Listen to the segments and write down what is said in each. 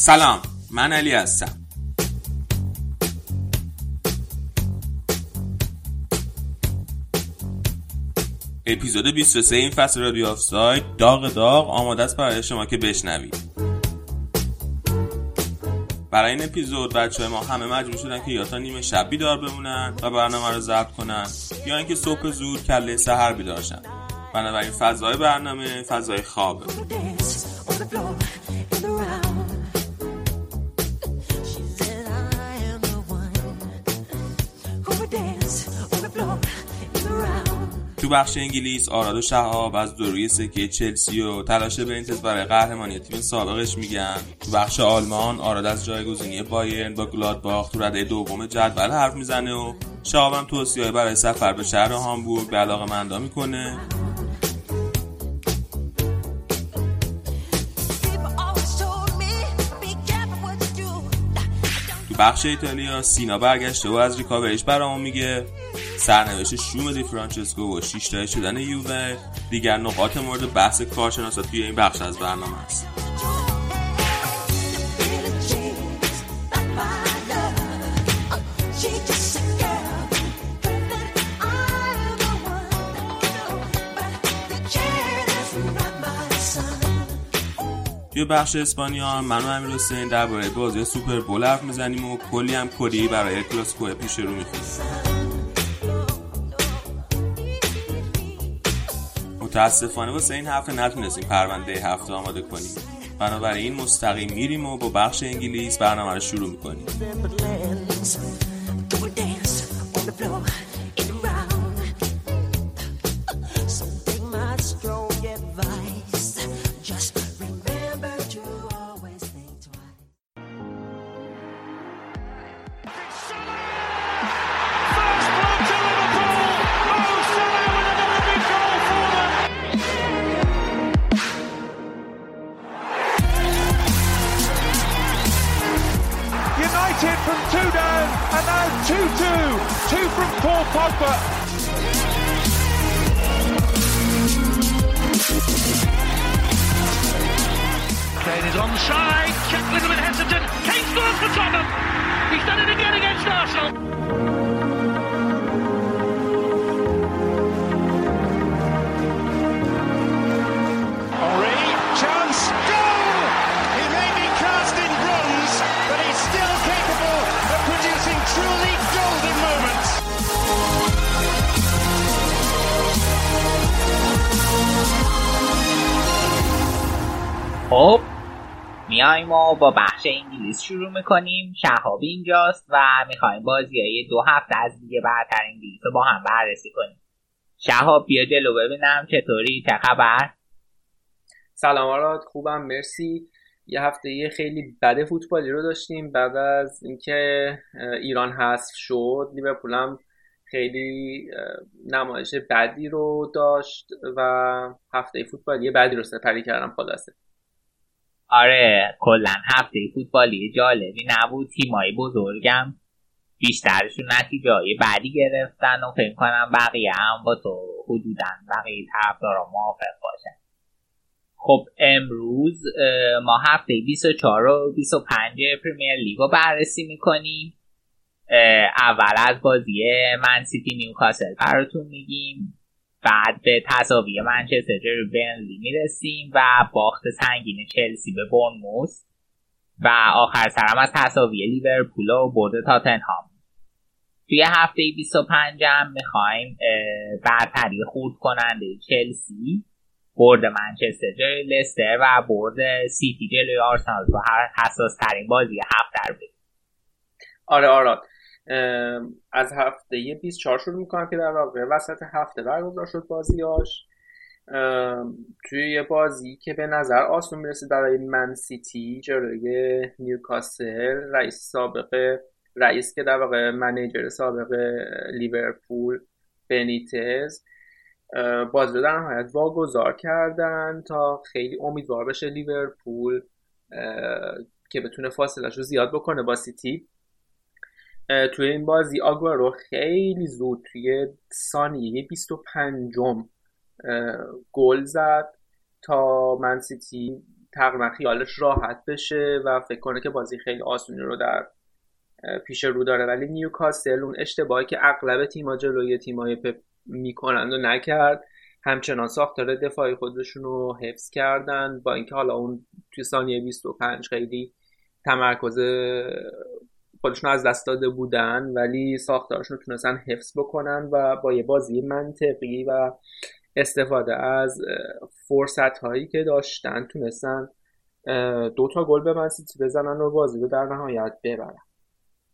سلام من علی هستم. اپیزود 23 این فصل رادیو آف سایت داغ داغ آماده است برای شما که بشنوید. برای این اپیزود بچه ما همه مجبور شدن که یا تا نیمه شب بیدار بمونن و برنامه رو ضبط کنن یا اینکه صبح زود کله سحر بیدار شن. بنابراین فضای برنامه فضای خوابه. تو بخش انگلیس آراد و شهاب از دوروی سکه چلسی و تلاش برینتز برای قهرمانی تیم سابقش میگن. تو بخش آلمان آراد از جایگزینی بایرن با گلادباخ تو رده دوم جدول حرف می‌زنه و شهاب هم توصیه برای سفر به شهر هامبورگ به علاقه مندا می‌کنه بخش ایتالیا سینا برگشته و از ریکاوریش برامون میگه. سرنوشت شوم دی فرانچسکو و شیشتای شدن یووه. دیگر نقاط مورد بحث کارشناسا توی این بخش از برنامه است. توی بخش اسپانیا من و امیر حسین درباره بازی سوپر بول حرف می‌زنیم و کلی هم کلی برای کلاسیکو پیش رو می‌خونیم. متاسفانه واسه این هفته نتونستیم پرونده هفته آماده کنیم. بنابراین مستقیم میریم و با بخش انگلیس برنامه رو شروع می‌کنیم. 2-2. Two from Paul Pogba. Kane is onside. Check a little bit hesitant. Kane scores for Tottenham. He's done it again against Arsenal. خب میایم و با بخش انگلیس شروع می‌کنیم. شهاب اینجاست و می‌خوایم بازی های دو هفته از دیگه برتر انگلیس رو با هم بررسی کنیم. شهاب بیا جلو ببینم چطوری؟ چه خبر؟ سلام آراد خوبم مرسی. یه هفته خیلی بد فوتبالی رو داشتیم. بعد از اینکه ایران حذف شد لیورپول هم خیلی نمایش بدی رو داشت و هفته فوتبالی بدی رو سپری کردم خلاصه. آره کلا هفته فوتبالی جالبی نبود تیمای بزرگم بیشترشون نتیجه های بعدی گرفتن و فکر کنم بقیه هم با تو حدودا بقیه طرفدارا موافق باشن. خب امروز ما هفته 24 و 25 پریمیر لیگ رو بررسی می‌کنیم. اول از بازی من سیتی نیوکاسل براتون میگیم. بعد به تصاوی منچستر برنلی می‌رسیم و باخت سنگین چلسی به برنموس و آخر سرم از تصاوی لیورپول و برد تاتنهام. توی هفته 25 هم می‌خوایم برتری خورد کننده چلسی برد منچستر جلوی لستر و برد سیتی جلوی آرسنال. تو هر حساس ترین بازی هفته رو آره آراد. از هفته 24 شروع می‌کنم که در واقع وسط هفته برگزار شد بازیاش توی یه بازی که به نظر آسون می‌رسه برای من سیتی جلوی نیوکاسل رئیس سابق رئیس که در واقع منیجر سابق لیورپول بنیتز بازی رو در نهایت واگذار کردن تا خیلی امیدوار بشه لیورپول که بتونه فاصلش رو زیاد بکنه با سیتی. توی این بازی آگوارو خیلی زود توی ثانیه 25 گل زد تا من سیتی تقریبا خیالش راحت بشه و فکر کنه که بازی خیلی آسونی رو در پیش رو داره. ولی نیوکاسل اون اشتباهی که اغلب تیما جلوی تیمای پپ می‌کنند و نکرد همچنان ساختار دفاعی خودشون رو حفظ کردن با اینکه حالا اون توی ثانیه 25 خیلی تمرکز خودشون از دست داده بودن ولی ساختارشون رو تونستن حفظ بکنن و با یه بازی منطقی و استفاده از فرصت هایی که داشتن تونستن دو تا گل به من‌سیتی بزنن و بازی رو در نهایت ببرن.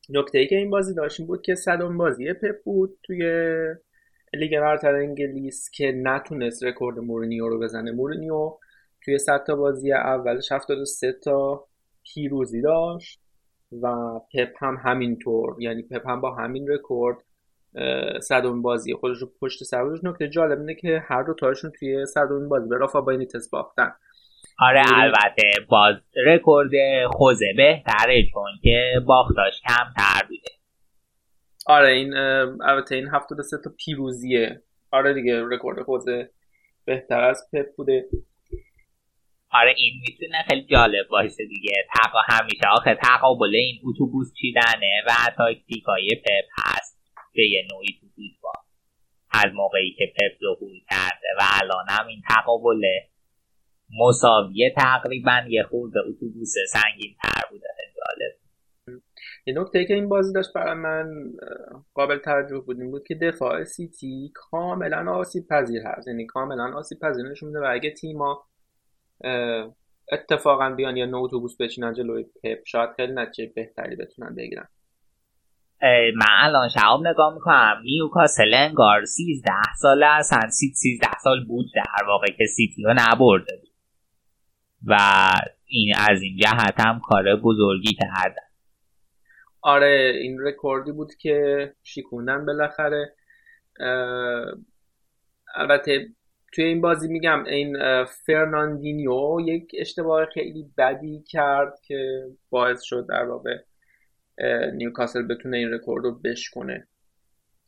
نکته ای که این بازی داشت بود که صدم بازی پپ بود توی لیگ برتر انگلیس که نتونست رکورد مورینیو رو بزنه. مورینیو توی صد تا بازی اولش 73 تا پیروزی داشت. و پپ هم همینطور. یعنی پپ هم با همین رکورد صدومین بازی خودش رو پشت سر گذاشت. نکته جالب اینه که هر دو تاشون توی صدومین بازی به رافا بنیتس باختن. آره البته باز رکورد خوزه بهتره چون که باختاش کمتر بوده. آره این البته این 73 تا پیروزیه. آره دیگه رکورد خوزه بهتر از پپ بوده. آره این می‌تونه خیلی جالب باشه دیگه. تقا همیشه آخه تقابل این اتوبوس چیدنه و تاکتیکای پپ هست به یه نوعی تو با از موقعی که پپ ظهور کرده و الان هم این تقابل مساویه تقریبا یه خورد اتوبوس سنگین تر بوده. جالب. یه نکته که این بازی داشت برای من قابل توجه بود این بود که دفاع سیتی کاملا آسیب پذیر هست. یعنی کاملا آسیب پذیر نشون میده و اگه تیما اتفاقا بیان یا نو اتوبوس بچینن جلوی پپ شاید خیلی نتیجه بهتری بتونن بگیرن. من الان شعب نگاه می‌کنم. نیوکاسل انگار 13 ساله اصلا 13 سال بود در واقع که سیتی رو نبرده. بود و این از این جهت هم کار بزرگی کردن آره این رکوردی بود که شیکوندن بالاخره. البته توی این بازی میگم این فرناندینیو یک اشتباه خیلی بدی کرد که باعث شد در واقع نیوکاسل بتونه این رکورد رو بشکنه.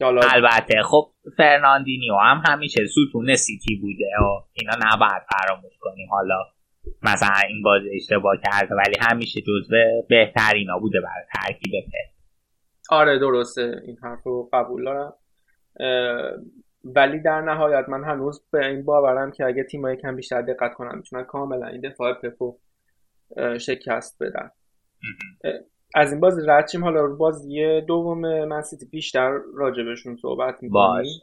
البته خب فرناندینیو هم همیشه ستون سیتی بوده و اینا نباید فراموش کنیم. حالا مثلا این بازی اشتباه کرده ولی همیشه جزو بهترینا بوده برای ترکیب پپ. آره درسته. این حرف رو قبول دارم. ولی در نهایت من هنوز به این باورم که اگه تیمایی کم بیشتر دقت کنن می‌تونن کاملا این دفاع پپو شکست بدن از این بازی رد حالا رو بازی دوم من سیتی بیشتر راجبشون صحبت می‌کنیم.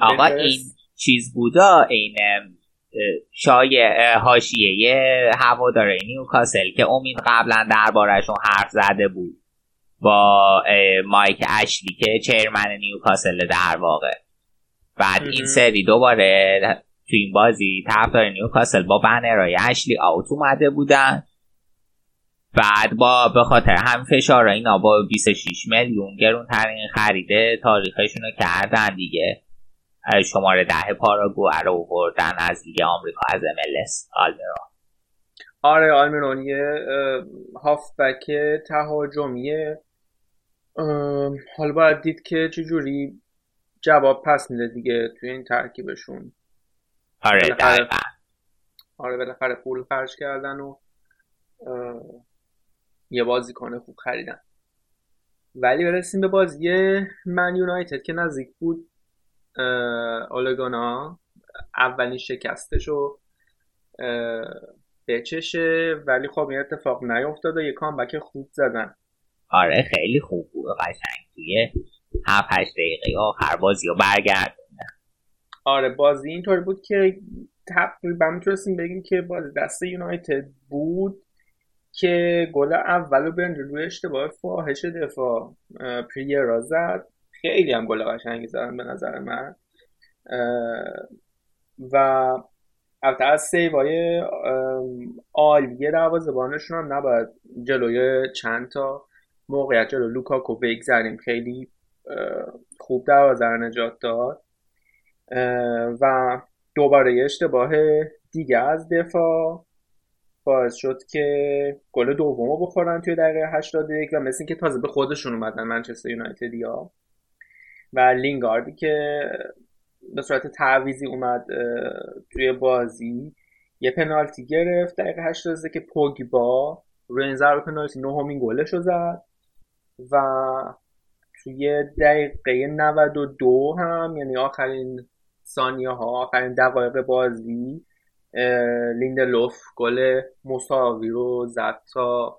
آقا این چیز بودا این شایع حاشیه هواداره نیوکاسل که امید قبلا دربارهشون حرف زده بود. با مایک اشلی که چیرمن نیوکاسل در واقع. بعد این سری دوباره تو این بازی طرفدار نیوکاسل با بنرهای اشلی آوت اومده بودن. بعد با به خاطر هم فشار اینا با 26 میلیون گرون ترین خریده تاریخشون رو کردن دیگه. شماره ده پاراگو رو بردن از لیگ آمریکا از MLS آلمیرون آره آلمیرون یه هافبک تهاجمیه. حالا باید دید که چجوری جواب پس میده دیگه توی این ترکیبشون. آره دقیقا. آره بالاخره پول خرج کردن و یه بازی کنه خوب خریدن. ولی برسیم به بازی من یونایتد که نزدیک بود اولگانا اولین شکستش رو بچشه. ولی خب این اتفاق نیفتاد و یه کامبک خوب زدن. آره خیلی خوب بود. قشنگ. توی 7 8 دقیقه آخر بازی رو برگرد آره بازی اینطوری بود که تقریبا می‌تونستیم بگیم که بازی دست یونایتد بود که گل اول رو برند روی اشتباه فاحش دفاع پریرا زد. خیلی هم گل قشنگی زدن به نظر من. و البته از سیوای عالیه دروازه‌بانشون هم نباید جلوی چند تا موقعیت جلو لوکاکو بگذریم. خیلی خوب دروازه نجات داد. و دوباره اشتباه دیگه از دفاع باعث شد که گل دوم بخورن توی دقیقه 81 و مثل اینکه تازه به خودشون اومدن منچستر یونایتد ها و لینگاردی که به صورت تعویزی اومد توی بازی. یه پنالتی گرفت دقیقه 83 که پوگبا روی این پنالتی نهمین گلش رو زد. و توی دقیقه 92 هم یعنی آخرین ثانیه ها آخرین دقایق بازی لیندلوف گل مساوی رو زد تا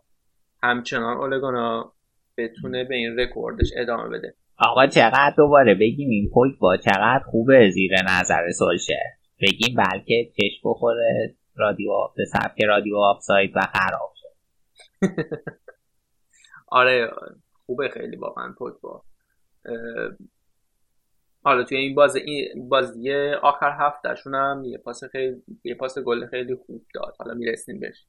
همچنان اوله گنار بتونه به این رکوردش ادامه بده. آقا چقدر دوباره بگیم این پوگبا چقدر خوبه زیر نظر سولشر بگیم بلکه چشم بخوره رادیو به سبک رادیو آفساید و خراب شد آره خوبه خیلی واقعا پوگبا. حالا توی این بازی این بازی آخر هفتهشون هم یه پاس خیلی یه پاس گل خیلی خوب داد. حالا می‌رسیم بهش.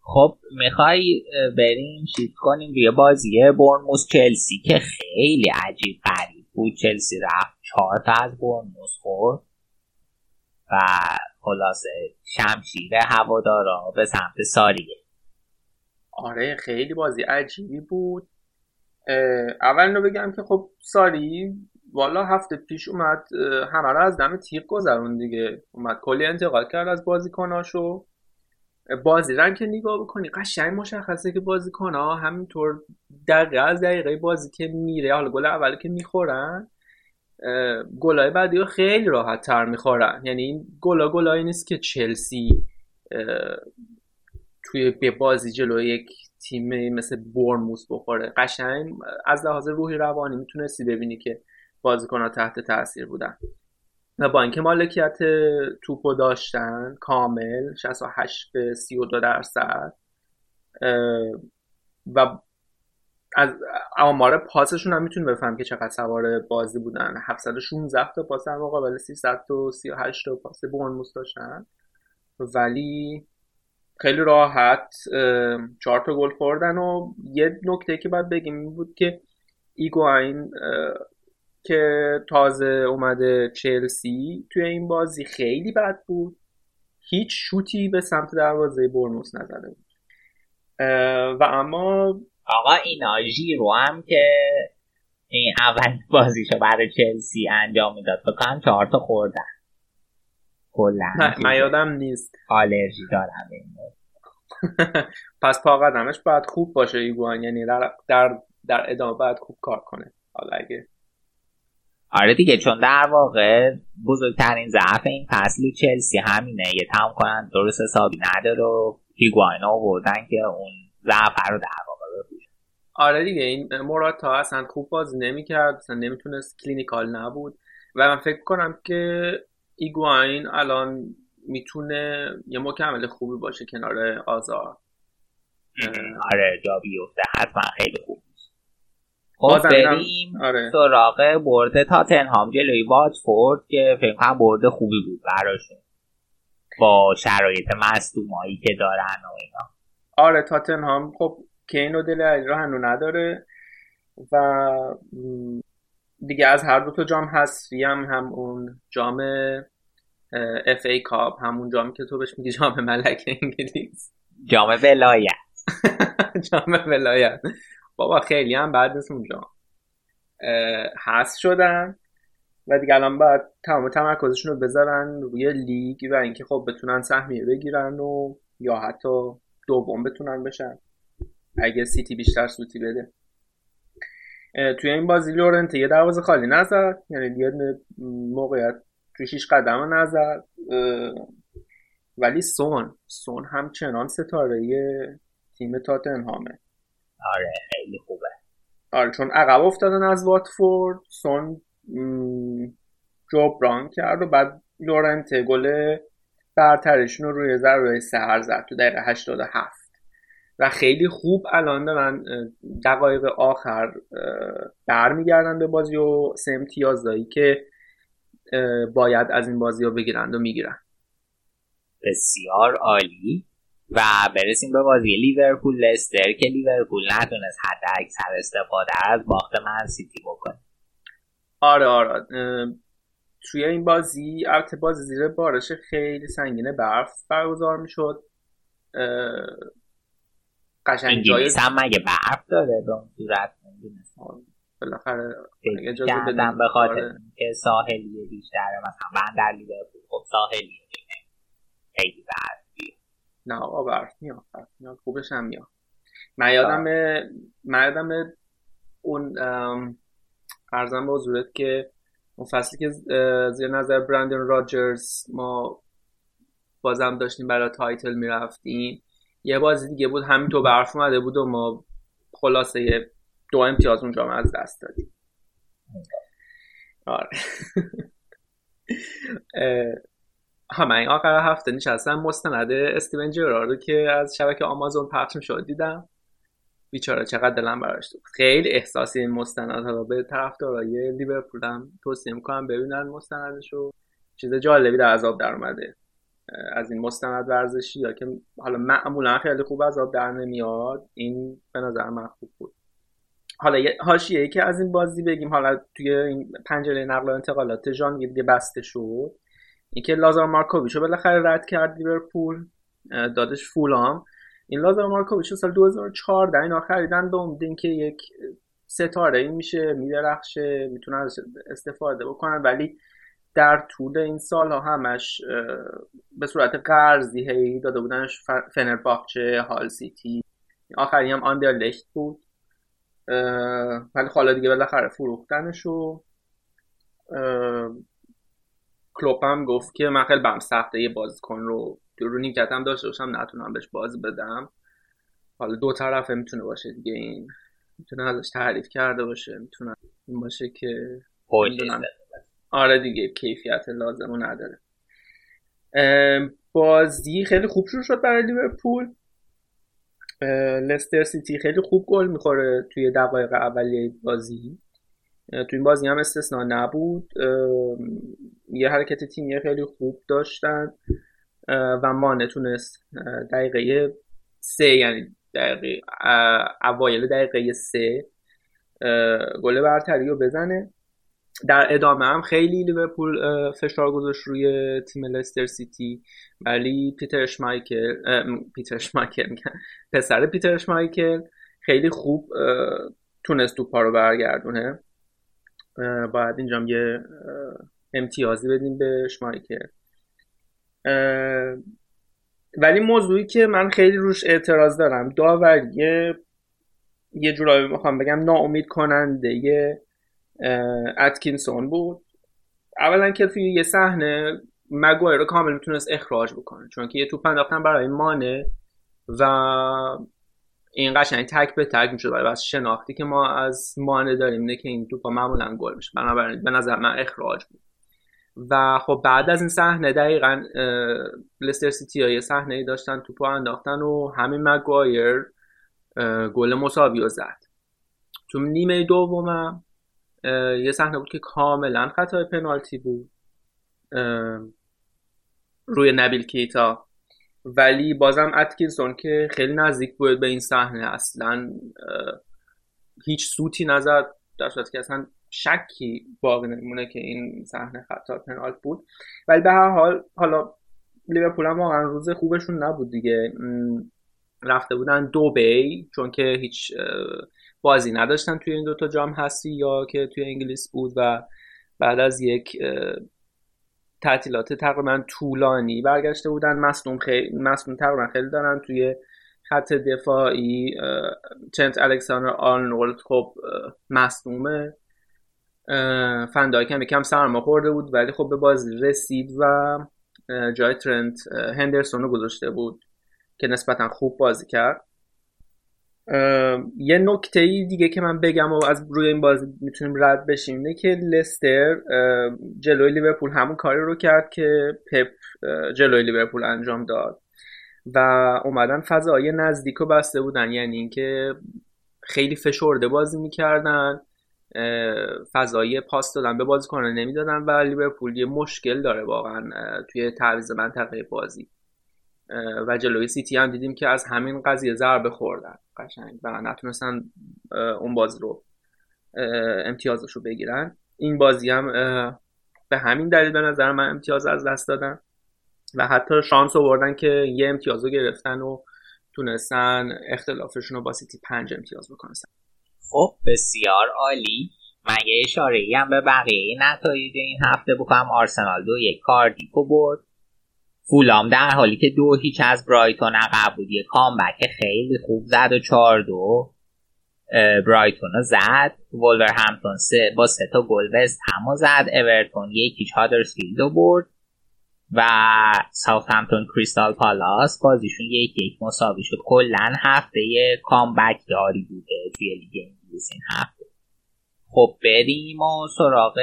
خب می‌خوای بریم شیت کنیم روی بازی. برنموس چلسی که خیلی عجیب غریب بود. چلسی رفت چهار تا از برنموس خورد و خلاصه شمشیر هوادارا به سمت ساریه. آره خیلی بازی عجیبی بود. اول رو بگم که خب ساری والا هفته پیش اومد همه رو از دم تیغ گذرون دیگه. اومد کلی انتقال کرد از بازیکناشو. بازی رنگ که نگاه بکنی قشنگ مشخصه که بازیکن ها همینطور دقیقه از دقیقه بازی که میره حالا گل اولی که می‌خورن گلای بعدی رو خیلی راحت تر می‌خورن. یعنی این گلا گلایی نیست که چلسی توی به بازی جلو یک تیم مثل برموس بخوره. قشنگ از لحاظ روحی روانی می‌تونستی ببینی که بازیکن ها تحت تاثیر بودن. و با اینکه مالکیت توپو داشتن کامل 68 به 32 درصد و از آمار پاسشون هم می‌تونه بفهم که چقدر سوار بازی بودن. 716 تا پاس هم مقابل 338 تا پاس برنموس داشتن. ولی خیلی راحت چهار تا گل خوردن و یه نکته که باید بگیم این بود که ایگواین که تازه اومده چلسی توی این بازی خیلی بد بود. هیچ شوتی به سمت دروازه برنوس نزده بود. و اما آقا اینا رو هم که این اول بازیشو برای چلسی انجام می‌داد. بکنم چهار تا خوردن. کلا من یادم نیست. آلرژی دارم پس پا قدمش باید خوب باشه هیگواین یعنی در, در, در ادامه باید خوب کار کنه. حالا اگه آره دیگه چون در واقع بزرگترین ضعف این فصل چلسی همینه. یه تمام کننده درست حسابی نداره و هیگواین آوردن که اون ضعف رو در واقع آره دیگه این موراتا اصلا خوب بازی نمی‌کرد اصلا نمی‌تونست clinical نبود. و من فکر کنم که ایگواین الان می‌تونه یه مکمل خوبی باشه کنار آزار. آره جا بیفته حتما خیلی خوب خب بریم آره. سراغ برده تاتنهام. جلوی واتفورد که فکر کنم برده خوبی بود براشون. با شرایط مصدومایی که دارن و اینا. آره تاتنهام خب کین و دل رو هنو نداره و دیگه از هر دو تا جام حذفی هم هم اون جام اف ای کاپ همون جامی که تو بهش میگی جام ملک انگلیس. جام ولایت. جام ولایت. بابا خیلی هم بعد نیست اونجا هست شدن و دیگه الان باید تمام تمرکزشون رو بذارن روی لیگ و اینکه خب بتونن سهمیه بگیرن و یا حتی دوم بتونن بشن. اگه سیتی بیشتر سوتی بده. توی این بازی لورنته یه دروازه خالی نزد. یعنی یه موقعیت توی شیش قدم نزد ولی سون سون همچنان ستاره تیم تاتنهامه. آره خیلی خوبه. آره چون عقب افتادن از واتفورد سون جبران کرد و بعد لورنت گل برترشون رو روی ضربه سهر زد تو دقیقه 87 و خیلی خوب الان دارن دقایق آخر برمیگردن به بازی و سه که باید از این بازی رو بگیرند و می‌گیرن بسیار عالی. و برسیم به بازی لیورپول لستر که لیورپول نتونست حد اکثر استفاده از باخت من سیتی بکنه. آره آره. توی این بازی البته بازی زیر بارش خیلی سنگین برف برگزار می‌شد. قشنگ جای هم مگه برف داره به اون صورت؟ بالاخره اجازه بدم به خاطر آره. که ساحلیه بیشتره مثلا من در لیورپول. خب ساحلیه خیلی برد نه آقا برد میاد میاد خوبش هم میاد. من یادم من یادم اون ارزم به حضورت که اون فصلی که زیر نظر برندن راجرز ما بازم داشتیم برای تایتل می‌رفتیم. یه بازی دیگه بود همینطور برف اومده بود و ما خلاصه دو امتیاز اونجا از دست دادیم. آره. من آخر هفته نشستم مستند استیون جرارو که از شبکه آمازون پخش شد دیدم. بیچاره چقدر دلم براش تو خیلی احساسی این مستند حالا به طرفدارای لیورپول هم توصیه می‌کنم ببینن مستندشو. چیز جالبی در عذاب در اومده. از این مستند ورزشی یا که حالا معمولا خیلی خوب آب در نمیاد این به نظر من خوب بود. حالا یه حاشیه که از این بازی بگیم حالا توی این پنجره نقل و انتقالات جان دیگه بسته شد. اینکه لازار مارکوویچو بالاخره رد کرد لیورپول دادش فولام. این لازار مارکوویچ سال 2014 اینا خریدن به امید اینکه یک ستاره این میشه میدرخشه می‌تونن استفاده بکنن. ولی در طول این سال ها همش به صورت قرضی هی داده بودنش فنرباخچه هال سیتی. آخری هم آندرلشت بود. ولی حالا دیگه بالاخره فروختنش و کلوپ هم گفت که من خیلی برم سخته یه بازیکن رو رو نیمکتم داشته باشم نتونم بهش بازی بدم. حالا دو طرفه می‌تونه باشه دیگه این می‌تونه ازش تعریف کرده باشه می‌تونه این باشه که آره دیگه کیفیت لازم رو نداره بازی خیلی خوب شروع شد برای لیورپول. لستر سیتی خیلی خوب گل می‌خوره توی دقایق اولیه بازی. توی این بازی هم استثنا نبود. یه حرکت تیمی خیلی خوب داشتن. و مانه تونست دقیقه سه یعنی دقیقه اوایل دقیقه سه گل برتری رو بزنه. در ادامه هم خیلی لیورپول فشار گذاشت روی تیم لستر سیتی. ولی پیتر شمایکل پیتر شمایکل پسر پیتر شمایکل خیلی خوب تونست توپا رو برگردونه. باید اینجام یه امتیازی بدیم به شمایکل. ولی موضوعی که من خیلی روش اعتراض دارم داوری یه جورایی می‌خوام بگم ناامید کننده یه اتکینسون بود. اولا که توی یه صحنه مگوایر رو کامل می‌تونست اخراج بکنه چون که یه توپ انداختن برای مانه و این قشنگ تک به تک می‌شد برای بس شناختی که ما از مانه داریم اینه که این توپا معمولا گل میشه. بنابراین به نظر من اخراج بود. و خب بعد از این صحنه دقیقا لستر سیتی ها یه صحنه داشتن توپا انداختن و همین مگوایر گل مساوی رو زد. تو نیمه دومم یه صحنه بود که کاملا خطای پنالتی بود. روی نبیل کیتا. ولی بازم اتکینسون که خیلی نزدیک بود به این صحنه. اصلا هیچ سوتی نزد در صورتی که اصلا شکی باقی نمونه که این صحنه خطا پنالت بود. ولی به هر حال حالا لیورپول هم واقعا روز خوبشون نبود دیگه. رفته بودن دو بی چون که هیچ بازی نداشتن توی این دوتا جام هستی یا که توی انگلیس بود و بعد از یک تعطیلات تقریبا طولانی برگشته بودن. مصنوم خیلی مصنوم تقریبا خیلی دارن توی خط دفاعی. چنت الکساندر آرنولد خب مصنومه فندایک هم یکم سرما خورده بود ولی خب به بازی رسید و جای ترنت هندرسون رو گذاشته بود که نسبتا خوب بازی کرد. یه نکته دیگه که من بگم و از روی این بازی می‌تونیم رد بشیم اینه که لستر جلوی لیورپول همون کاری رو کرد که پپ جلوی لیورپول انجام داد و اومدن فضای نزدیک رو بسته بودن. یعنی اینکه خیلی فشرده بازی می‌کردن فضای پاس دادن به بازی کنن نمی‌دادن و لیورپول یه مشکل داره واقعا توی تعویض منطقه بازی. و جلوی سیتی هم دیدیم که از همین قضیه ضربه خوردن. قشنگ. و نتونستن اون بازی رو امتیازش رو بگیرن. این بازی هم به همین دلیل به نظر من امتیاز از دست دادن. و حتی شانس آوردن که یه امتیاز رو گرفتن و تونستن اختلافشون رو با سیتی پنج امتیاز بکنن. خب بسیار عالی. من یه اشاره هم به بقیه نتایج این هفته بکنم. آرسنال دو یک کاردیکو برد. فولام در حالی که دو هیچ از برایتون عقب بود یه کامبک خیلی خوب زد و چهار دو برایتون رو زد. وولور همتون سه با سه تا گل وست همو زد. اورتون یکی هادرسفیلد رو برد. و ساوت همتون کریستال پالاس بازیشون یک یک مساوی شد. کلا هفته کامبک داری بوده توی لیگ انگلیس این هفته. خب بریم و سراغ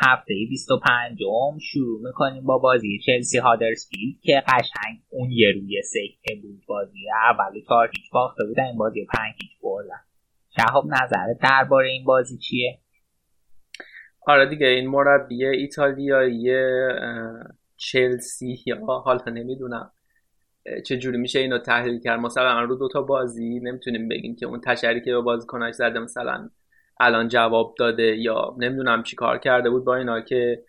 هفته 25 م شروع می‌کنیم با بازی چلسی هادرسفیلد که قشنگ اون یه روی سکه بود. بازی اول چهار هیچ باخته بودن این بازی پنج هیچ بردن. شهاب نظرت درباره این بازی چیه؟ آره دیگه این مربی ایتالیایی چلسی یا حالا نمی‌دونم. چه جوری میشه اینو تحلیل کرد؟ مثلا رو دوتا بازی نمی‌تونیم بگیم که اون تشری به بازیکناش زده مثلا الان جواب داده یا نمی‌دونم چی کار کرده بود با اینا که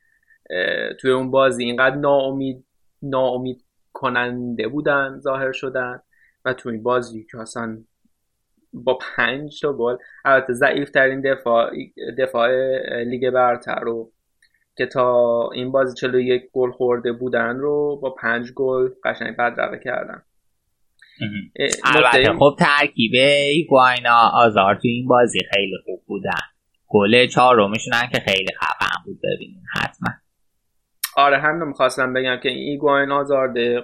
توی اون بازی اینقدر ناامید ناامید کننده بودن ظاهر شدن و توی این بازی که اصلا با پنج تا گل البته ضعیف ترین دفاع دفاع لیگ برتر رو که تا این بازی چلو یک گل خورده بودن رو با پنج گل قشنگ بدرقه کردن. البته خب ترکیب ایگواینا آزار تو این بازی خیلی خوب بودن. گل چهارمشونن که خیلی خفن بود ببینین حتما. آره هم می‌خواستم بگم که این ایگواین آزارده.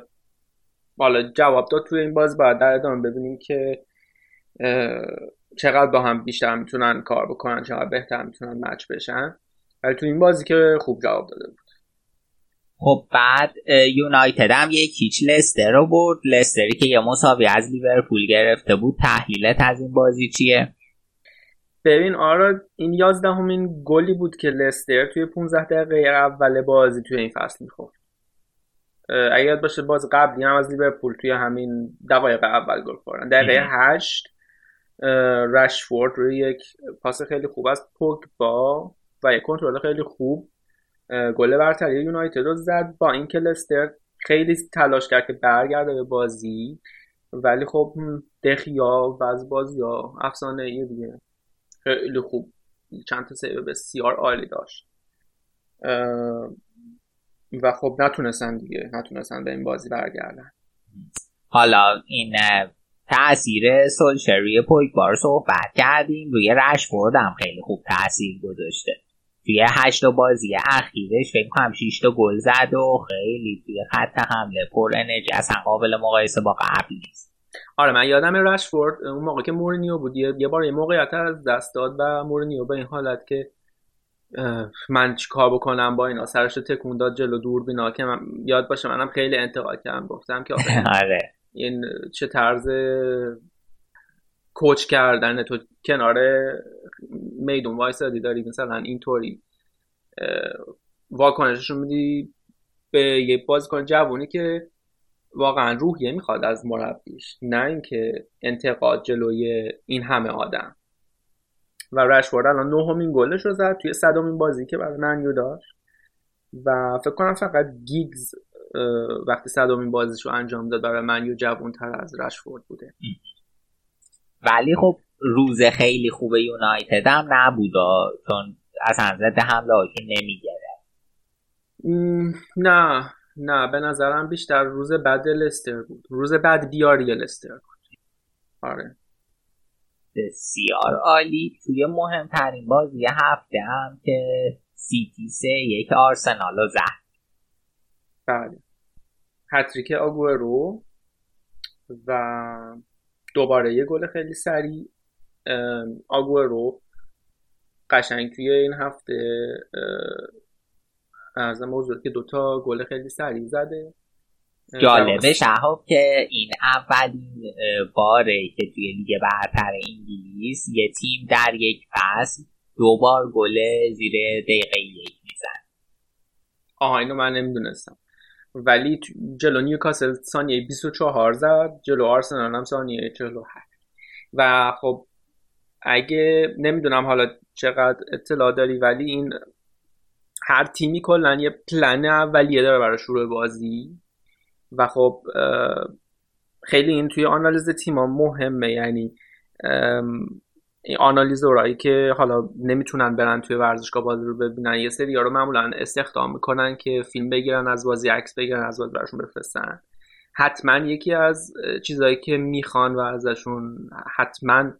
حالا جواب داد توی این باز باید در ادامه ببینیم که چقدر با هم بیشتر می‌تونن کار بکنن چقدر بهتر می‌تونن مچ بشن. ولی تو این بازی که خوب جواب داده بود. خب بعد یونایتد هم یک هیچ لستر رو برد. لستری که یه مساوی از لیورپول گرفته بود. تحلیلت از این بازی چیه؟ ببین آرا این یازدهمین گلی بود که لستر توی 15 دقیقه اول بازی توی این فصل می‌خورد. اگر یاد باشه باز قبلی هم از لیورپول توی همین دقایق اول گل خوردن. دقیقه 8 رشفورد روی یک پاس خیلی خوب از پوگبا و یک کنترل خیلی خوب گل برتری یونایتد رو زد با اینکه لستر خیلی تلاش کرد که برگرده به بازی ولی خب دخیا و از بازی ها افسانه ای دیگه. خیلی خوب چند تا save بسیار عالی داشت. و خب نتونستن دیگه نتونستن به این بازی برگردن. حالا این تاثیر سولشری پویگبار صحبت کردیم. روی رشفورد هم خیلی خوب تاثیر گذاشته. توی هشت بازی اخیرش فکر کنم 6 تا گل زد و خیلی توی خط حمله پر انرژی اصلا قابل مقایسه با قبل نیست. آره من یادم رشفورد اون موقع که مورینیو بود یه بار یه موقعیت از دست داد و مورینیو به این حالت که من کار بکنم با اینا؟ سرش رو تکون داد جلو دور بینا که من یاد باشه منم خیلی انتقاد کردم گفتم که آره. این چه طرز کوچ کردن تو کنار میدون وایسادی داری مثلا اینطوری واکنششون میدی به یه بازیکن جوونی که واقعا روحیه می‌خواد از مربیش نه اینکه انتقاد جلوی این همه آدم. و رشفورد الان نهمین گلش رو زد توی صدومین بازی که برای منیو داشت. و فکر کنم فقط گیگز وقتی صدومین بازیش رو انجام داد برای منیو جوون تر از رشفورد بوده. ولی خب روز خیلی خوب یونایتد هم نبود چون از ضد حمله هاشون نمیگره نه نه به نظرم بیشتر روز بعد لستر بود. روز بعد بیاری لستر بود. آره. بسیار عالی. توی مهمترین بازی هفته هم که سیتی سه یک آرسنال رو زد. بله. هتریک آگورو و دوباره یه گل خیلی سریع آگورو قشنگ توی این هفته ارزم موضوع که دوتا گل خیلی سریع زده. جالبه شهاب که این اولین باره که توی لیگ برتر انگلیس یه تیم در یک فصل دوبار گل زیر دقیقه یک میزن آها اینو من نمی‌دونستم. ولی جلو نیوکاسل ثانیه 24 زد جلو آرسنال هم ثانیه 48 و خب اگه نمی‌دونم حالا چقدر اطلاع داری ولی این هر تیمی کلا یه پلن اولیه داره برای شروع بازی. و خب خیلی این توی آنالیز تیما مهمه. یعنی این آنالیزورایی که حالا نمی‌تونن برن توی ورزشگاه بازی رو ببینن یه سری رو معمولا استخدام می‌کنن که فیلم بگیرن از بازی عکس بگیرن از بازی براشون بفرستن. حتما یکی از چیزهایی که می‌خوان و ازشون حتما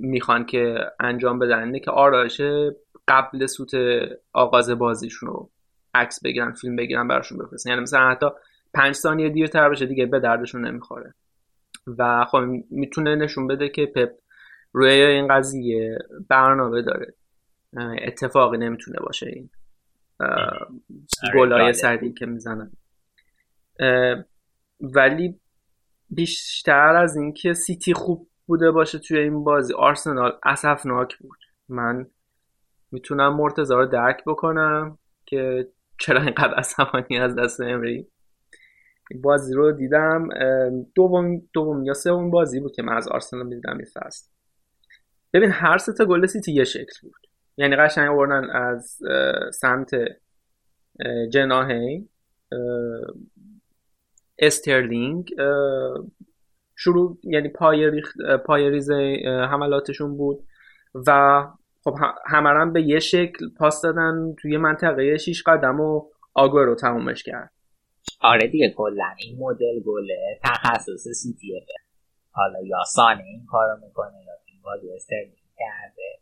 می‌خوان که انجام بدن اینه که آرایش قبل سوت آغاز بازیشون رو عکس بگیرن فیلم بگیرن براشون بفرستن. یعنی مثلا حتی پنج ثانیه دیرتر بشه دیگه به دردشون نمی‌خوره. و خب می‌تونه نشون بده که پپ روی این قضیه برنامه داره. اتفاقی نمی‌تونه باشه این. گلای سری که می‌زنن. ولی بیشتر از اینکه سیتی خوب بوده باشه توی این بازی آرسنال اسفناک بود. من می‌تونم مرتزا رو درک بکنم که چرا اینقدر عصبانی از دست امری. بازی رو دیدم. دوم دوم یا سوم بازی بود که من از آرسنال می‌دیدم این فصل. ببین هر سه تا گل سیتی یه شکل بود. یعنی قشنگ آوردن از سمت جناهی استرلینگ شروع یعنی پای, پای ریز حملاتشون بود و خب همرم به یه شکل پاس دادن توی منطقه 6 قدم و رو تمومش کرد. آره دیگه کلا این مدل گله تخصص سیتیه. حالا یا سانه این می‌کنه یا بازی استرلینگ کرده.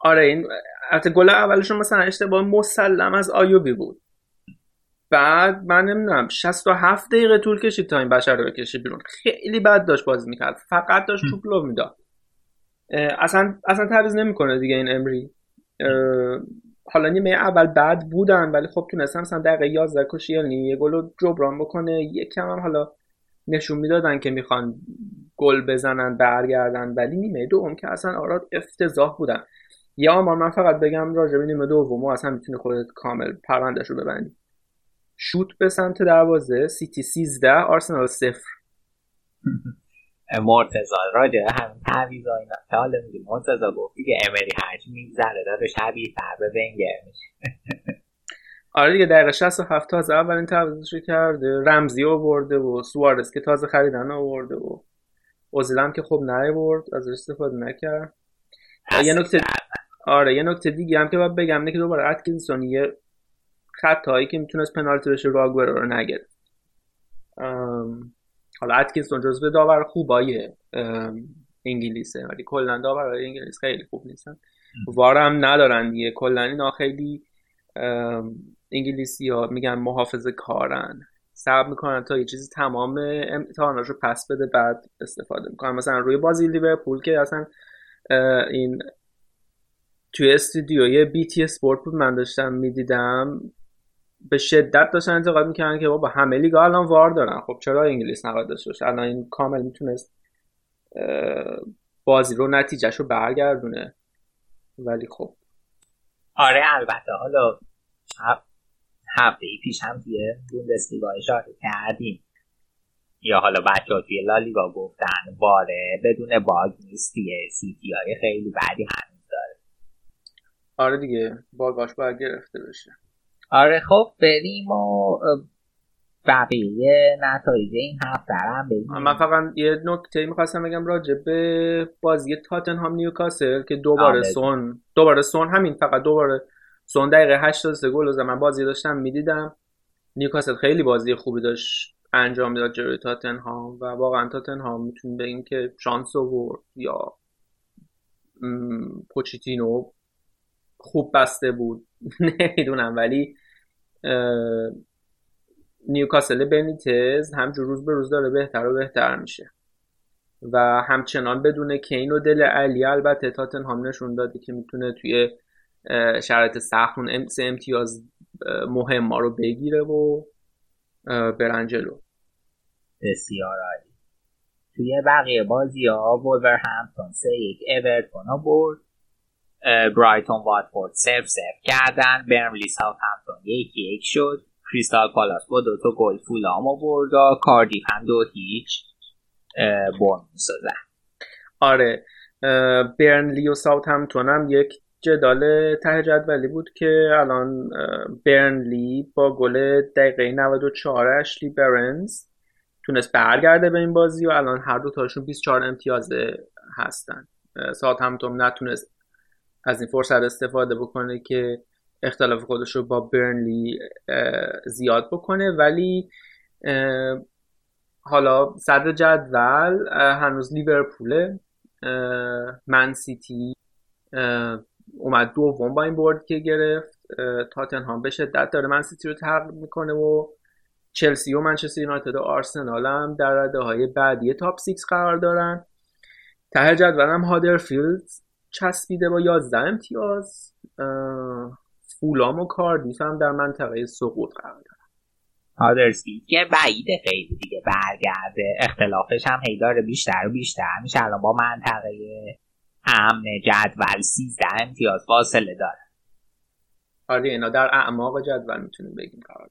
آره این حتی گل اولشون مثلا اشتباه مسلم از آیوبی بود. بعد من نمی‌دونم 67 دقیقه طول کشید تا این بشر رو بکشه بیرون. خیلی بد داشت بازی می‌کرد. فقط داشت توپ لو می‌داد. اصلا اصلا تعویض نمی‌کنه دیگه این امری. حالا نیمه اول بد بودن ولی خب تونستن مثلا دقیقه 11 کشی یعنی یه گل رو جبران بکنه. یکم هم حالا نشون می‌دادن که می‌خوان گل بزنن برگردن. ولی نیمه دوم که اصلا آراد افتضاح بودن. یا آمار من فقط بگم راجع به نیمه دوم اصلا می‌تونی خودت کامل پروندهش رو ببندی. شوت به سمت دروازه سیتی 13 آرسنال 0 مرتزا راجع همین تعویض اینا. حالا میگه مرتزا گفت دیگه امری هرچی میگذره. داره شبیه به ونگر میشه. آره دیگه دقیقه 67 تازه اولین تعویضش کرده. رمزی آورده و سوارز که تازه خریدن آورده و اوزیلم که خب برد از استفاده نکرد. یه نکته آره یه نکته دیگه هم که باید بگم نه که دوباره اتکینسون یه خطایی که می‌تونست پنالتی بشه رو رو نگرفت. حالا اتکینسون جزو داور خوبای انگلیسه. ولی کلا داورای انگلیس خیلی خوب نیستن. VAR م ندارن دیگه. کلا اینا خیلی انگلیسی ها میگن محافظ کارن. صبر می‌کنن تا یه چیزی تمام امتحاناش رو پس بده بعد استفاده می‌کنن. مثلا روی بازی لیورپول که اصلا این توی استودیوی بی تی اسپورت بود من داشتم می‌دیدم. به شدت داشتن انتقاد می‌کردن که بابا همه لیگا الان وار دارن. خب چرا انگلیس نقاد داشته الان این کامل می‌تونست بازی رو نتیجهش رو برگردونه. ولی خب. آره البته. حالا هفته ای پیش هم توی بوندسلیگا اشاره کردیم. یا حالا بچه ها توی لالیگا گفتن واره بدون باگ نیست دیگه سیتی های خیلی بعدی هنوز داره. آره دیگه باگاش باید گرفته بشه. آره خب بریم و بقیه نتایج این هفته هم بریم من فقط یه نکته می‌خواستم بگم راجع به بازی تاتنهام نیوکاسل که دوباره سون دوباره سون همین فقط دوباره سون دقیقه 83 گل زد من بازی داشتم می‌دیدم. نیوکاسل خیلی بازی خوبی داشت انجام داد جلوی تاتنهام و واقعا تاتنهام می‌تونیم بگیم که شانس آورد یا پوچیتینو خوب بسته بود. نمی‌دونم ولی نیوکاسل بنیتز همجور روز به روز داره بهتر و بهتر میشه. و همچنان بدون کین و دل علی البته تاتنهام نشون داده که می‌تونه توی شرایط سخت اون امتیاز مهم ما رو بگیره و برنجلو بسیار عالی. توی بقیه بازی ها همتون سه یک اورتون ها برد. برایتون واتفورد سف سف کردن. برملی ساوت همتون یکی یک شد. کریستال پالاس با دو تا گل فولام برد و کاردیف هم دو هیچ بورنموث زد آره. برنلی و ساوت همتون هم یک جدال ته جدولی بود که الان برنلی با گل دقیقه 94 اشلی برنز تونست برگرده به این بازی و الان هر دو تاشون 24 امتیاز هستن. ساعت همتون نتونست از این فرصت استفاده بکنه که اختلاف خودش رو با برنلی زیاد بکنه. ولی حالا صدر جدول هنوز لیورپوله. من سیتی اومد دوم با این برد که گرفت تاتنهام به شدت داره من سیتی رو تعقیب می‌کنه و چلسی و منچستر یونایتد و آرسنال هم در رده های بعدی top 6 قرار دارن. ته جدول هم هادرفیلد چسبیده با 11 امتیاز. فولام و کاردیف هم در منطقه سقوط قرار دارن. هادرسفیلد که بعیده خیلی دیگه برگرده. اختلافش هم هی داره بیشتر و بیشتر میشه. الان با منطقه امن جدول 13 امتیاز فاصله داره. آره اینا در اعماق جدول می‌تونیم بگیم قرار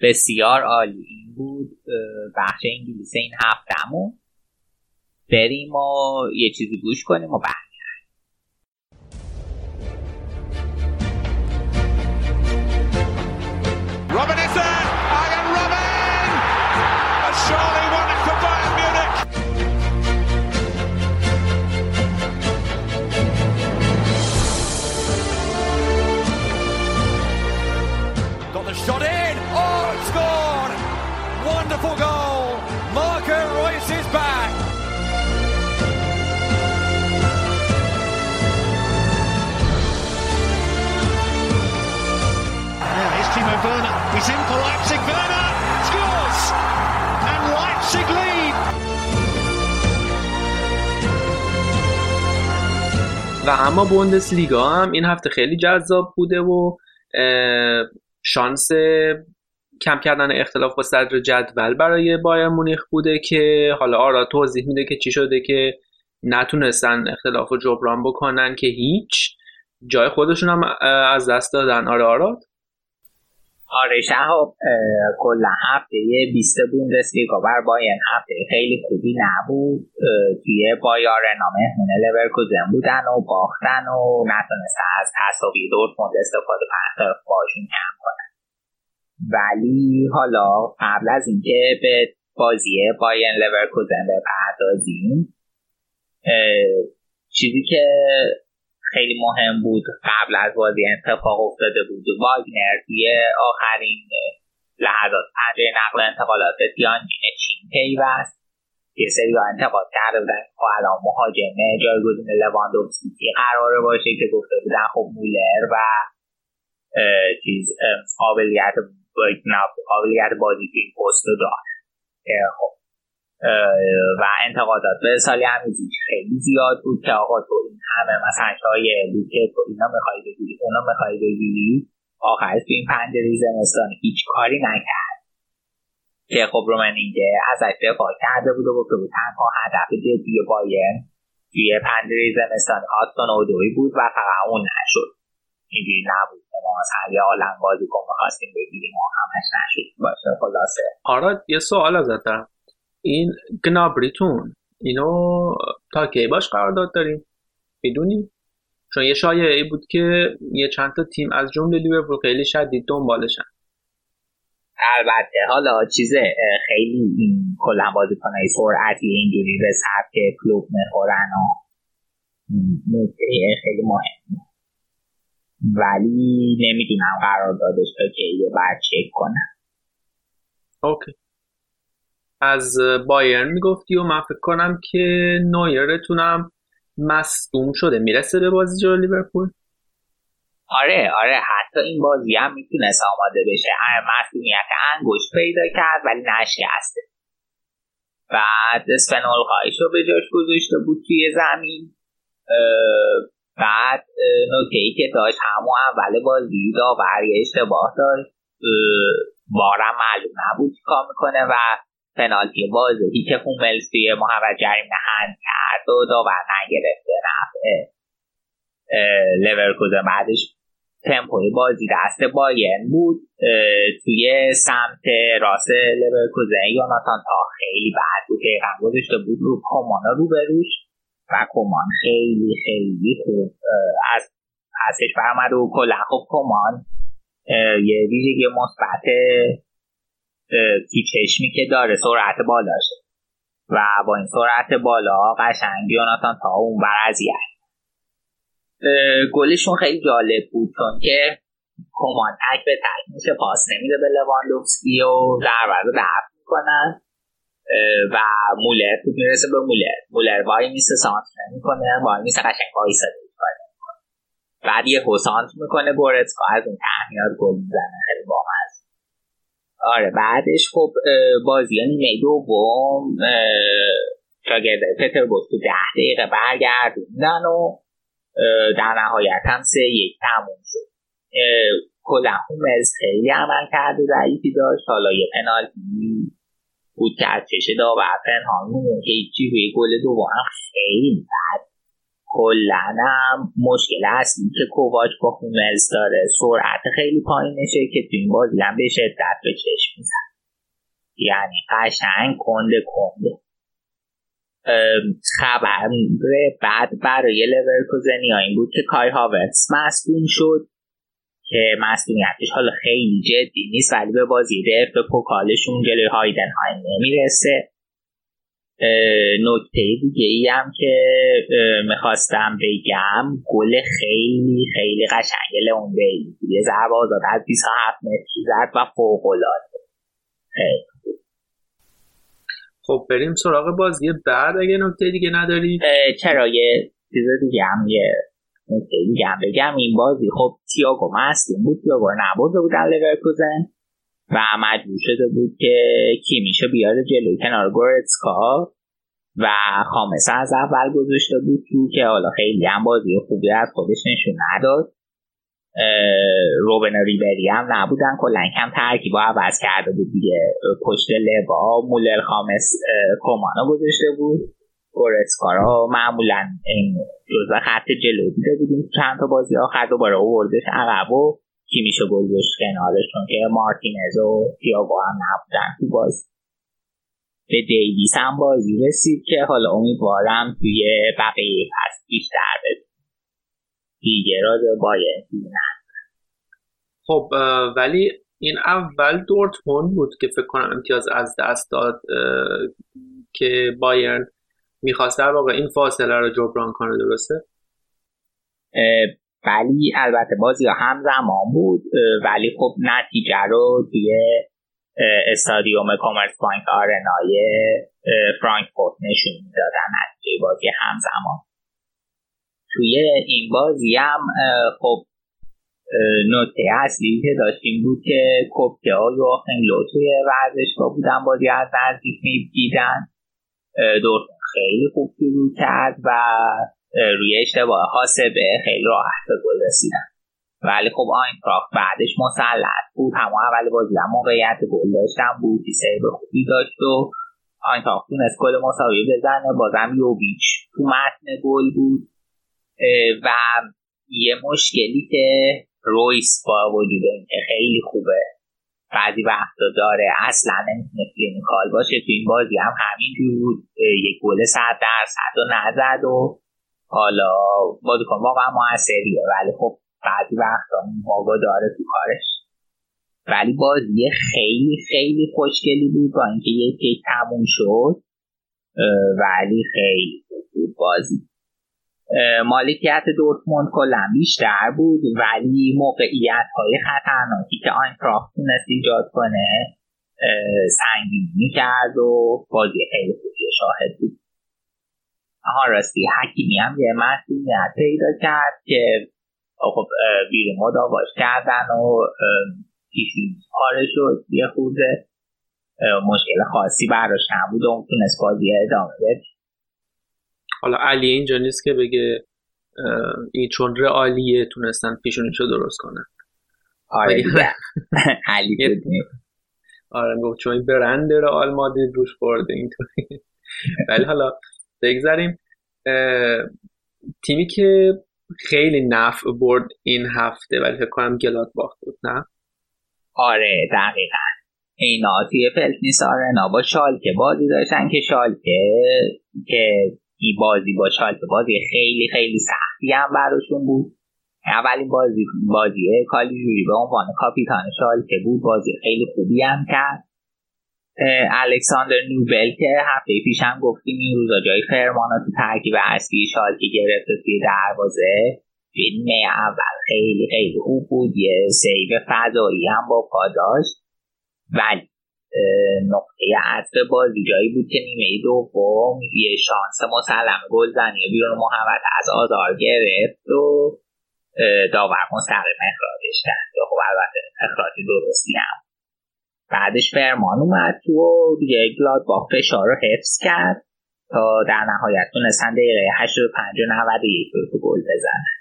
بسیار عالی. این بود بخش انگلیس این هفتهمون. بریم و یه چیزی گوش کنیم و بعد. و اما بوندس لیگا هم این هفته خیلی جذاب بوده و شانس کم کردن اختلاف با صدر جدول برای بایر مونیخ بوده که حالا آرا توضیح میده که چی شده که نتونستن اختلاف رو جبران بکنن که هیچ. جای خودشون هم از دست دادن. آره آراد آره شهاب کلا هفته بیست بوندسلیگا بر بایرن. هفته خیلی خوبی نبود. توی نامه مهمون لورکوزن بودن و باختن و نتونستن از تصاوی دورتموند استفاده کنن باشون کم کنن. ولی حالا قبل از اینکه به بازی بایرن لورکوزن بپردازیم چیزی که خیلی مهم بود قبل از بازی اتفاق افتاده بود. واگنر توی آخرین لحظات پنجه نقل انتقالات به چین پیوست. یه سری انتقاد کرده بودن. خب الان مهاجمه جایگزین لواندوفسکی قراره باشه که گفته بودن خب مولر و چیز قابلیت قابلیت بازی این پست رو داشت خب و انتقادات به سالی همیزی خیلی زیاد بود که آقا تو این همه مثلا شایع بود که تو اینا می‌خوای بگیری اونا می‌خوای بگیری. آخرش تو این پنجره زمستان هیچ کاری نکرد. که خب رومنینگه ازش دفاع کرده بود و گفته بود تنها هدف جدی بایرن توی پنجره زمستان آتون اودوی بود و فقط اون نشد. اینجوری نبود. ما مثلا یه عالم بازی کن می‌خواستیم بگیریم و همش نشد. باشه خلاصه. آراد یه سوال ازت دارم. این گنابریتون. اینو تا کی باش قرارداد داریم؟ می‌دونی؟ چون یه شایعه بود که یه چند تا تیم از جمله لیورپول خیلی شدید دنبالشن. البته. حالا چیز خیلی این کلا بازیکنای سرعتی اینجوری به سبک کلوب می‌خورن و خیلی مهم ولی نمی‌دونم قراردادش تا کی بعد چک کنم. اوکی. از بایرن می‌گفتی و من فکر کنم که نویرتونم مصدوم شده. می‌رسه به بازی جلو لیورپول؟ آره آره حتی این بازی هم می‌تونست آماده بشه. مسئولیت انگشت پیدا کرد ولی نشکسته بعد اسپنول رو به جاش گذاشته بود توی زمین. بعد نکته که داشت همون اول بازی داور یه اشتباه داشت. بارم معلوم نبود کار می‌کنه و پنالتی واضحی که هوملز توی محور جریمه هند کرد و داور نگرفته نفع لورکوزن بعدش تمپوی بازی دست بایرن بود. توی سمت راست لورکوزن یوناتان تا خیلی بعد بود. دقیقا گذاشته بود رو کمان رو بروش و کمان خیلی خیلی خوب از پسش برمد و کلا. خب کمان یه ویژگی مثبت تو چشمی که داره سرعت بالاشه و با این سرعت بالا قشنگ یوناتان تا اون بر اذیت گلشون خیلی جالب بود چون که کمان تک به تک میشه پاس نمیده به لواندوفسکی و ضربه رو دفع می‌کنن. و مولر تو می‌رسه به مولر. مولر وای میسه سانت می‌کنه وای میسه قشنگ می‌کنه بعد یه حسانت می‌کنه گورتسکا از اون تحمیات گل می‌زنه. خیلی باحال آره بعدش خب بازی نیمه دوم شاگرد پتر تو ده دقیقه برگردوندن و در نهایت هم سه یک تموم شد. کلا هومز خیلی عمل کرده ضعیفی داشت. حالا یه پنالتی بود که از چشه داور پنهان هیچی روی گل دوم خیلی بد کلا مشکل اصلی که کوواچ با هومز داره. سرعت خیلی پایینشه که تو این بازی هم به شدت به چشم میزن یعنی قشنگ کنده کنده. خبر بعد برای لورکوزنی این بود که کای هاورتس مصدوم شد که مسئولیتش حالا خیلی جدی نیست ولی به بازی دف به پوکالشون جلوی هایدنهایم نمی‌رسه. نکته دیگه ای هم که می‌خواستم بگم گل خیلی خیلی قشنگ بیلی یه ضربه آزاد از 27 متری زد و فوق العاده. خب بریم سراغ بازی بعد. اگه نکته دیگه نداری؟ چرا؟ یه چیز دیگه هم یه نکته دیگه هم بگم. این بازی خب تیاگو مصدوم بود تیاگو نبرده بود در لورکوزن و مجبور شده بود که کیمیشو بیاره جلوی کنار گورتسکا و خامسه از اول گذاشته بود تو که حالا خیلی هم بازی خوبی از خودش نشون نداد. روبن ریبری هم نبودن. کلا کم ترکیب عوض کرده بود دیگه. پشت لبا مولر خامس کمانو گذاشته بود. گورتسکارا معمولا این جزو خط جلو دیده بودیم. چند تا بازی آخر دوباره اووردش عقب و کی میشه گذاشت کنارش چون که مارتینز و تیاگو هم نبودن تو بازی. به دیویس هم بازی رسید که حالا امیدوارم توی بقیه پس بیشتر بده دیگه را باید خب ولی این اول دورتموند بود که فکر کنم امتیاز از دست داد که بایرن می‌خواست در واقع این فاصله رو جبران کنه درسته؟ ولی البته بازی ها همزمان بود ولی خب نتیجه رو توی استادیوم کامرس بانک آرنای فرانکفورت نشون می‌دادن. نتیجه بازی همزمان توی این بازی هم خب نکته اصلی که داشتیم بود که کپکه ها لو توی ورزشگاه بودن بازی از نزدیک می‌دیدن. دورتون خیلی خوب شروع کرد و روی اشتباه حاسبه خیلی راحت به گل رسیدن. ولی خب آینتراخت بعدش مسلط بود. همون اول بازی هم موقعیت گل داشتن بود به خوبی داشت و آینتراخت تونست گل مساوی بزنه. بازم یوبیچ تو متن گل بود. و یه مشکلی که رویس با وجود اینکه خیلی خوبه بعضی وقتا داره اصلا نمی‌تونه clinical باشه. تو این بازی هم همین بود. یک گل صد درصد و نزد و حالا بازیکن واقعا موثریه ولی خب بعضی وقتا موقع داره تو کارش. ولی بازی خیلی خیلی خوشگلی بود با اینکه یک تموم شد. ولی خیلی بود بازی. مالکیت دورتموند کلا بیشتر بود. ولی موقعیت های خطرناکی که آینتراخت تونست ایجاد کنه سنگینی کرد و بازی خیلی خوبی شاهد بود. آها راستی. حکیمی هم یه مسئولیت پیدا کرد که خب بیرون مداواش کردن و پیشی پاره شد یه خورده مشکل خاصی براش نبود و تونست بازی ادامه بده. حالا علی اینجا نیست که بگه این چون رئالیه تونستن پیشونیشو درست کنن. آره علی آره گفت چون برند رئال مادرید روش برده اینطوری. ولی حالا بگذاریم تیمی که خیلی نفع برد این هفته ولی فکر کنم گلات باخت بود نه؟ آره دقیقا. اینا توی فلتنیس آرنا با شالکه بازی داشتن که شالکه که این بازی با شالکه بازی خیلی خیلی سختی هم براشون بود. اولین بازی بازی کالیجوری به عنوان کاپیتان شالکه بود بازی خیلی خوبی هم کرد. الکساندر نوبل که هفته پیش هم گفتیم این روزا جای فرمانا تو ترکیب اصلی شالکه گرفته توی دروازه. فیلم اول خیلی خیلی خوب بود. یه سیو فضایی هم با پا داشت. ولی نقطه عطف بازی جایی بود که نیمه دوم یه شانس مسلم گلزنی بیرون محمد از آزار گرفت و داور مستقیم اخراجش کرد. خب البته اخراج درستی هم بعدش فرمان اومد تو و دیگه با فشار رو حفظ کرد تا در نهایت تونستن دقیقه 85 و 91 تو گل بزنن.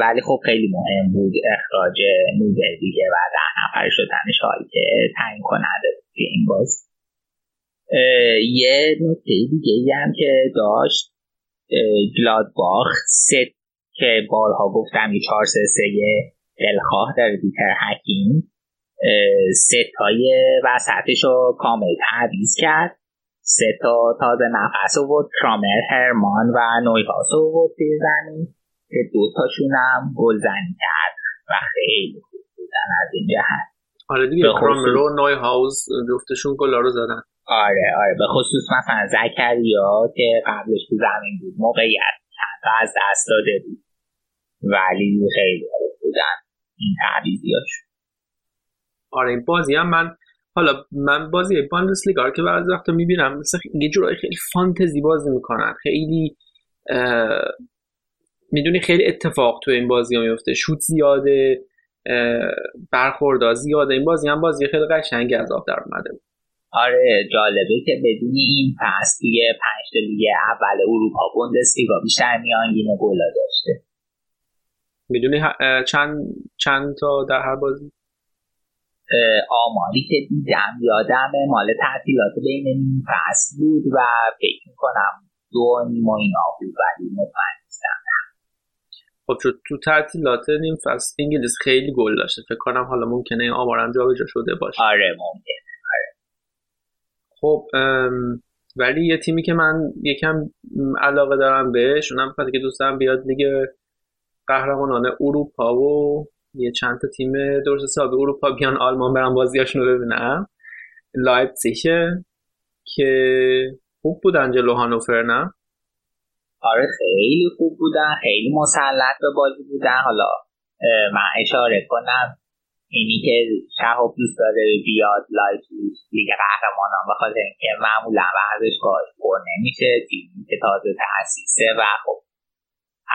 ولی خب خیلی مهم بود اخراج نوبل دیگه و ده نفر شدنش حال که تعیین کننده بود این باز یه نکته دیگه هم که داشت گلادباخ ست که بارها گفتم یه چهار سه سه دلخواه داره دیتر حکیم. ستای وسطش رو کامل تعویز کرد. سه تا تازه نفس بود کرامر هرمان و نویهاس بود توی زمین که دوتاشون هم گلزنی کرد و خیلی خوب بودن از این جهت. آره دیگه کرامر و نوی هاوس جفتشون گلا رو زدن. آره آره. به خصوص مثلا زکریا که قبلش تو زمین بود موقعیت چند از دست داده بود. ولی خیلی خوب بودن این تعویزیاشون آره این بازی هم من حالا من بازی باندسلیگا رو که بعضی وقتا می‌بینم مثل یه جورایی خیلی فانتزی بازی می‌کنن. خیلی می‌دونی خیلی اتفاق تو این بازی ها میفته شوت زیاده برخوردا زیاده. این بازی هم بازی خیلی قشنگی از آب در اومده. آره جالبه که بدون این پس توی پنج لیگ اول اروپا بوندسلیگا بیشتر میانگین گلا داشته. می‌دونی چند چند تا در هر بازی؟ آماری که دیدم یادم مال تعطیلات بین نیم فصل بود و فکر می‌کنم دو نیما اینا بود ولی مطمئن نیستم. خب تو تعطیلات نیم فصل انگلیس خیلی گل داشته. فکر کنم حالا ممکنه این آمارم جابجا شده باشه. آره ممکنه. آره. خب ولی یه تیمی که من یکم علاقه دارم بهش اونم که دوستم بیاد لیگ قهرمانان اروپا و یه چند تا تیم درست حسابی اروپا بیان آلمان برن بازیاشون رو ببینم لایپزیگه که خوب بودن جلو هانوفر نه آره خیلی خوب بودن خیلی مسلط به بازی بودن. حالا من اشاره کنم اینی که شهاب دوست داره بیاد لایپزیگ لیگ قهرمانان بخاطر اینکه معمولا ورزشگاهش پر نمیشه تیمی که تازه تاسیسه و خب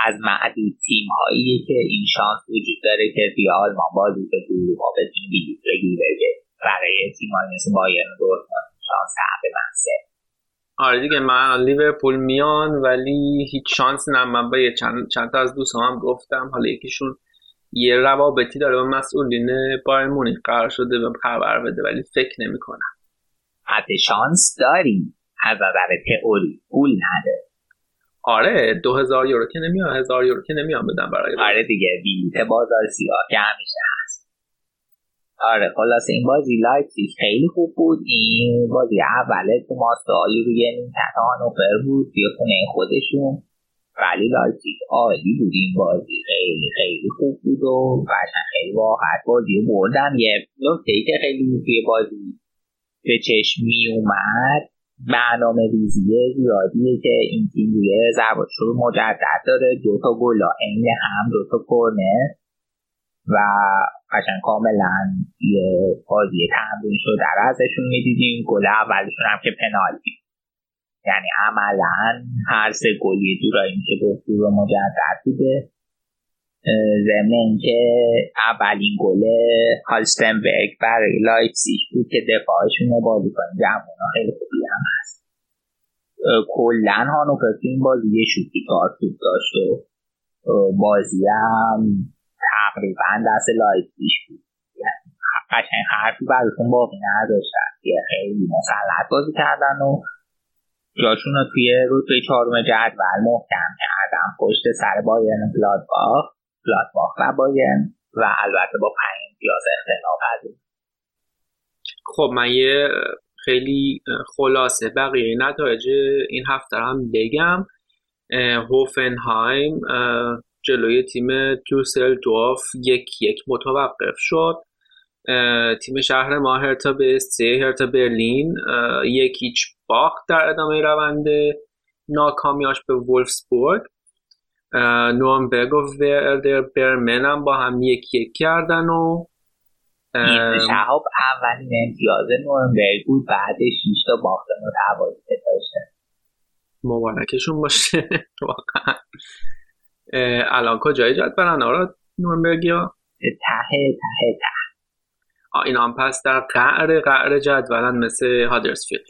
از معدود تیم هایی که این شانس وجود داره که توی آلمان بازی به اروپا به تیم بگیره برای تیم های مثل بایرن دورتموند شانس تقریبا سه آره دیگه من لیورپول میان ولی هیچ شانس نه. من با چند, چند تا از دوست هم گفتم. حالا یکیشون یه روابطی داره با مسئولین بایر مونیخ. قرار شده به خبر بده ولی فکر نمی کنم حتی شانس داریم. از نظر تئوری پول نداره. آره دو هزار یورو که نمیان هزار یورو که نمیان بدن برای آره دیگه بیت بازار سیاه که همیشه هست آره خلاص این بازی لایپزیگ خیلی خوب بود. این بازی اوله تو ماستالی روی نیمکت هانوفر بود توی خونه خودشون. ولی لایپزیگ عالی بود این بازی. خیلی خیلی خوب بود و قشنگ خیلی واحد بازی بردن. یه نکته که خیلی توی بازی به چشم می اومد برنامه ریزی زیادیه که این تیم روی ضربات شروع مجدد داره. دو تا گلا عین هم دو تا کرنر و قشنگ کاملا یه بازی تمرین شده در ازشون می‌دیدیم. گل اولشون هم که پنالتی. یعنی عملا هر سه گل یه جورایی میشه گفت رو مجدد بوده. ضمن اینکه اولین گل هالستنبرگ برای لایپزیگ بود که دفاعشون بازیکن جوون خیلی خوبی هم هست. کلا هانوفر تو این بازی یه شوتی کار خوب داشت و بازی هم تقریبا دست لایپزیگ بود. یعنی قشنگ حرفی براتون باقی نداشتن. که خیلی مسلط بازی کردن و جاشون رو توی رتبه چهارم جدول محکم کردن. پشت سر بایرن گلادباخ. گلادباخ و بایرن و البته با پنج امتیاز اختلاف از خب من یه خیلی خلاصه بقیه نتایج این هفته هم بگم. هوفنهایم جلوی تیم دوسل دوف یک یک متوقف شد. تیم شهر ما هرتا به سه هرتا برلین یک هیچ باخت در ادامه روند ناکامیاش به وولفسبورگ. نورنبرگ و وردر برمن هم با هم یک یک کردن و شهاب اولین امتیاز نورنبرگ بود بعدش 6 تا باخت متوالی داشته مبارکشون باشه. واقعا. الان کجای جدولن آراد نورنبرگی ها ته ته ته اینا هم پس در قعر قعر جدولن مثل هادرسفیلد.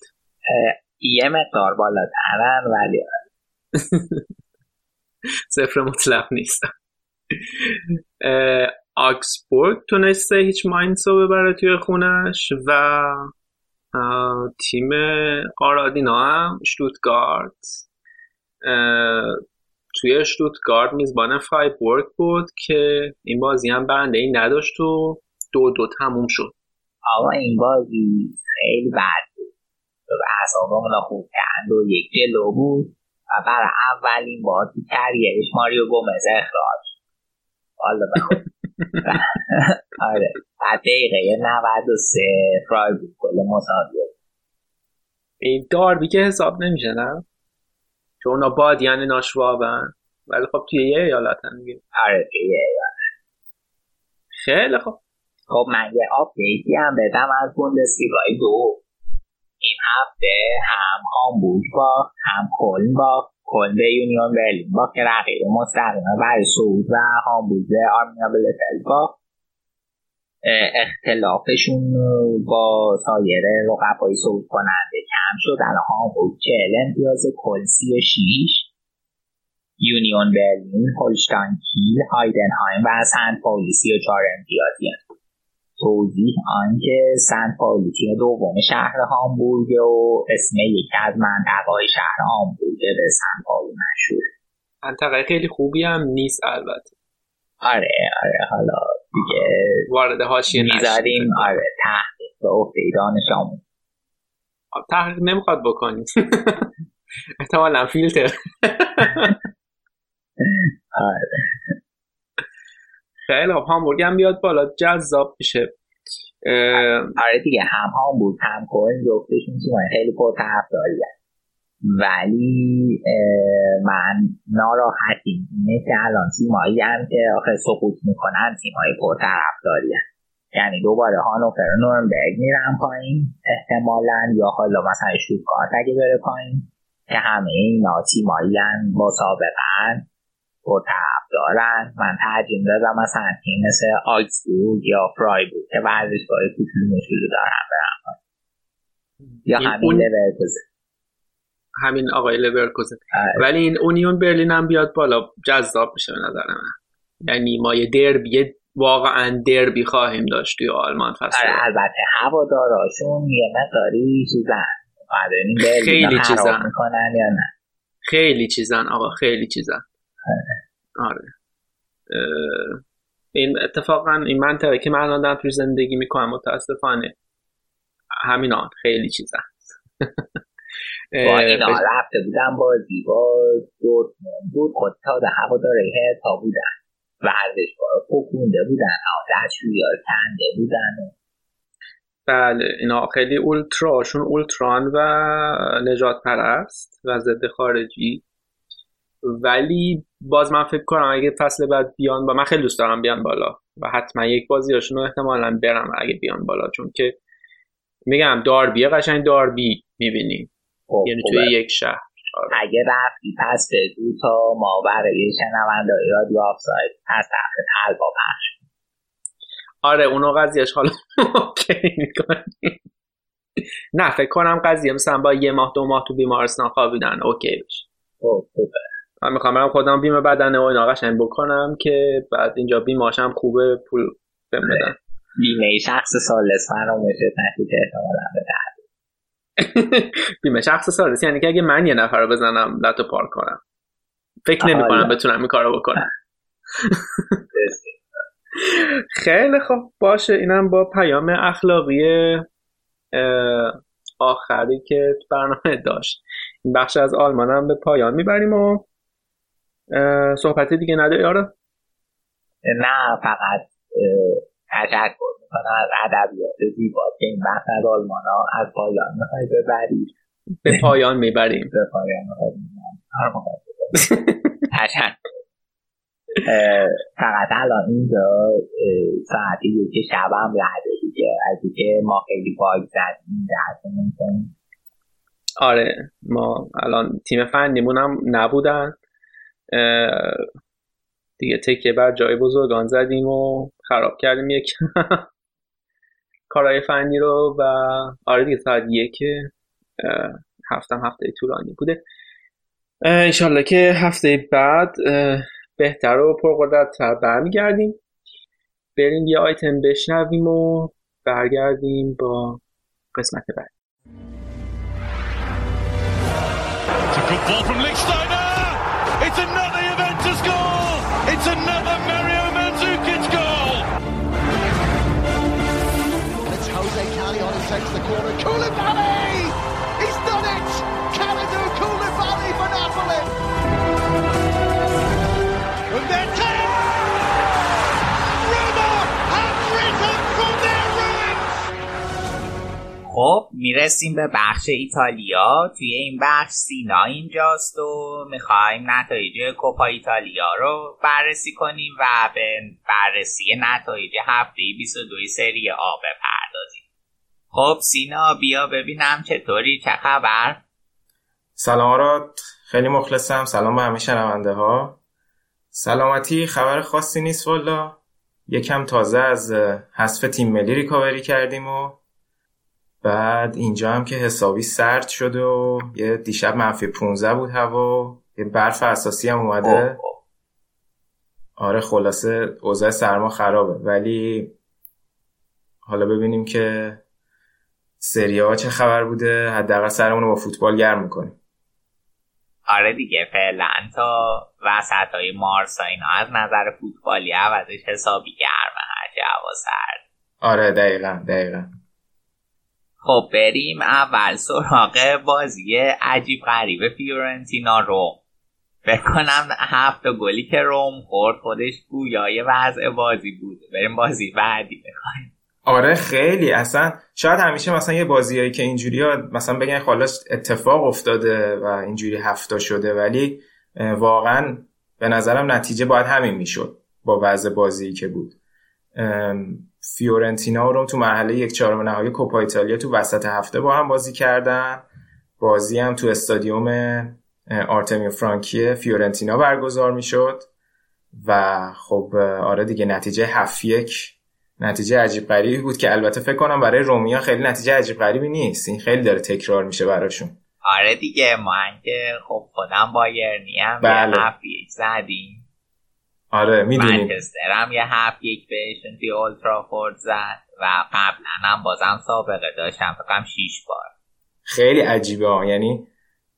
یه مقدار بالاترن ولی صفر مطلق نیست. آکسبورگ تونسته هیچ ماینس رو ببره توی خونش و تیم آرادینا هم شتوتگارت. توی شتوتگارت میزبان فرایبورگ بود که این بازی هم برنده ای نداشت و دو دو تموم شد. آقا این بازی خیلی بد بود. اعصابمون خوب کند و یک جلو بود. و برای اولین بار تو کریرش ماریو گومز اخراج. حالا آره. بعد دقیقه 93 فرای بود. کل مساویه این داربی که حساب نمیشه نه؟ چون اونا بادیان ناشوابن. ولی خب توی یه ایالت هم دیگه. آره توی یه ایالت. خیلی خب. خب من یه update ی هم بدم از بوندسلیگای دو. هفته هم هامبورگ با هم کلن با کلن به یونیون برلین با که رقیب مستقیمه برای صعود و هامبورگ آرمینیا بیلفلد با اختلافشون با سایر رقبای صعود کننده کم شد. الان هامبورگ چهل امتیاز کل سی و شیش. یونیون برلین هولشتاین کیل هایدنهایم و سنت پاولی سی و چهار امتیازی توضیح آنکه سنت پاولی تیم دوم شهر هامبورگ و اسم یکی از منطقه‌های شهر هامبورگ به سنت پاولی مشهور. منطقه خیلی خوبی هم نیست البته. آره آره حالا دیگه وارد حاشیه می‌ذاریم آره تحقیق به عهده دانش آمون تحقیق نمی‌خواد بکنید احتمالا فیلتر. آره. خیلی خب هامبورگ هم بیاد بالا. جذاب میشه. آره دیگه هم هامبورگ هم کلن جفتشون تیمای خیلی پرطرفداری ولی من ناراحتیم. اینه که الان تیمایی هم که آخه سقوط می‌کنن تیمای پرطرفداری یعنی دوباره هانوفر و نورنبرگ میرن پایین احتمالا یا حالا مثلا اشتوتگارت اگه بره پایین که همه اینا تیمایی با سابقن پرطرفدارن من ترجیح میدادم مثلا تیم مثل آگسبورگ یا فرایبورگ که ورزشگاه کوچولو مشکلو دارن پایین یا همین لورکوزن همین آقای لورکوزن ولی این اونیون برلین هم بیاد بالا جذاب میشه به نظر من. یعنی ما یه دربی واقعا دربی خواهیم داشت توی آلمان فصل آره البته هواداراشون یه مقداری چیزن. خیلی چیزن. می‌کنن یا نه؟ خیلی چیزن آقا خیلی چیزن. آره. این اتفاقا این منطقه که من دارم توی زندگی می‌کنم متاسفانه. همینا خیلی چیزن با اینا رفته بودن بازی با دورتموند بود خود تا ده هوا داره تا بودن. ورزشگاه پکونده بودن ها کنده بودن. بله اینا خیلی اولتراشون اولتران و نجات پرست و ضد خارجی. ولی باز من فکر کنم اگه فصل بعد بیان با من خیلی دوست دارم بیان بالا و حتما یک بازی هاشون رو احتمالا برم اگه بیان بالا چون که میگم داربی قشنگ داربی می‌بینیم. یعنی توی یک شهر. اگه رفتی پس دو تا ما برای شنونده رادیو آفساید از طرف طلبا پخش. آره اونو قضیهش حالا اوکی می‌کنیم. نه فکر کنم قضیه مثلا با یه ماه دو ماه تو بیمارستان خوابیدن اوکی بشه من می‌خوام برم خودم بیمه بدنه و اینا قشنگ بکنم که بعد اینجا بیماشم خوبه پول بهم بدن. بیمه شخص سالس فراموشت نشید احتمالا به بیمه شخص سالس یعنی که اگه من یه نفر رو بزنم لطو پارک کنم. فکر نمی کنم بتونم این کارو بکنم. خیلی خوب باشه. اینم با پیام اخلاقی آخری که برنامه داشت. این بخش از آلمان هم به پایان می‌بریم و صحبت دیگه نداری آره نه فقط تشکر می‌کنن از ادبیات زیبا که این بحث از آلمان از پایان می‌خوای ببری. به پایان می‌بریم. به پایان فقط الان اینجا ساعت یکی شب هم رده دیگه. از اینکه ما خیلی باگ زدیم آره ما الان تیم فنیمون هم نبودن. دیگه تکیه بر جای بزرگان زدیم و خراب کردیم یک کارهای فنی رو و آره دیگه ساعت یک هفتم هفته طولانی بوده. انشالله که هفته بعد بهتر و پرقدرت تر برمیگردیم. بریم یه آیتم بشنویم و برگردیم با قسمت بعد. Corner. Koulibaly! He's done it! Kalidou Koulibaly for Napoli! And then Roma! خب می‌رسیم به بخش ایتالیا توی این بخش سینا اینجاست و می‌خوایم نتایج کوپا ایتالیا رو بررسی کنیم و به بررسی نتایج هفته 22 سری آ بپردازیم خب سینا بیا ببینم چطوری چه خبر؟ سلام آراد. خیلی مخلصم. سلام به همه شنونده ها سلامتی خبر خاصی نیست والا. یکم تازه از حذف تیم ملی ریکاوری کردیم و بعد اینجا هم که حسابی سرد شده و یه دیشب منفی 15 بود هوا. یه برف اساسی هم اومده. آره خلاصه اوضاع سرما خرابه. ولی حالا ببینیم که سری ها چه خبر بوده؟ حداقل سرمون رو با فوتبال گرم می‌کنیم آره دیگه فعلا تا وسط های مارس اینا. از نظر فوتبالی عوضش حسابی گرمه هر جوا سرد. آره دقیقا دقیقا. خب بریم اول سراغ بازی عجیب غریب فیورنتینا روم. بکنم هفت گلی که روم خورد خودش گویای وضع بازی بود. بریم بازی بعدی بخوایم. آره خیلی. اصلا شاید همیشه مثلا یه بازیایی که اینجوری ها مثلا بگن خلاص اتفاق افتاده و اینجوری هفتا شده ولی واقعا به نظرم نتیجه باید همین می‌شد با وضع بازی که بود. فیورنتینا رو تو مرحله یک چهارم نهایی کوپا ایتالیا تو وسط هفته با هم بازی کردن. بازی هم تو استادیوم آرتمیو فرانکی فیورنتینا برگزار می‌شد. و خب آره دیگه نتیجه هفت یک نتیجه عجیب غریبی بود که البته فکر کنم برای رومیا خیلی نتیجه عجیب غریبی نیست. این خیلی داره تکرار میشه براشون. آره دیگه ما که خب خودم بایرنی هم بله. یه هفت زدیم. آره می‌دونیم. منچستر هم یه هفت یک بهشون توی اولترافورد زد و قبلا هم بازم سابقه داشتم فکرم شیش بار. خیلی عجیبه ها. یعنی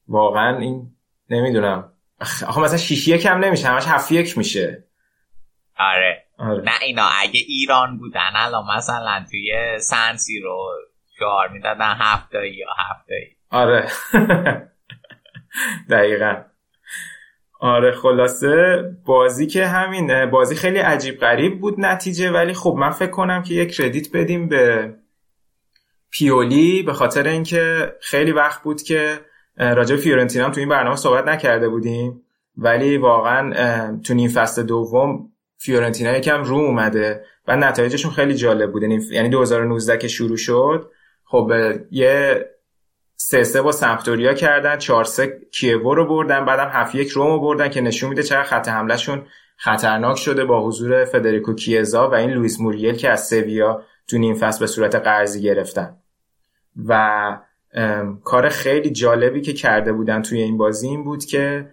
واقعا این نمی‌دونم. آخه مثلا شیش یک هم نمیشه. همش هفت یک میشه. آره. آره. نه اینا اگه ایران بودن الان مثلا توی سنسی رو شعار می‌دادن هفته یا هفته آره. دقیقا. آره خلاصه بازی که همین بازی خیلی عجیب غریب بود نتیجه ولی خب من فکر کنم که یک کردیت بدیم به پیولی به خاطر اینکه خیلی وقت بود که راجع فیورنتینا تو این برنامه صحبت نکرده بودیم. ولی واقعا تو نیم فصل دوم فیورنتینا یکم رو اومده و نتایجشون خیلی جالب بود. یعنی 2019 که شروع شد خب یه سه سه با سمپدوریا کردن 4 سه کیوو رو بردن بعدم هفت یک رومو بردن که نشون میده چقدر خط حملهشون خطرناک شده با حضور فدریکو کیزا و این لوئیس موریل که از سویا تو نیم فصل به صورت قرضی گرفتن. و کار خیلی جالبی که کرده بودن توی این بازی این بود که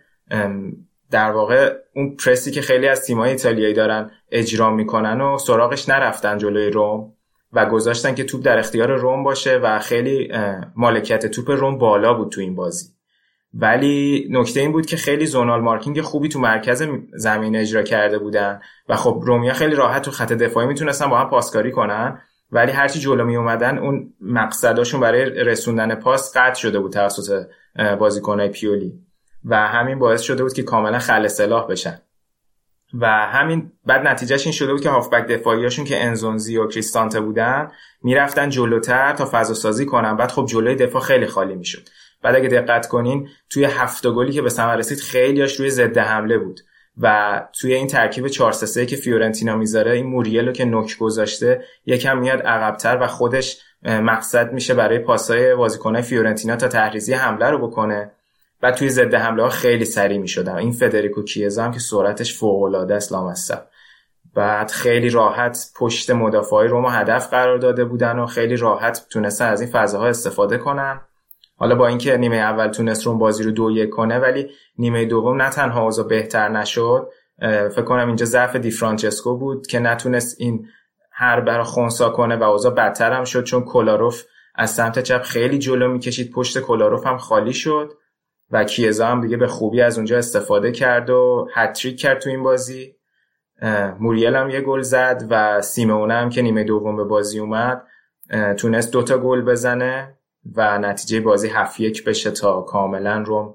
در واقع اون پرسی که خیلی از تیم‌های ایتالیایی دارن اجرا می‌کنن و سراغش نرفتن جلوی روم و گذاشتن که توپ در اختیار روم باشه و خیلی مالکیت توپ روم بالا بود تو این بازی. ولی نکته این بود که خیلی زونال مارکینگ خوبی تو مرکز زمین اجرا کرده بودن و خب رومیا خیلی راحت تو خط دفاعی می‌تونستن با هم پاسکاری کنن ولی هرچی جلو می اومدن اون مقصداشون برای رسوندن پاس قطع شده بود توسط بازیکنهای پیولی. و همین باعث شده بود که کاملا خلع سلاح بشن. و همین بعد نتیجهش این شده بود که هافبک دفاعیاشون که انزونزی و کریستانته بودن می‌رفتن جلوتر تا فضا سازی کنن. بعد خب جلوی دفاع خیلی خالی می‌شد. بعد اگه دقت کنین توی هفت گلی که به ثمر رسید خیلیاش روی ضد حمله بود. و توی این ترکیب 4 3 که فیورنتینا می‌ذاره این موریلو که نوک گذاشته یکم میاد عقبتر و خودش مقصد میشه برای پاسای بازیکنای فیورنتینا تا طرح‌ریزی حمله رو بکنه. و توی ضد حمله ها خیلی سریع می‌شدن. این فدریکو کیزا هم که سرعتش فوق العاده است لامصب. بعد خیلی راحت پشت مدافعای روما هدف قرار داده بودن و خیلی راحت تونستن از این فضاها استفاده کنن. حالا با اینکه نیمه اول تونست رو بازی رو دو یک کنه ولی نیمه دوم نه تنها اوضاع بهتر نشد فکر کنم اینجا ضعف دی فرانچسکو بود که نتونست این هر برا خونسا کنه و اوضاع بدتر هم شد چون کلاروف از سمت چپ خیلی جلو می‌کشید پشت کلاروف هم خالی شد. و کیزا هم دیگه به خوبی از اونجا استفاده کرد و هتریک کرد تو این بازی. موریل هم یه گل زد و سیمونه هم که نیمه دوم به بازی اومد تونست دوتا گل بزنه و نتیجه بازی هفت یک بشه تا کاملا روم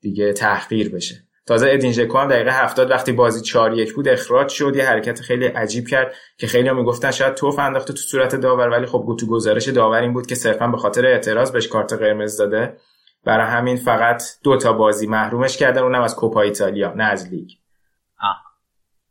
دیگه تحقیر بشه. تازه ادین ژکو هم دقیقه هفتاد وقتی بازی 4 یک بود اخراج شد یه حرکت خیلی عجیب کرد که خیلی هم می‌گفتن شاید توف انداخته تو صورت داور ولی خب تو گزارش داور این بود که صرفا به خاطر اعتراض بهش کارت قرمز داده. برای همین فقط دو تا بازی محرومش کردن اونم از کوپا ایتالیا نه از لیگ.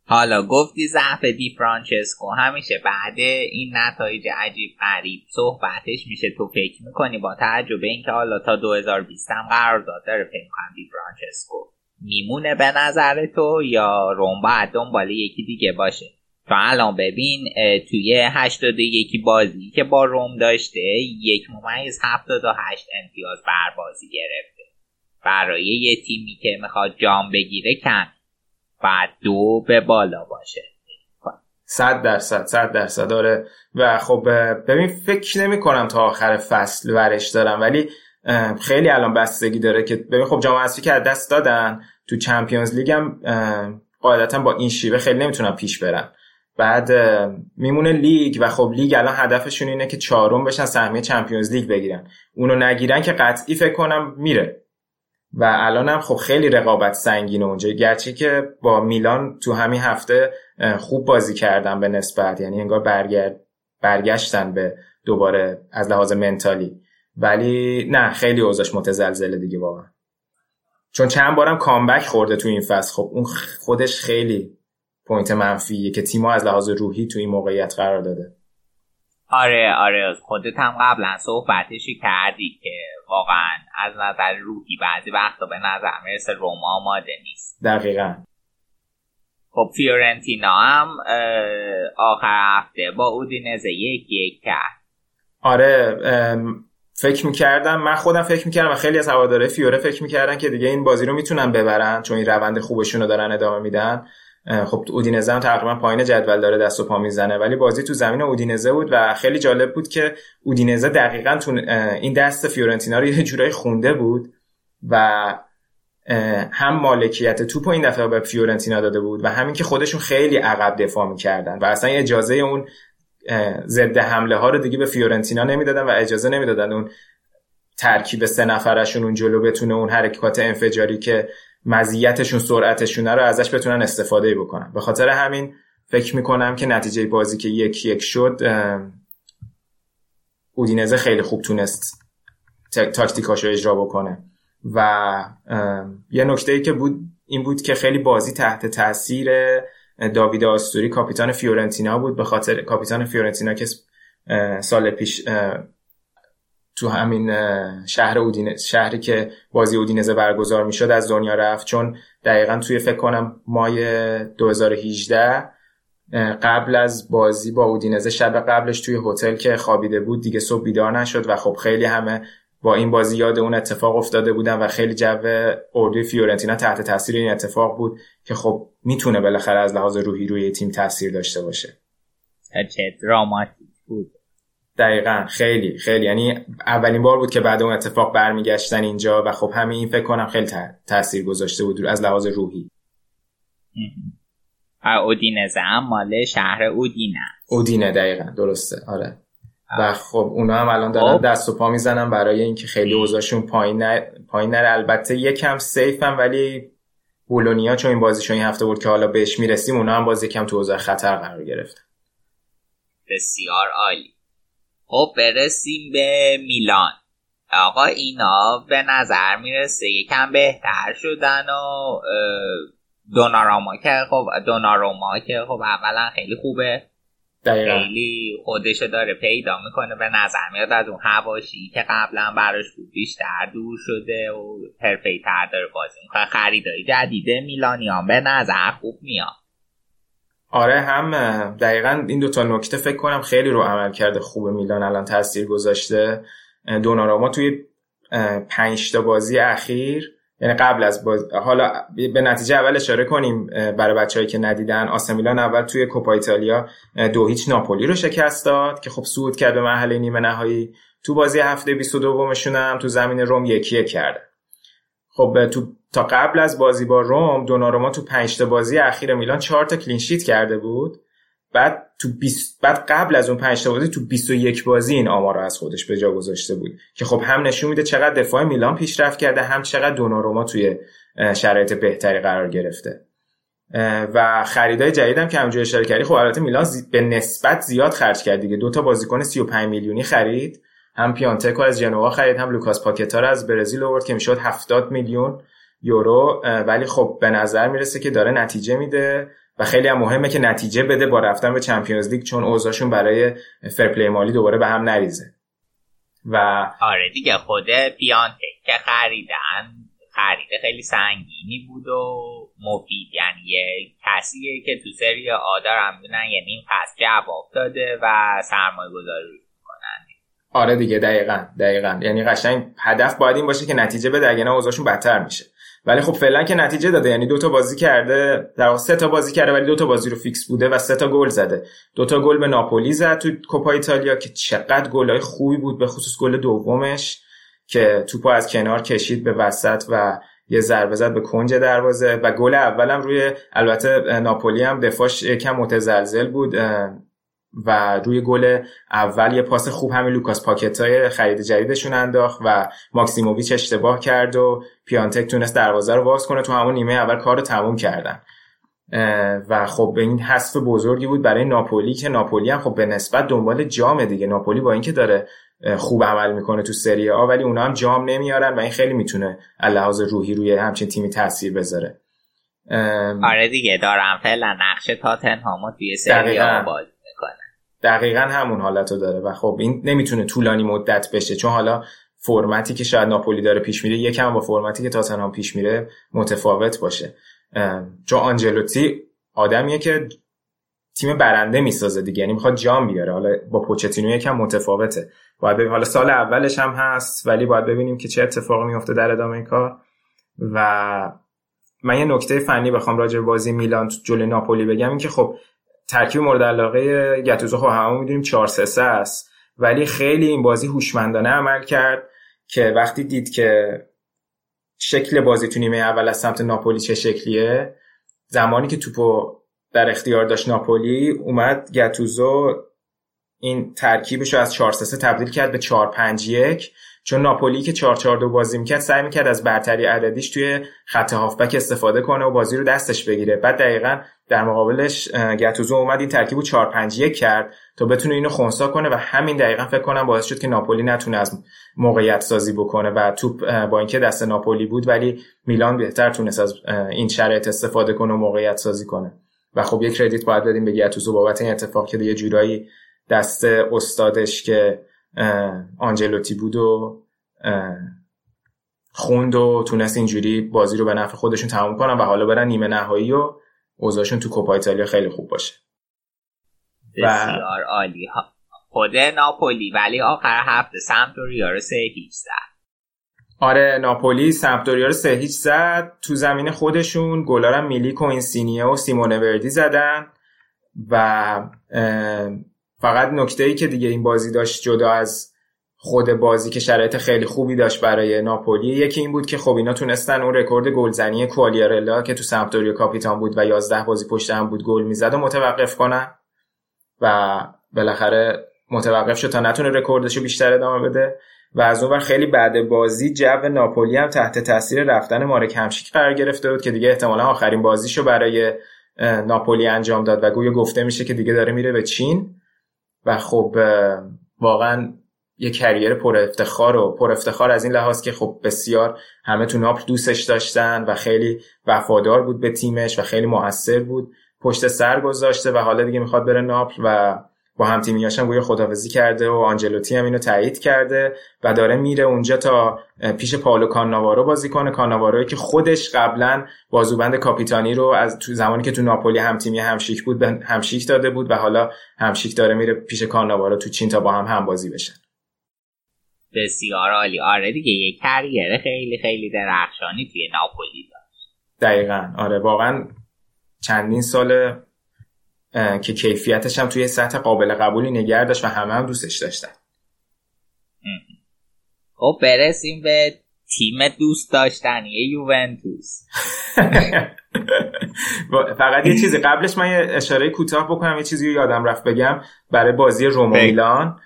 حالا گفتی ضعف دی فرانچسکو. همیشه بعد این نتایج عجیب غریب صحبتش میشه. تو فکر می‌کنی با توجه به اینکه حالا تا 2020 هم قرار داره فکر دی فرانچسکو میمونه به نظر تو یا رم باید دنبال یکی دیگه باشه؟ تو الان ببین توی 81 بازی که با رم داشته یک ممیز 78 امتیاز بر بازی گرفته. برای یه تیمی که می‌خواد جام بگیره کم بعد دو به بالا باشه. صد درصد صد درصد داره و خب ببین فکر نمی کنم تا آخر فصل ورش دارم ولی خیلی الان بستگی داره که ببین خب جام حذفی که دست دادن تو چمپیونز لیگ هم قاعدتا با این شیوه خیلی نمی‌تونن پیش برن بعد میمونه لیگ و خب لیگ الان هدفشون اینه که چهارم بشن سهمیه چمپیونز لیگ بگیرن. اونو نگیرن که قطعی فکر کنم میره. و الان هم خب خیلی رقابت سنگینه اونجا. گرچه که با میلان تو همین هفته خوب بازی کردن به نسبت. یعنی انگار برگرد برگشتن به دوباره از لحاظ منتالی. ولی نه خیلی اوضاعش متزلزله دیگه واقعا. چون چند بارم کامبک خورده تو این فصل. خب اون خودش خیلی point منفیه که تیمو از لحاظ روحی تو این موقعیت قرار داده. آره آره. خودت هم قبلا صحبتشو کردی که واقعا از نظر روحی بعضی وقتا به نظر می‌رسه روما آماده نیست. دقیقا. خب فیورنتینا هم آخر هفته با اودینزه یک یک کرد. آره فکر می‌کردم من خودم فکر می‌کردم و خیلی از هواداره فیوره فکر می‌کردن که دیگه این بازی رو می‌تونن ببرن چون این روند خوبشون رو دارن ادامه میدن. خب اودینزه هم تقریبا پایین جدول داره دست و پا می‌زنه. ولی بازی تو زمین اودینزه بود و خیلی جالب بود که اودینزه دقیقا تو این دست فیورنتینا رو یه جورایی خونده بود و هم مالکیت توپ این دفعه به فیورنتینا داده بود و همین که خودشون خیلی عقب دفاع می‌کردن و اصلا اجازه اون ضد حمله ها رو دیگه به فیورنتینا نمی‌دادن و اجازه نمی‌دادن اون ترکیب سه نفرشون اون جلو بتونه اون حرکات انفجاری که مزیتشون سرعتشون رو ازش بتونن استفاده بکنن. به خاطر همین فکر می‌کنم که نتیجه بازی که یک یک شد اودینزه خیلی خوب تونست تاکتیکاشو اجرا بکنه. و یه نکته ای که بود این بود که خیلی بازی تحت تاثیر داوید آستوری کاپیتان فیورنتینا بود. به خاطر کاپیتان فیورنتینا که سال پیش تو همین شهر اودینه شهری که بازی اودینزه برگزار می‌شد از دنیا رفت. چون دقیقا توی فکر کنم مای 2018 قبل از بازی با اودینزه شب قبلش توی هتل که خوابیده بود دیگه صبح بیدار نشد و خب خیلی همه با این بازی یاد اون اتفاق افتاده بودن و خیلی جو اردوی فیورنتینا تحت تاثیر این اتفاق بود که خب می‌تونه بالاخره از لحاظ روحی روی تیم تاثیر داشته باشه. چه دراماتیک بود. دقیقا خیلی خیلی. یعنی اولین بار بود که بعد اون اتفاق برمیگشتن اینجا و خب همین این فکر کنم خیلی تاثیر گذاشته بود از لحاظ روحی. اودینزه. هم مال شهر اودینه. اودینه دقیقا. درسته. آره. و خب اونا هم الان دارن خب. دست و پا می‌زنن برای اینکه خیلی اوضاعشون پایین نره پایین نره. البته یکم سیف هم ولی بولونیا چون این بازیشون این هفته بود که حالا بهش می‌رسیم اونا هم باز یکم تو اوضاع خطر قرار گرفت بسیار عالی. خب برسیم به میلان. آقا اینا به نظر می‌رسه یکم بهتر شدن و دوناراما که خب دوناروما که خب اولا خیلی خوبه. دقیقا. خیلی خودشو داره پیدا می‌کنه. به نظر میاد از اون هواشی که قبلا براش بود بیشتر دور شده و حرفه تر داره بازی می‌کنه. خریدای جدید میلانیان به نظر خوب میاد. آره هم دقیقا این دوتا نکته فکر کنم خیلی رو عمل کرده خوب میلان الان تاثیر گذاشته. دوناراما توی پنج تا بازی اخیر یعنی قبل از باز... حالا به نتیجه اول اشاره کنیم برای بچههایی که ندیدن آسمیلان اول توی کوپا ایتالیا دو هیچ ناپولی رو شکست داد که خب صعود کرد به مرحله نیمه نهایی. تو بازی هفته 22 مشون هم تو زمین روم یکی یک کرده. خب تو تا قبل از بازی با روم دوناروما تو 5 تا بازی اخیر میلان 4 تا کلین شیت کرده بود. بعد تو 20 بعد قبل از اون 5 تا بازی تو 21 بازی این آمار از خودش به جا گذاشته بود. که خب هم نشون میده چقدر دفاع میلان پیشرفت کرده هم چقدر دوناروما توی شرایط بهتری قرار گرفته. و خریدای جدیدم که همونجوری اشاره کردی خب البته میلان. به نسبت زیاد خرج کرد دیگه. دو تا بازیکن 35 میلیونی خرید. هم پیانتکو از جنوا خرید هم لوکاس پاکتا رو از برزیل آورد که می‌شد 70 میلیون. یورو ولی خب به نظر می‌رسه که داره نتیجه میده و خیلی هم مهمه که نتیجه بده با رفتن به Champions League چون اوضاعشون برای fair play مالی دوباره به هم نریزه. و آره دیگه خود پیانتک که خریدن خرید خیلی سنگینی بود و مفید. یعنی یه کسیه که تو سری آ دارن می‌دونن یعنی این پس جواب داده و سرمایه گذاری کنن آره دیگه دقیقا دقیقا. یعنی قشنگ هدف باید این باشه که نتیجه بده اگه نه اوضاعشون بدتر میشه. ولی خب فعلا که نتیجه داده یعنی دو تا بازی کرده در سه تا بازی کرده ولی دو تا بازی رو فیکس بوده و سه تا گل زده. دو تا گل به ناپولی زد تو کوپا ایتالیا که چقدر گلای خوبی بود به خصوص گل دومش که توپو از کنار کشید به وسط و یه ضربه زد به کنج دروازه. و گل اولم روی البته ناپولی هم دفاعش کم متزلزل بود و روی گل اول یه پاس خوب همین لوکاس پاکتای خرید جدیدشون انداخت و ماکسیموویچ اشتباه کرد و پیانتک تونست دروازه رو باز کنه. تو همون نیمه اول کار رو تموم کردن. و خب این حذف بزرگی بود برای ناپولی که ناپولی هم خب به نسبت دنبال جام دیگه. ناپولی با اینکه داره خوب عمل می‌کنه تو سری آ ولی اونا هم جام نمیارن و این خیلی می‌تونه لحاظ روحی روی همچین تیمی تاثیر بذاره. آره دیگه دارم. فعلا نقش تاتنهامو توی سری آ بازی دقیقا همون حالت رو داره و خب این نمی‌تونه طولانی مدت بشه چون حالا فرمتی که شاید ناپولی داره پیش میره یکم با فرمتی که تاتنهام پیش میره متفاوت باشه. چون آنجلوتی آدمیه که تیم برنده می‌سازه دیگه یعنی می‌خواد جام بیاره. حالا با پوچتینو یکم متفاوته. باید ببینیم حالا سال اولش هم هست ولی باید ببینیم که چه اتفاقی میفته در ادامه کار. و من یه نکته فنی بخوام راجع به بازی میلان جلوی ناپولی بگم این که خب ترکیب مورد علاقه گتوزو خب همون می‌دونیم 4 3 است. ولی خیلی این بازی هوشمندانه عمل کرد که وقتی دید که شکل بازی تو نیمه اول از سمت ناپولی چه شکلیه زمانی که توپو در اختیار داشت ناپولی اومد گتوزو این ترکیبش رو از 4 3 تبدیل کرد به 4 5 1 چون ناپولی که 4 4 2 بازی می‌کرد سعی می‌کرد از برتری عددیش توی خط هافبک استفاده کنه و بازی رو دستش بگیره. بعد دقیقا در مقابلش گتوزو اومد این ترکیب رو 4 5 1 کرد تا بتونه اینو خونسا کنه و همین دقیقا فکر کنم باعث شد که ناپولی نتونه از موقعیت سازی بکنه و توپ با اینکه دست ناپولی بود ولی میلان بهتر تونست از این شرایط استفاده کنه و موقعیت سازی کنه. و خب یک کردیت باید بدیم به گتوزو بابت این اتفاق که یه جورایی دست استادش که آنجلوتی بود و خوند و تونست اینجوری بازی رو به نفع خودشون تموم کنن و حالا برن نیمه نهایی و اوضاعشون تو کوپا ایتالیا خیلی خوب باشه. بسیار عالی. خود ناپولی. ولی آخر هفته سمپدوریا رو سه هیچ زد. آره ناپولی سمپدوریا رو سه هیچ زد. تو زمین خودشون گلارم میلی کوینسینیه و سیمونه وردی زدن. و فقط نکته ای که دیگه این بازی داشت جدا از خود بازی که شرایط خیلی خوبی داشت برای ناپولی یکی این بود که خب اینا تونستن اون رکورد گلزنی کوالیارلا که تو سمپدوریا کاپیتان بود و 11 بازی پشت هم بود گل می‌زد و متوقف کنن و بالاخره متوقف شد تا نتونه رکوردش رو بیشتر ادامه بده و از اون خیلی بعد بازی جو ناپولی هم تحت تاثیر رفتن مارک هامشیک قرار گرفته بود که دیگه احتمالا آخرین بازیشو برای ناپولی انجام داد و گویا گفته میشه که دیگه داره میره به چین و خب واقعا یه کریر پر افتخار و پر افتخار از این لحاظ که خب بسیار همه تو ناپل دوستش داشتن و خیلی وفادار بود به تیمش و خیلی موثر بود. پشت سر گذاشته و حالا دیگه می‌خواد بره ناپل و با هم تیمیاش هم گویا خدافزی کرده و آنجلوتی هم اینو تایید کرده و داره میره اونجا تا پیش پالو کاناوارو بازی کنه. کاناوارو که خودش قبلا بازوبند کاپیتانی رو از تو زمانی که تو ناپولی هم تیمی همشیک بود همشیک داده بود و حالا همشیک داره میره پیش کاناوارو تو چین تا با هم هم بازی بشن. بسیار عالی. آره دیگه یه کریر خیلی خیلی درخشانی توی ناپولی داشت. دقیقا. آره واقعا چندین سال که کیفیتش هم توی سطح قابل قبولی نگه داشت و همه هم دوستش داشتن. خب برسیم به تیم دوست داشتنی یوونتوس. فقط یه چیزی قبلش من یه اشاره کوتاه بکنم یه چیزی یادم رفت بگم برای بازی رومو میلان.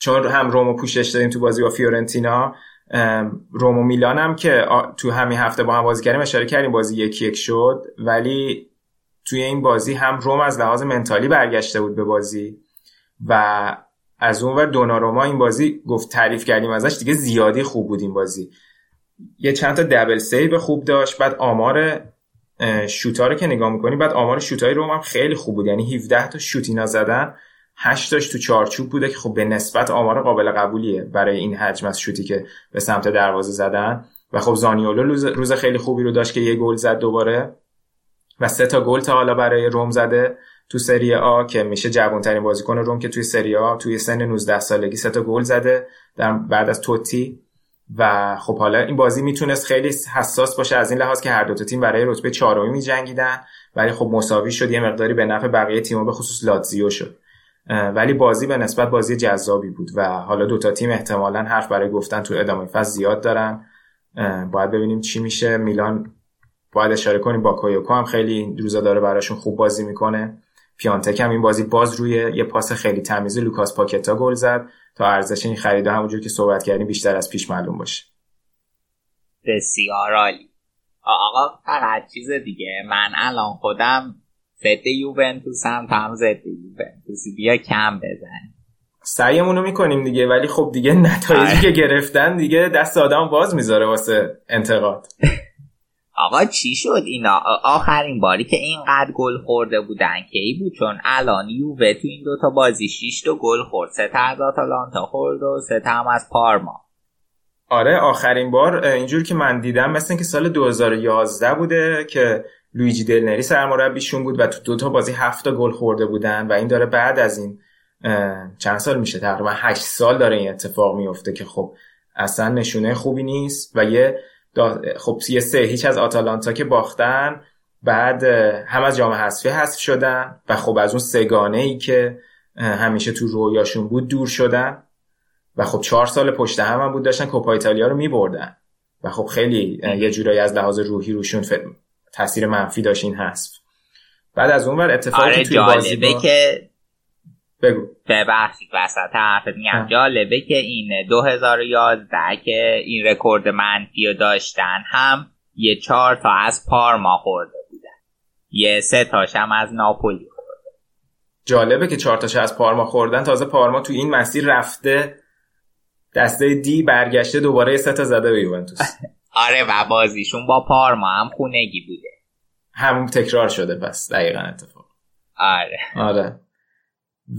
چون هم رومو پوشش داریم تو بازی با فیورنتینا رومو میلان هم که تو همین هفته با هم بازی کردیم اشاره کردیم بازی یکی یک شد ولی توی این بازی هم روم از لحاظ منتالی برگشته بود به بازی و از اون ور دوناروما این بازی گفت تعریف کردیم ازش دیگه زیادی خوب بود این بازی. یه چند تا دبل سیو خوب داشت بعد آمار شوتا رو که نگاه می‌کنی بعد آمار شوتای روم هم خیلی خوب بود یعنی 17 تا شوتینا زدن. 8 تاش تو چارچوب بوده که خب به نسبت آمار قابل قبولیه برای این حجم از شوتی که به سمت دروازه زدن. و خب زانیولو روز خیلی خوبی رو داشت که یه گل زد دوباره و سه تا گل تا حالا برای روم زده تو سری آ که میشه جوانترین بازیکن روم که توی سری آ توی سن 19 سالگی سه تا گل زده در بعد از توتی. و خب حالا این بازی می‌تونست خیلی حساس باشه از این لحاظ که هر دو تیم برای رتبه چهارمی میجنگیدن. ولی خب مساوی شد یه مقداری به نفع بقیه تیم‌ها به خصوص لاتزیو شد. ولی بازی به نسبت بازی جذابی بود و حالا دو تا تیم احتمالا حرف برای گفتن تو ادامه فصل زیاد دارن. باید ببینیم چی میشه. میلان باید اشاره کنیم باکایوکو هم خیلی روزا داره براشون خوب بازی می‌کنه. پیانتک هم این بازی باز روی یه پاس خیلی تمیز لوکاس پاکتا گل زد. تا ارزش این خرید همونجور که صحبت کردیم بیشتر از پیش معلوم باشه. بسیار عالی. آقا فقط چیز دیگه. من الان خودم ضد یوونتوس هم هم ضد یوونتوس بیا کم بزن. سعیمون رو می‌کنیم دیگه ولی خب دیگه نتایجی آره. که گرفتن دیگه دست آدم باز می‌ذاره واسه انتقاد. آقا چی شد اینا؟ آخرین باری که اینقدر گل خورده بودن کی بود؟ چون الان یووه تو این دوتا بازی 6 تا گل خورد. سه تا از آتالانتا خورد و سه تا هم از پارما. آره آخرین بار اینجور که من دیدم مثل که سال 2011 بوده که لویجی دلنری سرمربیشون بود و تو دوتا بازی هفت تا گل خورده بودن و این داره بعد از این چند سال میشه؟ تقریبا 8 سال داره این اتفاق میفته که خب اصلا نشونه خوبی نیست و یه خب یه سه هیچ از آتالانتا که باختن بعد هم از جام حذفی حذف شدن و خب از اون سگانه ای که همیشه تو رویاشون بود دور شدن و خب چهار سال پشت هم, هم بود داشتن کوپا ایتالیا رو میبردن و خب خیلی یه جورایی از لحاظ روحی روشون تاثیر منفی داشت این حذف. بعد از اون ور اتفاقی آره توی بازی با... که بگو. ببخشید وسط حرفت میگم. جالبه که این 2011 که این رکورد منفی رو داشتن هم یه چهار تا از پارما خورده بودن. یه سه تاش هم از ناپولی خورده. جالبه که چهار تاش از پارما خوردن. تازه پارما تو این مسیر رفته دسته دی برگشته دوباره سه تا زده به یوونتوس. آره و بازیشون با پارما هم خونگی بوده. همون تکرار شده پس دقیقا اتفاق. آره. آره.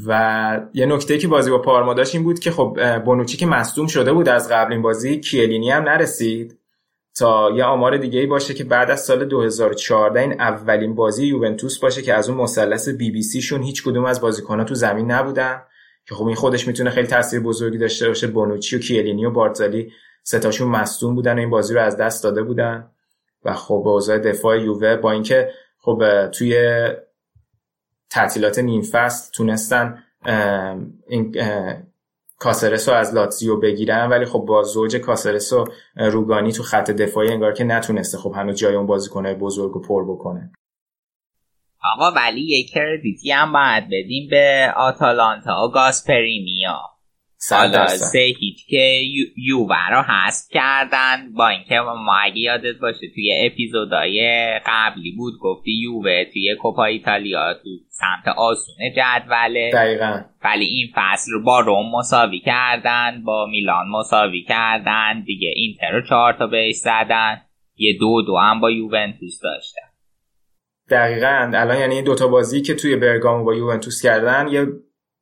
و یه نکته که بازی با پارما داشت این بود که خب بونوچی که مصدوم شده بود از قبل این بازی کیلینی هم نرسید تا یه آمار دیگه ای باشه که بعد از سال 2014 این اولین بازی یوونتوس باشه که از اون مثلث بی بی سی شون هیچ کدوم از بازیکن‌ها تو زمین نبودن. که خب این خودش می‌تونه خیلی تاثیر بزرگی داشته باشه بونوچی و کیلینی و بارتالی ستاشون مصدوم بودن و این بازی رو از دست داده بودن. و خب اوضاع دفاع یووه با اینکه خب توی تعطیلات نیم فصل تونستن این کاسرسو از لاتزیو بگیرن ولی خب با زوج کاسرسو روگانی تو خط دفاعی انگار که نتونسته خب هنوز جای اون بازیکنه بزرگ و پر بکنه. آقا ولی یک کردیتی هم باید بدیم به آتالانتا و گاسپرینیا حالا سه هیچ که یووه رو حذف کردن. با اینکه ما اگه یادت باشه توی اپیزودهای قبلی بود گفتی یووه توی کوپا ایتالیا تو سمت آسون جدوله. دقیقا. ولی این فصل رو با روم مساوی کردن با میلان مساوی کردن. دیگه اینتر رو چهار تا بهش زدن. یه دو دو هم با یوونتوس داشتن. دقیقا. الان یعنی دوتا بازی که توی برگامو با یوونتوس کردن یه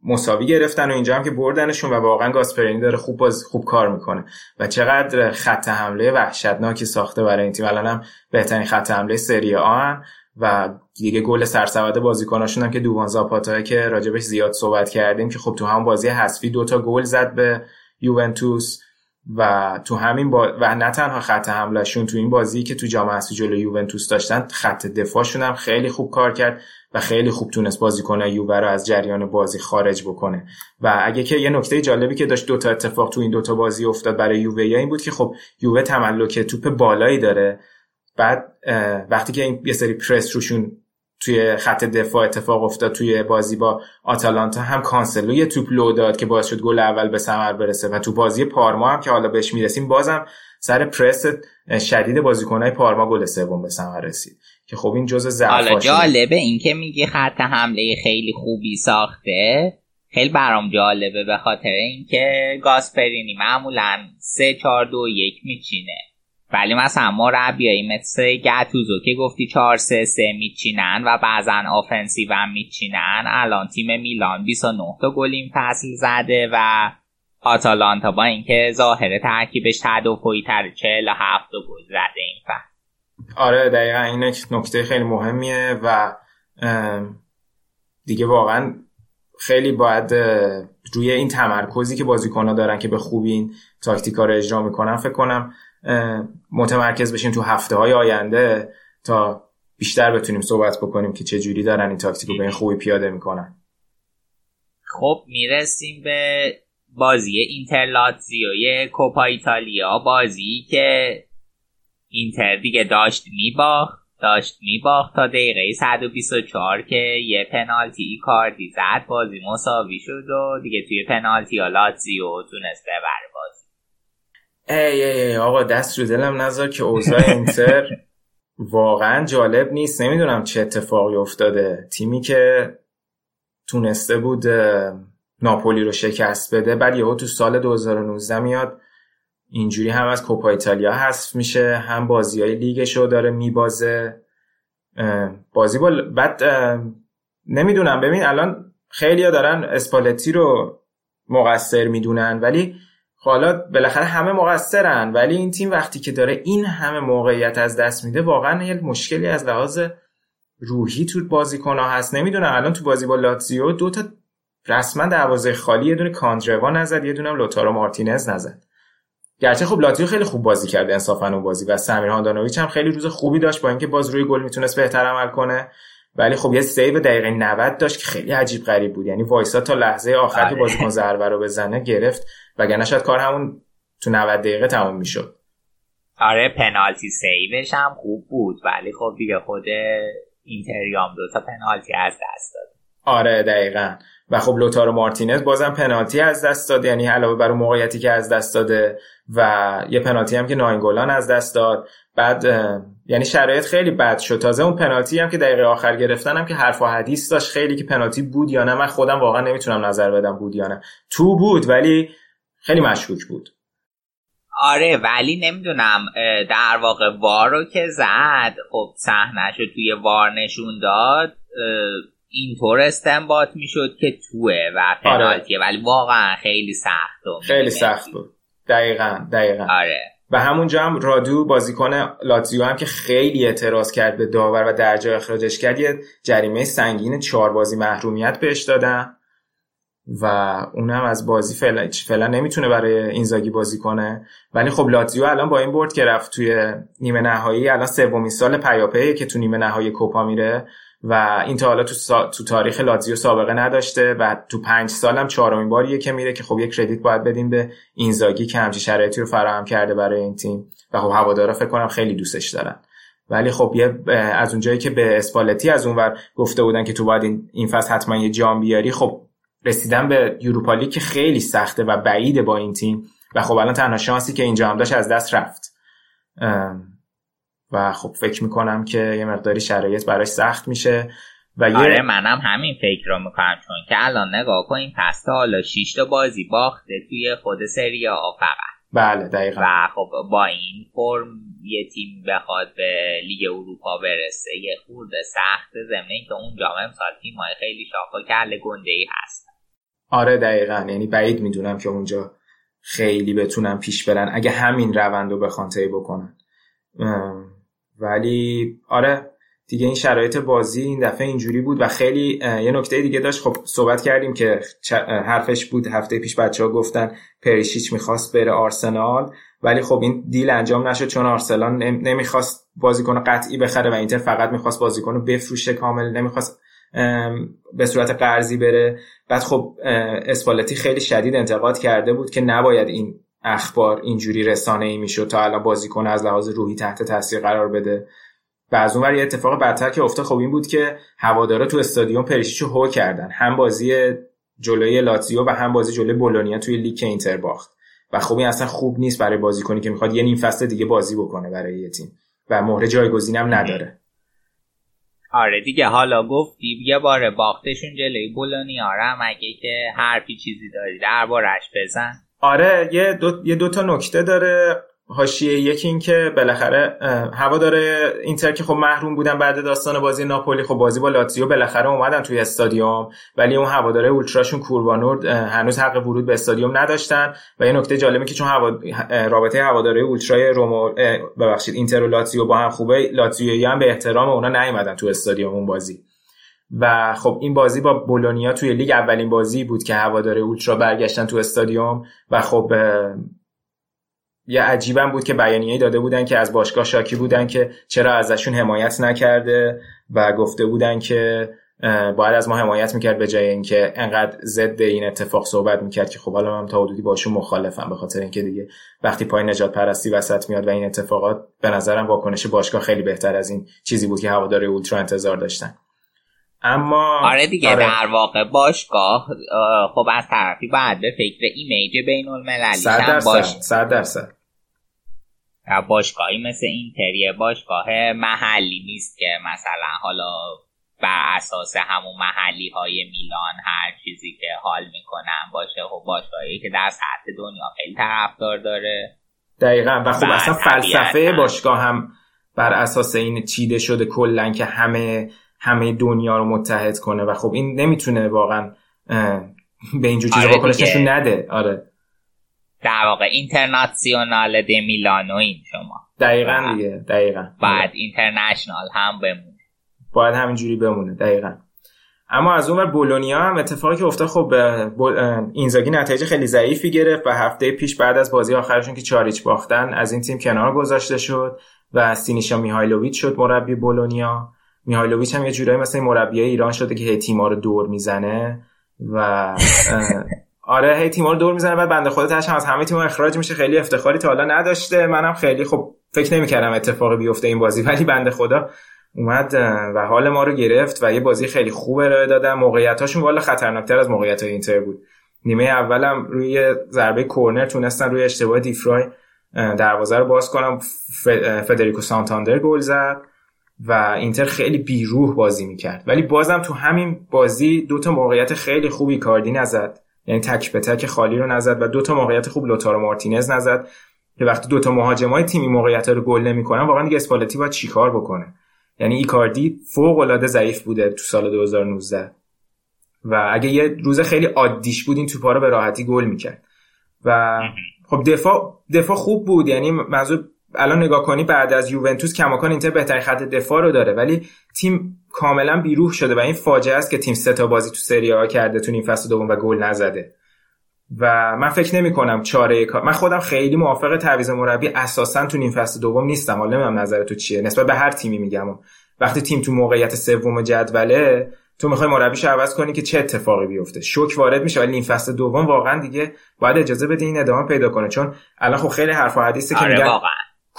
مساوی گرفتن و اینجا هم که بردنشون و واقعا گاسپرینی داره خوب باز خوب کار می‌کنه. و چقدر خط حمله وحشتناکی ساخته برای این تیم. الان هم بهترین خط حمله سری آ و دیگه گل سرسبد بازیکناشون هم که دووان زاپاتا که راجبش زیاد صحبت کردیم که خب تو هم بازی حذفی دوتا گل زد به یوونتوس. و تو همین با... و نه تنها خط حملهشون تو این بازی که تو جام حذفی جلو یوونتوس داشتن خط دفاعشون هم خیلی خوب کار کرد و خیلی خوب تونست بازی کنه یووه رو از جریان بازی خارج بکنه. و اگه که یه نکته جالبی که داشت دوتا اتفاق تو این دوتا بازی افتاد برای یووه یا این بود که خب یووه تملک توپ بالایی داره. بعد وقتی که این یه سری پرس روشون توی خط دفاع اتفاق افتاد توی بازی با آتالانتا. هم کانسلو یه توپ لو داد که باعث شد گل اول به ثمر برسه و تو بازی پارما هم که حالا بهش می‌رسیم بازم سر پرس شدید بازیکنهای پارما گل سوم به ثمر رسید. که خب این جزء ضعف حالا جالبه این که میگی خط حمله خیلی خوبی ساخته. خیلی برام جالبه به خاطر اینکه گاسپرینی معمولا 3 4 2 1 میچینه. ولی مثلا مربیایی مثل گتوسو که گفتی 4 3 3 میچینن و بعضا offensive هم میچینن. الان تیم میلان 29 تا گل این فصل زده و آتالانتا با اینکه ظاهر ترکیبش تدافعی تر 47 تا گل زده این فصل. آره دقیقا این نکته خیلی مهمیه و دیگه واقعا خیلی باید روی این تمرکزی که بازیکنها دارن که به خوبی این تاکتیکا رو اجرا می‌کنن فکر کنم متمرکز بشیم تو هفته های آینده تا بیشتر بتونیم صحبت بکنیم که چه جوری دارن این تاکتیک رو به این خوبی پیاده می‌کنن. خب می‌رسیم به بازی اینتر کوپا ایتالیا بازی که اینتر دیگه داشت میباخت داشت میباخت تا دقیقه 124 که یه پنالتی ای کاردی زد بازی مساوی شد و دیگه توی پنالتی ها لاتزیو تونست ببره بازی ای ای ای آقا دست رو دلم نذار که اوضاع اینتر واقعا جالب نیست. نمی‌دونم چه اتفاقی افتاده. تیمی که تونسته بود ناپولی رو شکست بده بعد یهو تو سال 2019 میاد اینجوری هم از کوپا ایتالیا حذف میشه هم بازی های لیگش رو داره میبازه. بازی با بعد نمی‌دونم. ببین الان خیلی دارن اسپالتی رو مقصر می‌دونن ولی حالا بالاخره همه مقصرن ولی این تیم وقتی که داره این همه موقعیت از دست میده واقعا یه مشکلی از لحاظ روحی تو بازیکن ها هست. نمی‌دونم الان تو بازی با لاتزیو دو تا رسما دروازه خالی یه دونه کاندروا نزد یه دونه لوتارو مارتینز نزد. گرچه خب لاتزیو خیلی خوب بازی کرده انصافا اون بازی و سمیر هاندانویچ هم خیلی روز خوبی داشت با اینکه باز روی گل می‌تونست بهتر عمل کنه. ولی خب یه save دقیقه 90 داشت که خیلی عجیب غریب بود. یعنی وایسا تا لحظه آخر که آره. بازیکن ضربه رو بزنه گرفت. وگرنه شاید کار همون تو 90 دقیقه تموم می‌شد. آره پنالتی سیوش هم خوب بود ولی خب دیگه خود اینتریام دو تا پنالتی از دست داد. آره دقیقا. و خب لوتارو مارتینز بازم پنالتی از دست داد یعنی علاوه بر اون موقعیتی که از دست داده و یه پنالتی هم که ناینگولان از دست داد. بعد یعنی شرایط خیلی بد شد. تازه اون پنالتی هم که دقیقه آخر گرفتن هم که حرف و حدیث داشت خیلی که پنالتی بود یا نه من خودم واقعا نمی‌تونم نظر بدم بود یا نه. تو بود ولی خیلی مشکوک بود. آره ولی نمی‌دونم در واقع وار رو که زد خب صحنهش توی وار نشون داد اینطور استنباط می‌شد که توه و آره. پنالتیه ولی واقعا خیلی سخت و خیلی سخت بود. دقیقا دقیقا. آره. و همونجا هم رادو بازیکن لاتزیو هم که خیلی اعتراض کرد به داور و در جای اخراجش کرد یه جریمه سنگین چهار بازی محرومیت بهش دادن. و اونم از بازی فعلا فعلا نمی‌تونه برای اینزاگی بازی کنه. ولی خب لاتزیو الان با این برد که رفت توی نیمه نهایی الان سومین سال پیاپی که تو نیمه نهایی کوپا میره و این تا حالا تو, تو تاریخ لاتزیو سابقه نداشته و تو پنج سالم چهارمین باریه که میره که خب یک کردیت باید بدیم به اینزاگی که همچین شرایطی رو فراهم کرده برای این تیم و خب هوادارا فکر کنم خیلی دوستش دارن. ولی خب یه از اونجایی که به اسپالتی از اونور گفته بودن که تو باید این فصل حتما یه جام بیاری خب رسیدن به یوروپا لیگ که خیلی سخته و بعیده با این تیم و خب الان تنها شانسی که اینجا هم داشت از دست رفت. و خب فکر می‌کنم که یه مقداری شرایط براش سخت میشه و آره منم همین فکر رو می‌کنم چون که الان نگاه کنیم پس تا حالا 6 تا بازی باخته توی خود سری آ فقط. بله دقیقا. و خب با این فرم یه تیم بخواد به لیگ اروپا برسه یه خورده سخت ضمن که اونجا امسال تیم های خیلی شاخ کل گنده ای هست. آره دقیقا. یعنی بعید می‌دونم که اونجا خیلی بتونن پیش برن اگه همین روند رو بخوان طی بکنن ولی آره دیگه این شرایط بازی این دفعه اینجوری بود و خیلی یه نکته دیگه داشت. خب صحبت کردیم که حرفش بود. هفته پیش بچه ها گفتن پریشیچ می‌خواست بره آرسنال ولی خب این دیل انجام نشد چون آرسنال نمی‌خواست بازیکن قطعی بخره و اینتر فقط می‌خواست بازیکن رو بفروشه کامل نمی‌خواست به صورت قرضی بره. بعد خب اسپالتی خیلی شدید انتقاد کرده بود که نباید این اخبار اینجوری رسانه ای می‌شد تا الان بازیکن از لحاظ روحی تحت تاثیر قرار بده. و از اون یه اتفاق بدتر که افتاد خب این بود که هوادارا تو استادیوم پریشیچو هو کردن. هم بازی جلوی لاتزیو و هم بازی جلوی بولونیا توی لیگ اینتر باخت و خب این اصلا خوب نیست برای بازیکنی که می‌خواد یه نیم فصل دیگه بازی بکنه برای یه تیم. و مهره جایگزینم نداره. آره دیگه حالا گفتی یه بار باختشون جلوی بولونیا رو مگه که حرفی چیزی داری دربارش بزن. آره یه دو, یه دو تا نکته داره. حاشیه یکی این که بالاخره هوا داره اینتر که خب محروم بودن بعد داستان بازی ناپولی خب بازی با لاتزیو بالاخره اومدن توی استادیوم ولی اون هواداره اولتراشون کوربانورد هنوز حق ورود به استادیوم نداشتن و یه نکته جالبه که چون هوا... رابطه هواداره اولترای رومو ببخشید اینتر و لاتزیو با هم خوبه لاتزیویی هم به احترام اونا نیومدن تو استادیوم اون بازی. و خب این بازی با بولونیا توی لیگ اولین بازی بود که هواداره اولترا برگشتن تو استادیوم و خب یه عجیبم بود که بیانیه داده بودن که از باشگاه شاکی بودن که چرا ازشون حمایت نکرده و گفته بودن که باید از ما حمایت می‌کرد به جای اینکه انقدر ضد این اتفاق صحبت می‌کرد که خب حالا من تا حدودی باشون مخالفم به خاطر اینکه دیگه وقتی پای نجات پرستی وسط میاد و این اتفاقات به نظرم واکنش باشگاه خیلی بهتر از این چیزی بود که هواداری اولترا انتظار داشتن اما آره دیگه آره. در واقع باشگاه خب از طرفی باید به فکر ایمیج بین المللی صد درصد باشگاهی مثل اینتریه باشگاه محلی نیست که مثلا حالا بر اساس همون محلی های میلان هر چیزی که حال می‌کنن باشه. خب باشگاهی که در سطح دنیا خیلی طرفدار داره. دقیقا. و خب اصلا فلسفه باشگاه هم بر اساس این چیده شده کلا که همه همه دنیا رو متحد کنه و خب این نمی‌تونه واقعا به اینجور چیزا آره نشون نده. آره. در واقع اینترناسیونال دی میلانو این شما. دقیقا دیگه دقیقا. بعد اینترنشنال هم بمونه. باید همینجوری بمونه دقیقا. اما از اون بولونیا هم اتفاقی که افتاد خب اینزاگی نتایج خیلی ضعیفی گرفت و هفته پیش بعد از بازی آخرشون که چاریچ باختن از این تیم کنار گذاشته شد و سینیشا میهایلوویچ شد مربی بولونیا. میهایلوویچ هم یه جورایی مثل مربی ایران شده که هی تیما رو دور می‌زنه و آره هی تیم‌ها رو دور می‌زنه بعد بنده خدا تاش از همه تیم‌ها اخراج میشه. خیلی افتخاری تا حالا نداشته. منم خیلی خب فکر نمی‌کردم اتفاقی بیفته این بازی ولی بنده خدا اومد و حال ما رو گرفت و یه بازی خیلی خوب ارائه دادن. موقعیتاشون والا خطرناکتر از موقعیت اینتر بود. نیمه اولم روی ضربه کورنر تونستن روی اشتباه دیفرای دروازه رو باز کنم فدریکو سانتاندر گل زد و اینتر خیلی بیروح بازی می‌کرد. ولی بازم تو همین بازی دو تا موقعیت خیلی خوبی کاردی نزد. یعنی تک به تک خالی رو نزد و دو تا موقعیت خوب لوتارو مارتینز نزد. که وقتی دو تا مهاجمای تیمی موقعیت رو گل نمی‌کنن واقعا دیگه اسپالتی باید چیکار بکنه؟ یعنی ایکاردی فوق العاده ضعیف بوده تو سال 2019 و اگه یه روز خیلی عادیش بود این توپا رو به راحتی گل می‌کرد. و خب دفاع دفاع خوب بود. یعنی منظور الان نگاه کنی بعد از یوونتوس کماکان اینتر بهترین خط دفاع رو داره. ولی تیم کاملا بیروح شده و این فاجعه است که تیم سه تا بازی تو سری ها کرده تو نیم فصل دوم و گل نزده. و من فکر نمی کنم چاره کار من خودم خیلی موافق تعویض مربی اساسا تو نیم فصل دوم نیستم. حالا نمی‌دونم نظر تو چیه. نسبت به هر تیمی میگم. وقتی تیم تو موقعیت سوم جدوله تو می‌خوای مربیش عوض کنی که چه اتفاقی بیفته. شوک وارد میشه ولی نیم فصل دوم واقعا دیگه باید اجازه بده این ادامه پیدا کنه. چون الان خب خیلی حرف و حدیثه که آره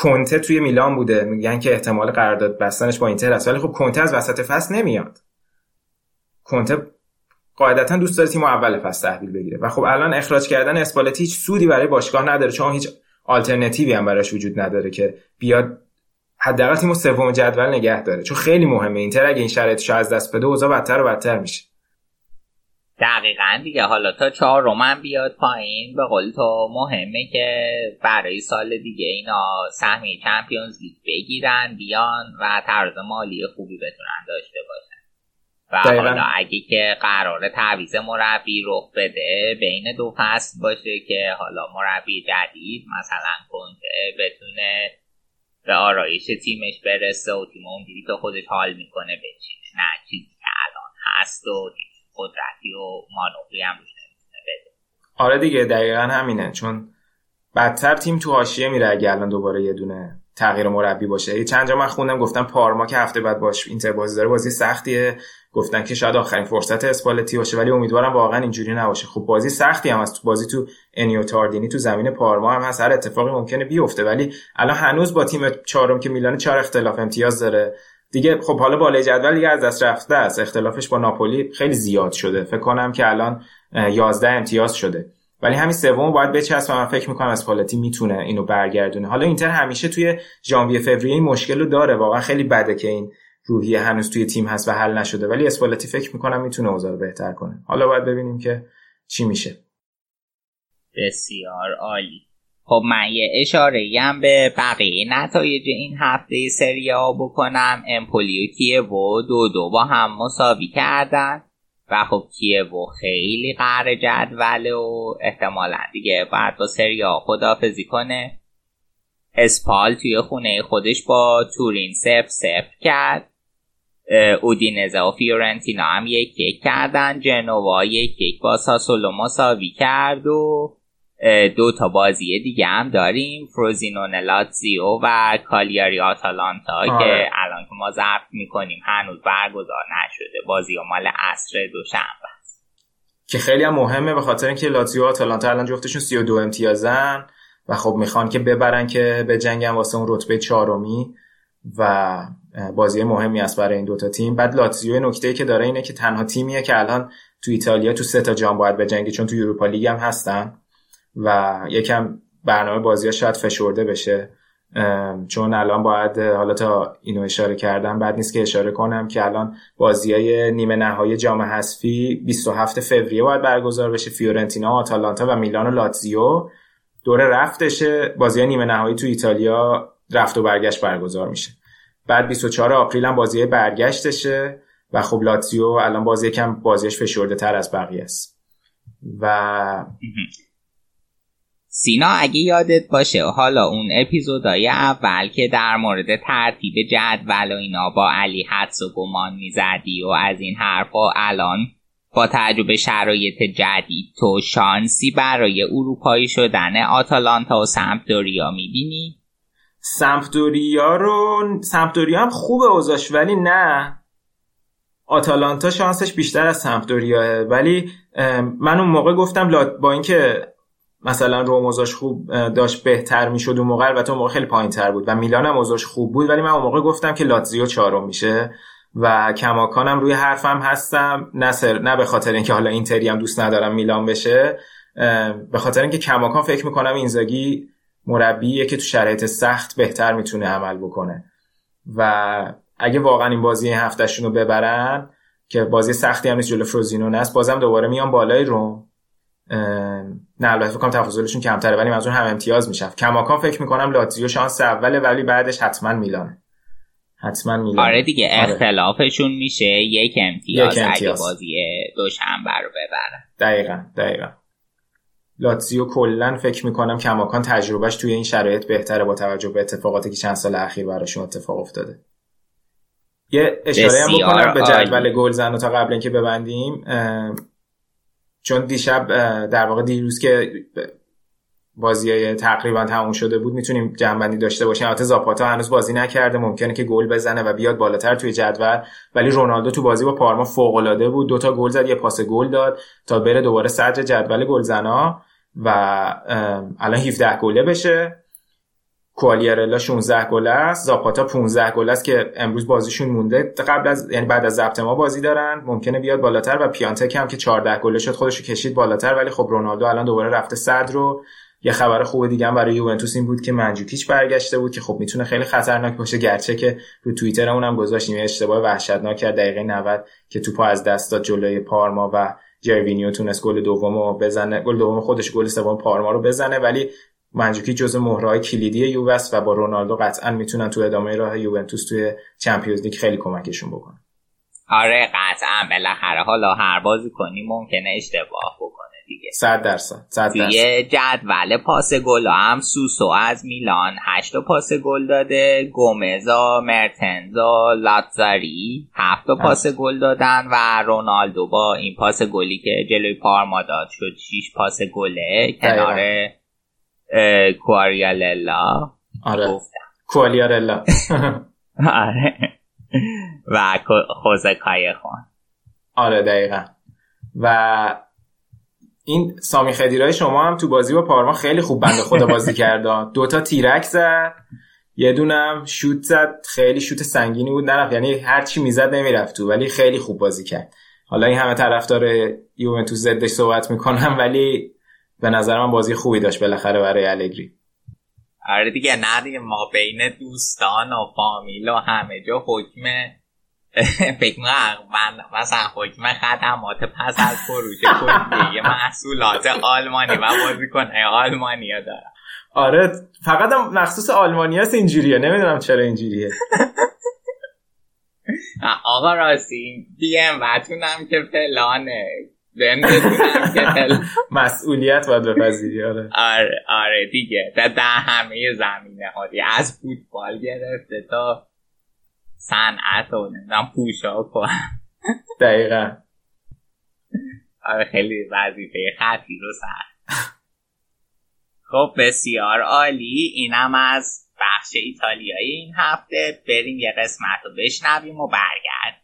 کنته توی میلان بوده. میگن که احتمال قرارداد بستنش با اینتر است. ولی خب کنته از وسط فصل نمیاد. کنته قاعدتا دوست داره تیم اول پس تحویل بگیره. و خب الان اخراج کردن اسپالتی هیچ سودی برای باشگاه نداره چون هیچ آلترناتیوی هم براش وجود نداره که بیاد حداقل تیمو سوم جدول نگه داره. چون خیلی مهمه اینتر اگه این شرایطش از دست بده اوضاع بدتر و بدتر میشه. دقیقا دیگه. حالا تا چهار رومن بیاد پایین به قول تو مهمه که برای سال دیگه اینا سهمیه چمپیونز لیگ بگیرن بیان و طرز مالی خوبی بتونن داشته باشن. و. حالا اگه که قرار تعویز مربی رخ بده بین دو فصل باشه که حالا مربی جدید مثلا کنته بتونه به آرایش تیمش برسه و تیم اونجوری که خودش حال می‌کنه بچینه نه چیزی که الان هست و قدرتی و مانوری هم بده. آره دیگه دقیقا همینه. چون بدتر تیم تو حاشیه میره اگه الان دوباره یه دونه تغییر مربی باشه. چند جا من خوندم گفتم پارما که هفته بعد باش اینتر بازی داره بازی سختیه. گفتن که شاید آخرین فرصت اسپالتی باشه ولی امیدوارم واقعا اینجوری نباشه. خب بازی سختی هم از تو بازی تو انیو تاردینی تو زمین پارما هم هست. هر اتفاقی ممکنه بیفته. ولی الان هنوز با تیم چهارم که میلان چهار اختلاف امتیاز داره. دیگه خب حالا بالای جدول دیگه از دست رفته است. اختلافش با ناپولی خیلی زیاد شده. فکر کنم که الان 11 امتیاز شده. ولی همین سوم باید بچسبه. من فکر می‌کنم اسپالتی می‌تونه اینو برگردونه. حالا اینتر همیشه توی ژانویه فوریه این مشکل رو داره. واقعا خیلی بده که این روحیه هنوز توی تیم هست و حل نشده. ولی اسپالتی فکر می‌کنم می‌تونه اوضاع بهتر کنه. حالا باید ببینیم که چی میشه. بسیار عالی. خب من یه اشاره هم به بقیه نتایج این هفته سری ها بکنم. امپولی و کیوو دو دو با هم مساوی کردن. و خب کیوو خیلی قهر جدوله و احتمالا دیگه باید با سری ها خدافزی کنه. اسپال توی خونه خودش با تورین سف سف کرد. اودینزه و فیورنتینا هم یک یک کردن. جنوا یک یک با ساسولو مساوی کرد و دو تا بازی دیگه هم داریم فروزینون لاتزیو و کالیاری آتالانتا آره. که الان که ما ضبط می‌کنیم هنوز برگزار نشده. بازی و مال عصر دوشنبه است. که خیلی هم مهمه به خاطر اینکه لاتزیو و آتالانتا الان جفتشون 32 امتیازن و خب می‌خوان که ببرن که به جنگن واسه اون رتبه چهارمی و بازی مهمی است برای این دوتا تیم. بعد لاتزیو نکته که داره اینه که تنها تیمیه که الان تو ایتالیا تو سه تا جام باید به جنگی چون تو اروپا لیگ هم هستن. و یکم برنامه بازی ها شاید فشرده بشه. چون الان باید حالا تا اینو اشاره کردم بعد نیست که اشاره کنم که الان بازی های نیمه نهایی جام حذفی 27 فوریه باید برگزار بشه. فیورنتینا آتالانتا و میلان و لاتزیو. دوره رفتشه. بازی نیمه نهایی تو ایتالیا رفت و برگشت برگزار میشه. بعد 24 آپریل هم بازی برگشتشه و خب لاتزیو الان بازی یکم بازیش فشرده تر از بقیه است. و سینا اگه یادت باشه حالا اون اپیزودای اول که در مورد ترتیب جدول و اینا با علی حدس و گمان می‌زدی و از این حرفا الان با تجربه شرایط جدید تو شانسی برای اروپایی شدن آتالانتا و سمپدوریا می‌بینی؟ سمپدوریا رو سمپدوریا هم خوبه اوزاش ولی نه آتالانتا شانسش بیشتر از سمپدوریاه ولی من اون موقع گفتم با اینکه مثلا روم خوب داشت بهتر می‌شد اون موقع البته اون موقع خیلی پایین تر بود. و میلان هم اوضاعش خوب بود ولی من اون موقع گفتم که لاتزیو چهارم میشه و کماکانم روی حرفم هستم. نه نه به خاطر اینکه حالا اینتری هم دوست ندارم میلان بشه به خاطر اینکه کماکان فکر می‌کنم اینزاگی مربیه که تو شرایط سخت بهتر می‌تونه عمل بکنه. و اگه واقعا این بازی هفتهشون رو ببرن که بازی سختی هم نیست جلو فروزینو است بازم دوباره میان بالای روم نه البته فکر کنم تفاضلشون کمتره ولی منظور هم امتیاز میشه کماکان فکر می‌کنم لاتزیو شانس اوله ولی بعدش حتما میلانه حتما میلان. آره دیگه آره. اختلافشون میشه یک امتیاز, یک امتیاز. اگه بازی دوشنبه رو ببره دقیقا دقیقا. لاتزیو کلا فکر می‌کنم کماکان تجربهش توی این شرایط بهتره با توجه به اتفاقاتی که چند سال اخیر براشون اتفاق افتاده. یه اشاره هم بکنم به جدول گل زن تا قبل اینکه ببندیم چون دیشب در واقع دیروز که بازی های تقریبا تموم شده بود می‌تونیم جنبندی داشته باشیم. البته زاپاتا هنوز بازی نکرده. ممکنه که گل بزنه و بیاد بالاتر توی جدول. ولی رونالدو تو بازی با پارما فوق العاده بود دوتا گل زد یه پاس گل داد تا بره دوباره صدر جدول گلزنا و الان 17 گله بشه. کوالیارلا 16 گل است. زاپاتا 15 گل است که امروز بازیشون مونده. قبل از یعنی بعد از ضبط ما بازی دارن. ممکنه بیاد بالاتر و پیانتک هم که 14 گله شد خودش کشید بالاتر. ولی خب رونالدو الان دوباره رفته صدر رو. یه خبر خوب دیگه هم برای یوونتوس این بود که منجوکیچ برگشته بود که خب می‌تونه خیلی خطرناک باشه. گرچه که رو توییترمون هم گذاشتیم. اشتباه وحشتناک کرد. دقیقه 90 که توپو از دست داد جلوی پارما و جروینیو تونست گل دومو بزنه. گل دوم خودش گل سوم پارما رو بزنه. ولی منجوکیچ جزء مهره‌های کلیدی یووس و با رونالدو قطعا می‌تونن تو ادامه راه یوونتوس توی Champions League خیلی کمکشون بکنن. آره قطعا. بالاخره حالا هر بازیکنی ممکنه اشتباه بکنه دیگه. صد درصد صد توی جدول پاس گل هم سوسو از میلان هشت پاس گل داده گومز و مرتنز و لاتزاری هفت پاس گل دادن و رونالدو با این پاس گلی که جلوی پارما داد شد شیش پاس گله. کنار کواریاللا. آره. کوالیارلا. آره. و خوزه کای خون. آره دقیقا. و این سامی خدیرای شما هم تو بازی با پارما خیلی خوب بنده خدا بازی کرد. دوتا تیرک زد. یه دونم شوت زد. خیلی شوت سنگینی بود. نرفت. یعنی هر چی می‌زد نمی‌رفت تو ولی خیلی خوب بازی کرد. حالا این همه طرفدار یوونتوس زدش صحبت می‌کنم ولی به نظر من بازی خوبی داشت بالاخره برای الگری. آره دیگه نه دیگه ما بین دوستان و فامیل و همه جا حکم فکر من مثلا حکم خدمات پس از فروش کلیه محصولات آلمانی و بازیکنهای آلمانیا دارم. آره فقط هم مخصوص آلمانی هست اینجوریه نمی‌دونم چرا اینجوریه. آقا راستی بی ام که فلانه. مسئولیت باید بپذیری آره. آره آره دیگه. در همه زمینه ها از فوتبال گرفته تا صنعت و نمی‌دونم پوشاک و دقیقا. آره خیلی وظیفه خطی رو سر. خب بسیار عالی. اینم از بخش ایتالیایی این هفته. بریم یه قسمت رو بشنویم و برگرد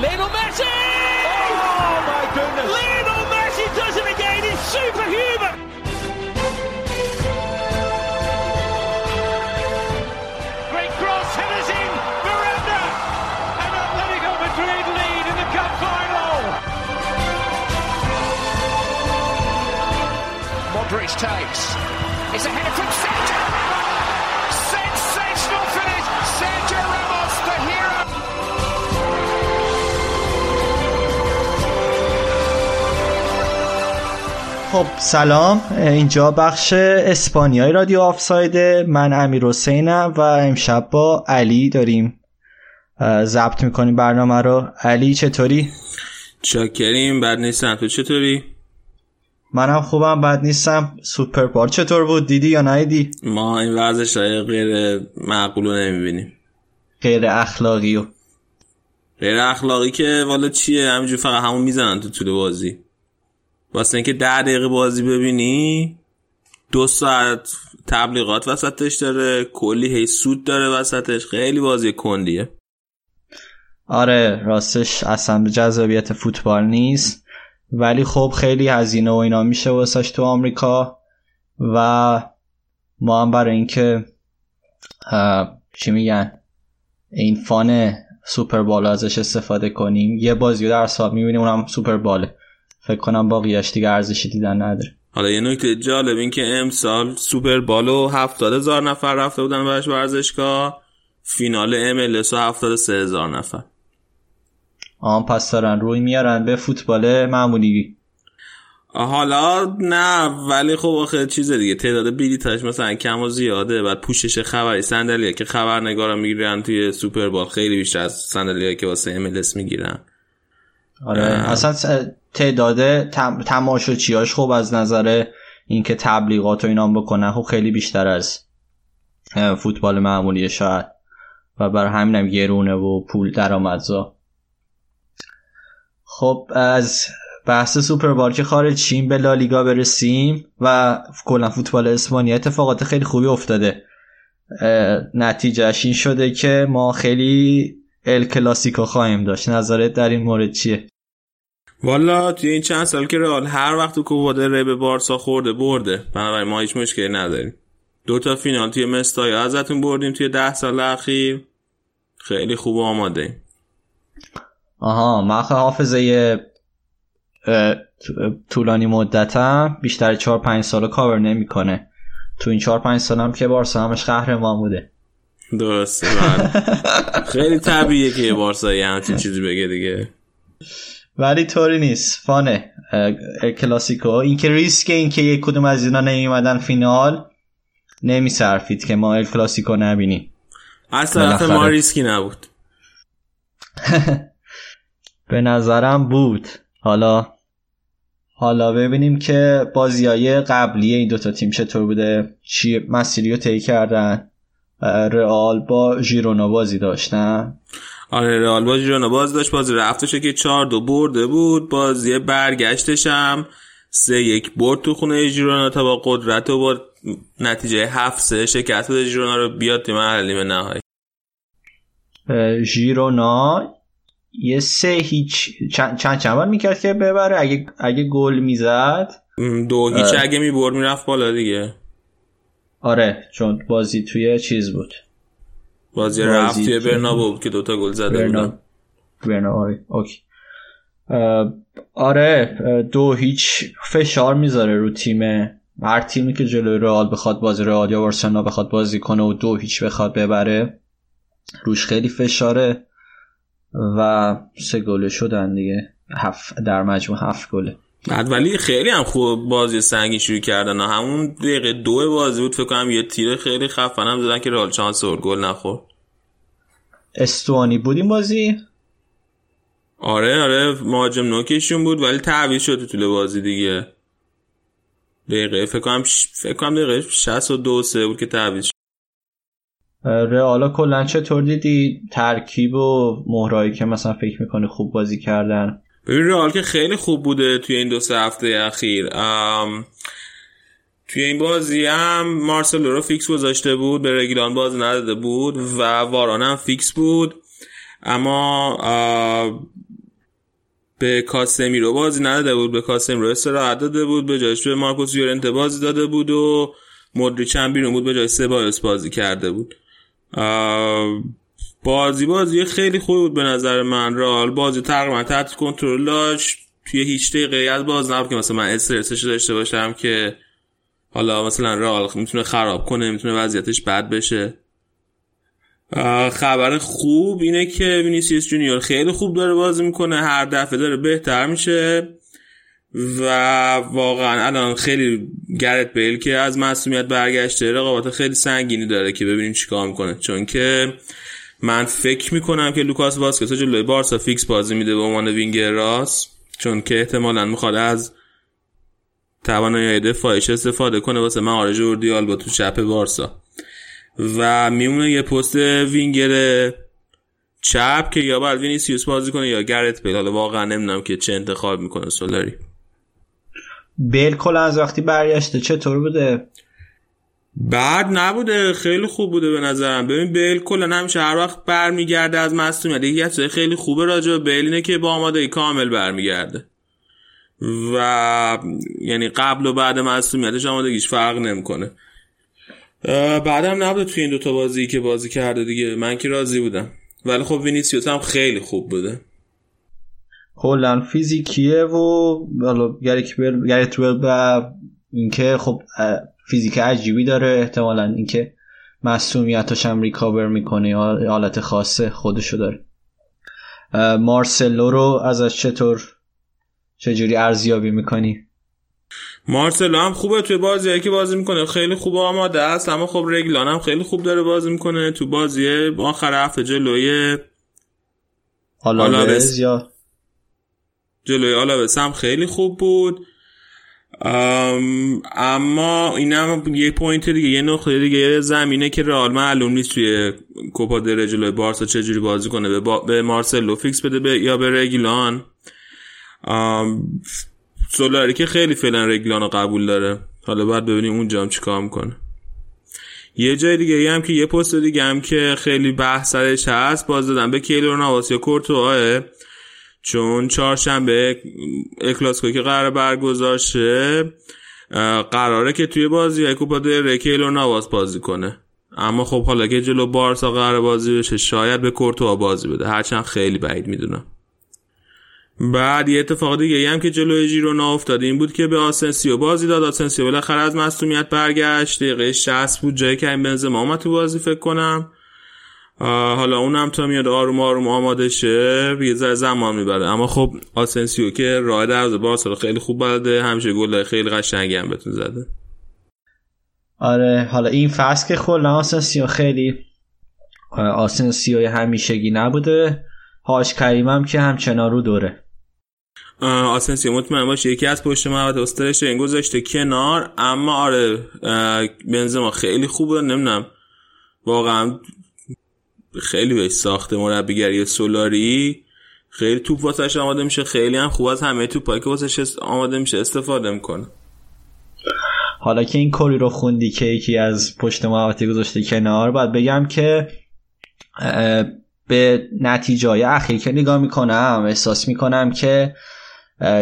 Lionel Messi! Oh my goodness! Lionel Messi does it again! He's superhuman! Great cross, headers in, Miranda! And Atletico Madrid lead in the cup final! Modric takes. It's a header from خب سلام. اینجا بخش اسپانیای رادیو آفساید. من امیر حسینم و امشب با علی داریم. ضبط می‌کنیم برنامه رو. علی چطوری؟ چاکریم بد نیستم. تو چطوری؟ منم خوبم بد نیستم. سوپر بار. چطور بود؟ دیدی یا ندیدی؟ ما این های غیر معقول رو نمی‌بینیم. غیر اخلاقی و. غیر اخلاقی که والا چیه؟ همینجور فقط همون می‌زنن تو طول بازی. واسه اینکه ده دقیقه بازی ببینی دو ساعت تبلیغات وسطش داره کلی هی سود داره وسطش. خیلی بازی کندیه. آره راستش اصلا جذابیت فوتبال نیست. ولی خب خیلی هزینه و اینا میشه واسش تو آمریکا و ما هم برای اینکه چی میگن این فان سوپر بال ازش استفاده کنیم. یه بازی در سال می‌بینیم اونم سوپر باله فکر کنم باقیش دیگه ارزشی دیدن نداره. حالا یه نکته جالب این که امسال سوپر بالو هفتاد هزار نفر رفته بودن برش ورزشگاه. فینال ام و هفتاد سه هزار نفر. آن پس دارن روی میارن به فوتبال معمولی. حالا نه ولی خب آخه چیز دیگه تعداد بلیتاش مثلا کم و زیاده. بعد پوشش خبری صندلیه که خبرنگارا می‌گیرن توی سوپر بال خیلی بیشتر از صندلیه که واسه ام می‌گیرن. آره اصلا تعداد تم... تماشاچیاش خوب از نظر اینکه تبلیغات و اینا بکنن خب خیلی بیشتر از فوتبال معمولی شاید. و بر همینم گرونه و پول درآمدزا. خب از بحث سوپر که خارج شیم به لالیگا برسیم و کلا فوتبال اسپانیا اتفاقات خیلی خوبی افتاده. نتیجهش این شده که ما خیلی ال کلاسیکو خواهیم داشت. نظرت در این مورد چیه؟ والا توی این چند سال که رئال هر وقت تو کوپا به بارسا خورده برده. بنابراین ما هیچ مشکلی نداریم. دو تا فینال توی مستای ازتون بردیم توی ده سال اخیر. خیلی خوب آماده ایم. آها من حافظه طولانی مدتم بیشتر 4 5 سال کاور نمی‌کنه. تو این 4 5 سالم که بارسا همش قهرمان بوده. درسته خیلی طبیعیه که یه بارسایی همچین چیزی بگه دیگه. ولی طوری نیست. فانه کلاسیکو. این که ریسک این که یک کدوم از اینا نیومدن فینال نمیصرفید که ما ال کلاسیکو نبینیم. از طرف ما ریسکی نبود. به نظرم بود. حالا حالا ببینیم که بازیای قبلی این دوتا تیم چطور بوده چی مسیری رو طی کردن. رئال با ژیرونا بازی داشتن. آره رئال با ژیرونا بازی داشت بازی رفتش که چهار دو برده بود بازی برگشتش هم سه یک برد تو خونه ژیرونا تا با قدرت و با نتیجه هفت سه شکست بده ژیرونا رو بیاد تیم مرحله نهایی. ژیرونا یه سه هیچ چند چند, بار می‌کرد که ببره؟ اگه اگه گل می‌زد؟ دو هیچ اگه می‌برد می‌رفت بالا دیگه. آره چون بازی توی چیز بود. بازی, رفت توی برنابو بود که دوتا گل زده برنا... بودن. آره اوکی. آره دو هیچ فشار می‌ذاره رو تیم. هر تیمی که جلوی رئال بخواد بازی رئال یا بارسلونا بخواد بازی کنه و دو هیچ بخواد ببره روش خیلی فشاره و سه گله شدن دیگه. هفت در مجموع هفت گله. بعد ولی خیلی هم خوب بازی سنگی شروع کردن. همون دقیقه دو بازی بود فکر کنم یه تیر خیلی خفن هم دادن که رال چانس گل نخورد. استوانی بود این بازی؟ آره آره مهاجم نوکشون بود ولی تعویض شد طول بازی دیگه. دقیقه فکر کنم فکر کنم دقیقه 62 سه بود که تعویض رئالا کلا چطور دیدی؟ ترکیب و مهرایی که مثلا فکر می‌کنه خوب بازی کردن. ببین رئال که خیلی خوب بوده توی این دو سه هفته اخیر. توی این بازی هم مارسلو رو فیکس گذاشته بود به رگیلان بازی نداده بود و واران هم فیکس بود. اما به کاسمیرو بازی نداده بود به کاسمیرو استراحت داده بود به جایش به مارکوس یورنته بازی داده بود و مدریچ هم بیرون بود به جای سبایوس بازی کرده بود. بازی بازی خیلی خوبی بود به نظر من. رئال بازی تقریبا تحت کنترل داشت. توی هیچ دقیقه از بازی نبود که مثلا من استرسش داشته باشم که حالا مثلا رئال می‌تونه خراب کنه می‌تونه وضعیتش بد بشه. خبر خوب اینه که وینیسیوس جونیور خیلی خوب داره بازی می‌کنه. هر دفعه داره بهتر میشه. و واقعا الان خیلی گرت بیل که از مصدومیت برگشته. رقابت خیلی سنگینی داره که ببینیم چیکار می‌کنه. چون که من فکر می‌کنم که لوکاس واسکس جلوی بارسا فیکس بازی میده به عنوان وینگر راست چون که احتمالا می‌خواد از توانایی دفاعش استفاده کنه واسه مهار جوردی آلبا تو چپ بارسا. و میمونه یه پست وینگر چپ که یا باید وینیسیوس بازی کنه یا گرت بیل. حالا واقعا نمی‌دونم که چه انتخاب می‌کنه سولاری. بیل کلا از وقتی برگشته چطور بوده؟ بعد نبوده خیلی خوب بوده به نظرم. ببین بیل کلا همیشه هر وقت برمیگرده از مصونیت یکی از خیلی خوبه راجع بیل اینه که با آماده کامل برمیگرده. و یعنی قبل و بعد مصونیتش آمادگیش فرق نمی‌کنه. بعدم نبوده توی این دوتا بازی که بازی کرده دیگه. من که راضی بودم. ولی خب وینیسیوس هم خیلی خوب بوده. کلا فیزیکیه و حالا گریت و اینکه خب فیزیک عجیبی داره. احتمالا اینکه مسئولیتش هم ریکاور می‌کنه یا حالت خاصه خودشو داره. مارسلو رو ازش چطور چجوری ارزیابی می‌کنی؟ مارسلو هم خوبه توی بازی که بازی می‌کنه خیلی خوب آماده است اما خب رگلان هم خیلی خوب داره بازی می‌کنه. تو بازی آخر هفته جلوی آلاوز یا جلوی آلاوس هم خیلی خوب بود. اما این هم یه point دیگه یه نقطه دیگه زمینه که رئال معلوم نیست توی کوپا دل جلوی بارسا چجوری بازی کنه. به, با... به مارسلو فیکس بده به... یا به رگیلان سولاری که خیلی فعلا رگیلان رو قبول داره. حالا باید ببینیم اونجا هم چیکار می‌کنه. یه جای دیگه هم که یه پست دیگه هم که خیلی بحث سرش هست بازی دادن به کیلور ناواس یا کورتوا چون چهارشنبه ال کلاسیکو که قرار برگزار شه قراره که توی بازی کوپا دل کیلور ناواس بازی کنه. اما خب حالا که جلو بارسا قرار بازی بشه شاید به کورتوا بازی بده. هرچند خیلی بعید می‌دونم. بعد یه اتفاق دیگه هم که جلوی ژیرونا افتاد این بود که به آسنسیو بازی داد. آسنسیو بالاخره از مصدومیت برگشت. دقیقه 60 بود. جای کریم بنزما اومد تو بازی فکر کنم. حالا اونم تا میاد آروم آروم آماده شه یه ذره زمان می‌بره. اما خب آسنسیو که راه دروازه بارسا خیلی خوب بلده همیشه گل خیلی قشنگی هم بهتون زده. آره حالا این فصل که کلا آسنسیو خیلی آسنسیو همیشگی نبوده. هاش کریم هم که همچنان رو دوره. آسنسیو مطمئن باشه یکی از پشت محوط استرش این گذاشته کنار اما آره بنزما خیلی خوبه نمی‌دونم واقعا خیلی بهش ساخته مربیگری سولاری. خیلی توپ واسش آماده میشه خیلی هم خوب از همه توپایی که واسش آماده میشه استفاده می‌کنه. حالا که این کلی رو خوندی که یکی از پشت محوطه گذاشته کنار باید بگم که به نتیجه اخیر که نگاه می‌کنم احساس می‌کنم که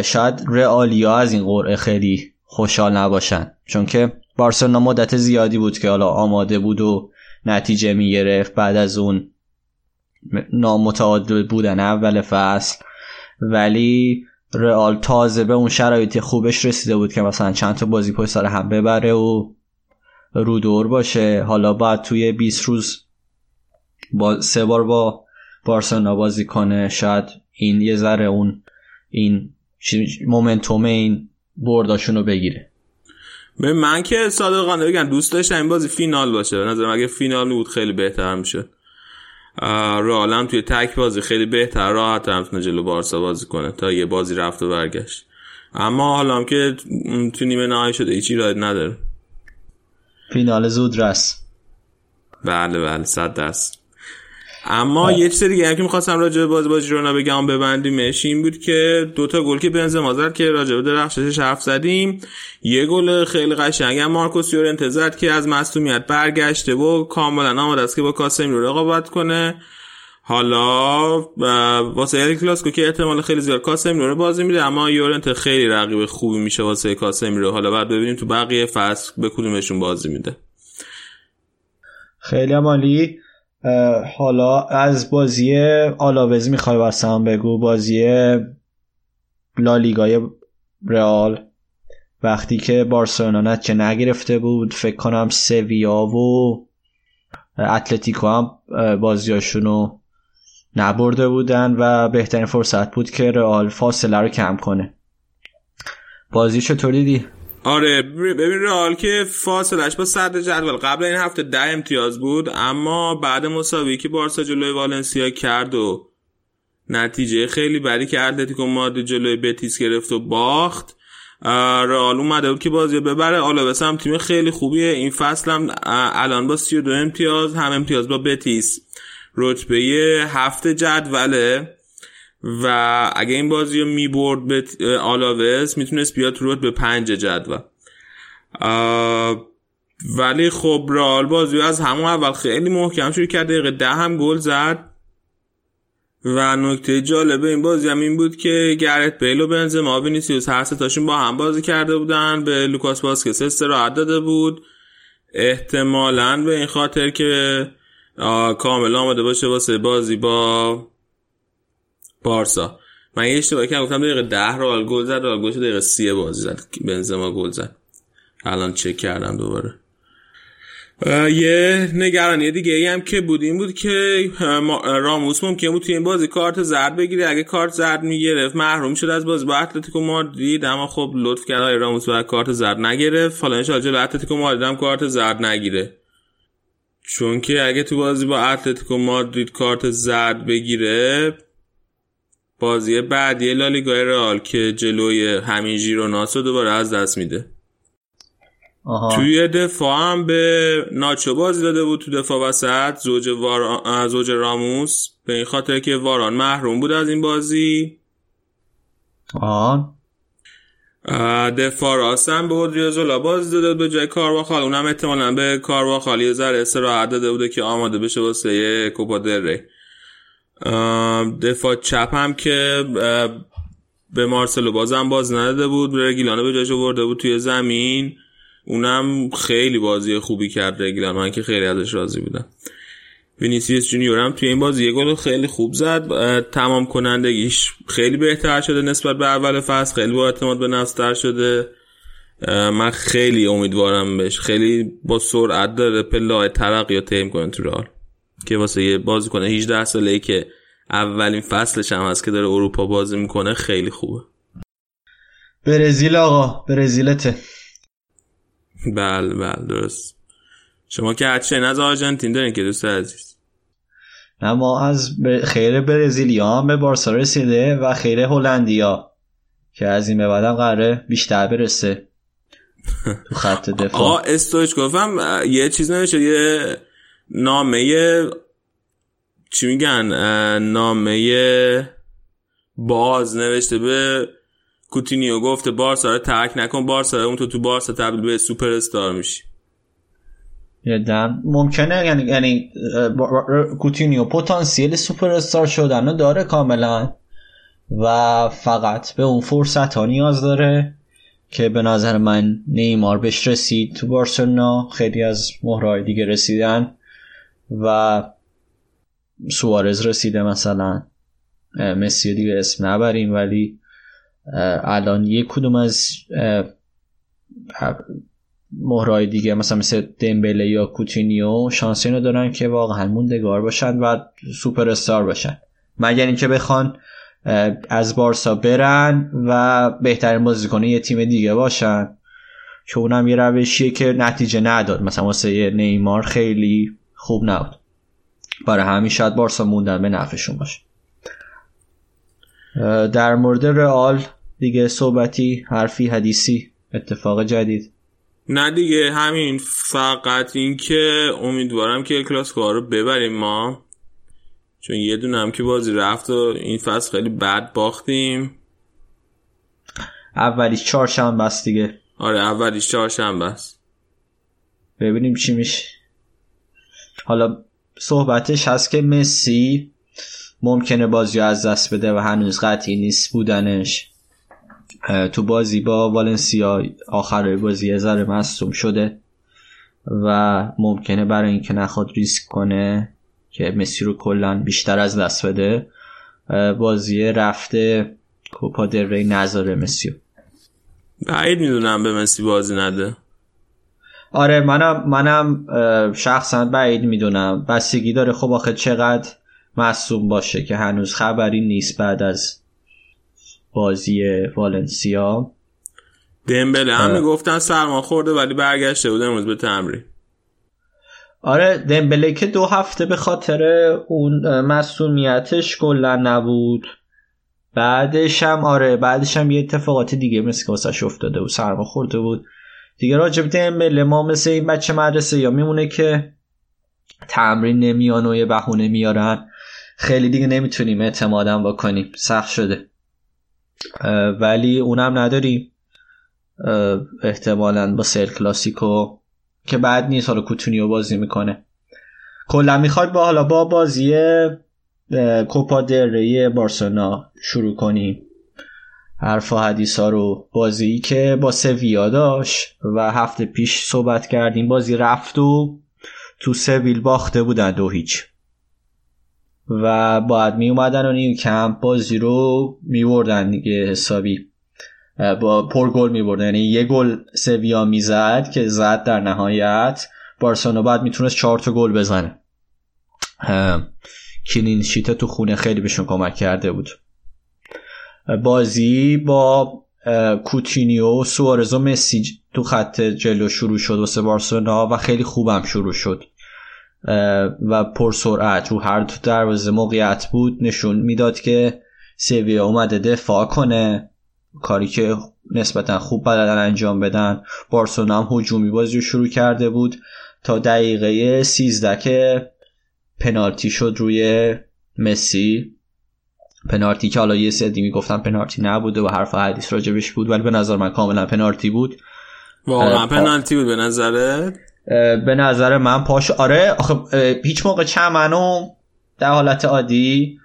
شاید رئالیا از این قرعه خیلی خوشحال نباشن. چون که بارسلونا مدت زیادی بود که حالا آماده بود و نتیجه می‌گرفت بعد از اون نامتعادل بودن اول فصل. ولی رئال تازه به اون شرایط خوبش رسیده بود که مثلا چند تا بازی پشت سر هم ببره و رو دور باشه. حالا بعد توی 20 روز با سه بار با بارسلونا بازی کنه. شاید این یه ذره اون این مومنتوم این برداشون رو بگیره. به من که صادقانه بگم دوست داشتم این بازی فینال باشه. به نظرم اگه فینال بود خیلی بهتر میشه رئال توی تک بازی خیلی بهتر راحت هم جلو بارسا بازی کنه تا یه بازی رفت و برگشت. اما حالا هم که تو نیمه نهایی شده هیچی راید نداره. فینال زود رس. بله بله صد دست اما یه چیز دیگه هم که می‌خواستم راجع به بازی با ژیرونا بگم ببندیمش این بود که دوتا گل که بنزما زد که راجع به درخشش حرف زدیم. یه گل خیلی قشنگ هم مارکوس یورنته زد که از مصونیت برگشته و کاملا آماده است که با کاسمیرو رقابت کنه. حالا واسه ال کلاسیکو که احتمال خیلی زیاد کاسمیرو رو بازی میده اما یورنت خیلی رقیب خوبی میشه واسه کاسمیرو. حالا بعد ببینیم تو بقیه فصل به کدومشون بازی میده. خیلی عالی. حالا از بازی آلاوز می‌خوای واسم بگو؟ بازی لالیگای رئال. وقتی که بارسلونا نتیجه نگرفته بود فکر کنم سویا و اتلتیکو هم بازیاشونو نبرده بودن و بهترین فرصت بود که رئال فاصله رو کم کنه. بازی چطور دیدی؟ آره ببین رئال که فاصلش با صدر جدول. قبل این هفته ده امتیاز بود اما بعد مساوی که بارسا جلوی والنسیا کرد و نتیجه خیلی بدی که اتلتیکو مادرید جلوی بتیس گرفت و باخت. رئال اومده بود که بازی ببره. آلاوس هم تیم خیلی خوبیه. این فصل هم الان با 32 امتیاز هم امتیاز با بتیس. رتبه هفته جدوله. و اگه این بازی رو می‌برد به آلاوس می‌تونست بیاد تو به پنج جدول. ولی خب رال بازی از همون اول خیلی محکم شروع کرد دقیقه ده هم گل زد. و نکته جالب این بازی هم این بود که گرت بیل و بنزما وینیسیوس هر سه تاشون با هم بازی کرده بودن به لوکاس واسکس استراحت داده بود. احتمالا به این خاطر که کامل آماده باشه واسه بازی با بارسا. من یه اشتباهی کردم گفتم دقیقه 10 رئال گل زد رئال گل دقیقه 30 بازی زد. بنزما گل زد. الان چک کردم دوباره. یه نگرانی دیگه ای هم که بود این بود که راموس ممکن بود توی این بازی کارت زرد بگیره. اگه کارت زرد می‌گرفت محروم شد از بازی. با اتلتیکو مادرید اما خب لطف کرد راموس و کارت زرد نگرفت. حالا انشالله جلو اتلتیکو مادرید هم کارت زرد نگیره. چون که اگه تو بازی با اتلتیکو مادرید کارت زرد بگیره بازی بعدی لالیگای رئال که جلوی همین ژیروناس رو دوباره از دست میده. آها. توی دفاع هم به ناچو بازی داده بود تو دفاع وسط. زوج, وار... زوج راموس. به این خاطر که واران محروم بود از این بازی. آه. دفاع راست هم به اودریوزولا بازی داده بود به جای کارواخال. اونم احتمالا به کارواخال یه ذره استراحت داده بوده که آماده بشه واسه کوپا دل ری. دفاع چپ هم که به مارسلو بازم بازی نداده بود. رگیلانو به جاش برده بود توی زمین. اونم خیلی بازی خوبی کرد رگیلان من که خیلی ازش راضی بودم. وینیسیوس جونیور هم توی این بازی یه گل خیلی خوب زد. تمام کنندگیش خیلی بهتر شده نسبت به اول فصل. خیلی با اعتماد به نفس شده. من خیلی امیدوارم بهش. خیلی با سرعت داره پله ترقی رو طی می‌کنه تو رئال که واسه یه بازی کنه 18 ساله ای که اولین فصلش هم هست که داره اروپا بازی می‌کنه خیلی خوبه. برزیل آقا برزیلته بله بله درست. شما که هرچه از آرژانتین دارین که دوست عزیز. نه ما از خیر برزیلیا هم به بارسا رسیده و خیر هلندیا که از این به بعدم قراره بیشتر برسه. تو خط دفاع. آقا استویچ گفتم یه چیز نمیشه یه نامه چی میگن؟ نامه باز نوشته به کوتینیو گفته بارسا رو ترک نکن بارسا اون تو تو بارسا تبدیل به سوپر استار میشی. یادم ممکنه یعنی یعنی کوتینیو پتانسیل سوپر استار شدن رو داره کاملا. و فقط به اون فرصت ها نیاز داره که به نظر من نیمار بهش رسید تو بارسلونا. خیلی از مهره‌های دیگه رسیدن. و سوارز رسیده مثلا. مسی دیگه اسم نبریم ولی الان یک کدوم از مهرهای دیگه مثلا مثل دمبله یا کوتینیو شانس اینو دارن که واقعا موندگار باشن و سوپر استار باشن. مگر اینکه بخوان از بارسا برن و بهترین بازیکن یه تیم دیگه باشن. که اونم یه روشیه که نتیجه نداد. مثلا واسه نیمار خیلی خوب نبود. برای همین شاید بارسا موندن به نفعشون باشه. در مورد رئال دیگه صحبتی حرفی حدیثی اتفاق جدید. نه دیگه همین. فقط این که امیدوارم که کلاسیکو رو ببریم ما. چون یه دونه هم که بازی رفت و این فصل خیلی بد باختیم. اولیش چهارشنبه است دیگه. آره اولیش چهارشنبه است. ببینیم چی میشه. حالا صحبتش هست که مسی ممکنه بازی از دست بده و هنوز قطعی نیست بودنش. تو بازی با والنسیا آخر بازی یه ذره مصوم شده و ممکنه برای اینکه نخواد ریسک کنه که مسی رو کلا بیشتر از دست بده بازی رفته کوپا در ری نذاره مسی بعید می‌دونم به مسی بازی نده. آره منم منم شخصا بعید می‌دونم. بستگی داره. خب آخه چقدر مصوم باشه که هنوز خبری نیست بعد از بازی والنسیا. دمبله. هم می‌گفتن سرما خورده ولی برگشته بود امروز به تمرین. آره دمبله که دو هفته به خاطر اون مسئولیتش کلا نبود. بعدش هم آره بعدش هم یه اتفاقات دیگه مثل که واسش افتاده بود. سرما خورده بود. دیگه راجب دمبله ما مثل این بچه مدرسه یا میمونه که تمرین نمیان و یه بهونه میارن. خیلی دیگه نمی‌تونیم اعتمادم بکنیم. سخت شده. ولی اونم نداریم. احتمالا با سل کلاسیکو که بعد نیست. حالا کوتونیو بازی می‌کنه. کلا می‌خواد با حالا با بازی کوپا دره بارسلونا شروع کنیم. حرف و حدیث ها رو بازی که با سویا داشت و هفته پیش صحبت کردیم بازی رفت و تو سویل باخته بودن دو هیچ. و باید می اومدن و نیو کمپ بازی رو میوردن دیگه حسابی. با پر گل میبردن یعنی یه گل سویا می‌زد که زد در نهایت. بارسلونا بعد می‌تونست چهار تا گل بزنه. کلین شیت تو خونه خیلی بهشون کمک کرده بود. بازی با کوتینیو سوارز و مسی تو خط جلو شروع شد واسه بارسلونا و خیلی خوبم شروع شد. و پرسرعت رو هر دو دروازه موقعیت بود نشون می‌داد که سویا اومده دفاع کنه. کاری که نسبتا خوب بلدن انجام بدن. بارسلونا هم هجومی بازی رو شروع کرده بود. تا دقیقه 13 که پنالتی شد روی مسی. پنالتی که حالا یه سری می‌گفتن پنالتی نبوده و حرف حدیث راجبش بود ولی به نظر من کاملا پنالتی بود. واقعا پنالتی بود به نظرت؟ به نظر من پاش آره آخه هیچ موقع چمنو در حالت عادی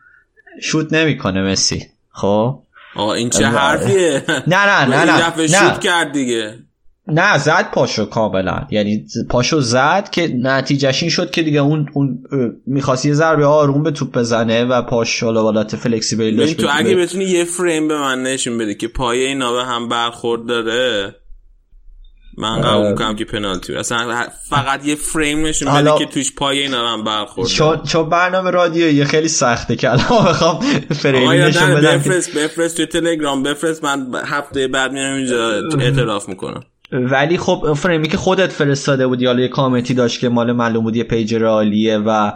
شوت نمی‌کنه مسی خب؟ آقا این چه حرفیه؟ نه نه نه نه نه. شوت کرد دیگه. نه زد پاشو کاملا. یعنی پاشو زد که نتیجهش این شد که دیگه اون اون می‌خواست یه ضربه آروم به توپ بزنه و پاش حالا حالت فلکسیبل داشت تو اگه بتونی یه فریم به من نشون بده که پایه اینا به هم برخورد داره من قبول می‌کنم که پنالتی بود. اصلا فقط یه فریم نشون بده که توش پایه اینا هم برخورد چون چون برنامه رادیویی خیلی سخته که الان بخوام فریم نشون بدم بفرست بفرست توی تلگرام بفرست من هفته بعد میام اینجا اعتراف می‌کنم. ولی خب فریمی که خودت فرستاده بودی حالا یه کامنتی داشت که مال معلوم بود یه پیج رئالیه و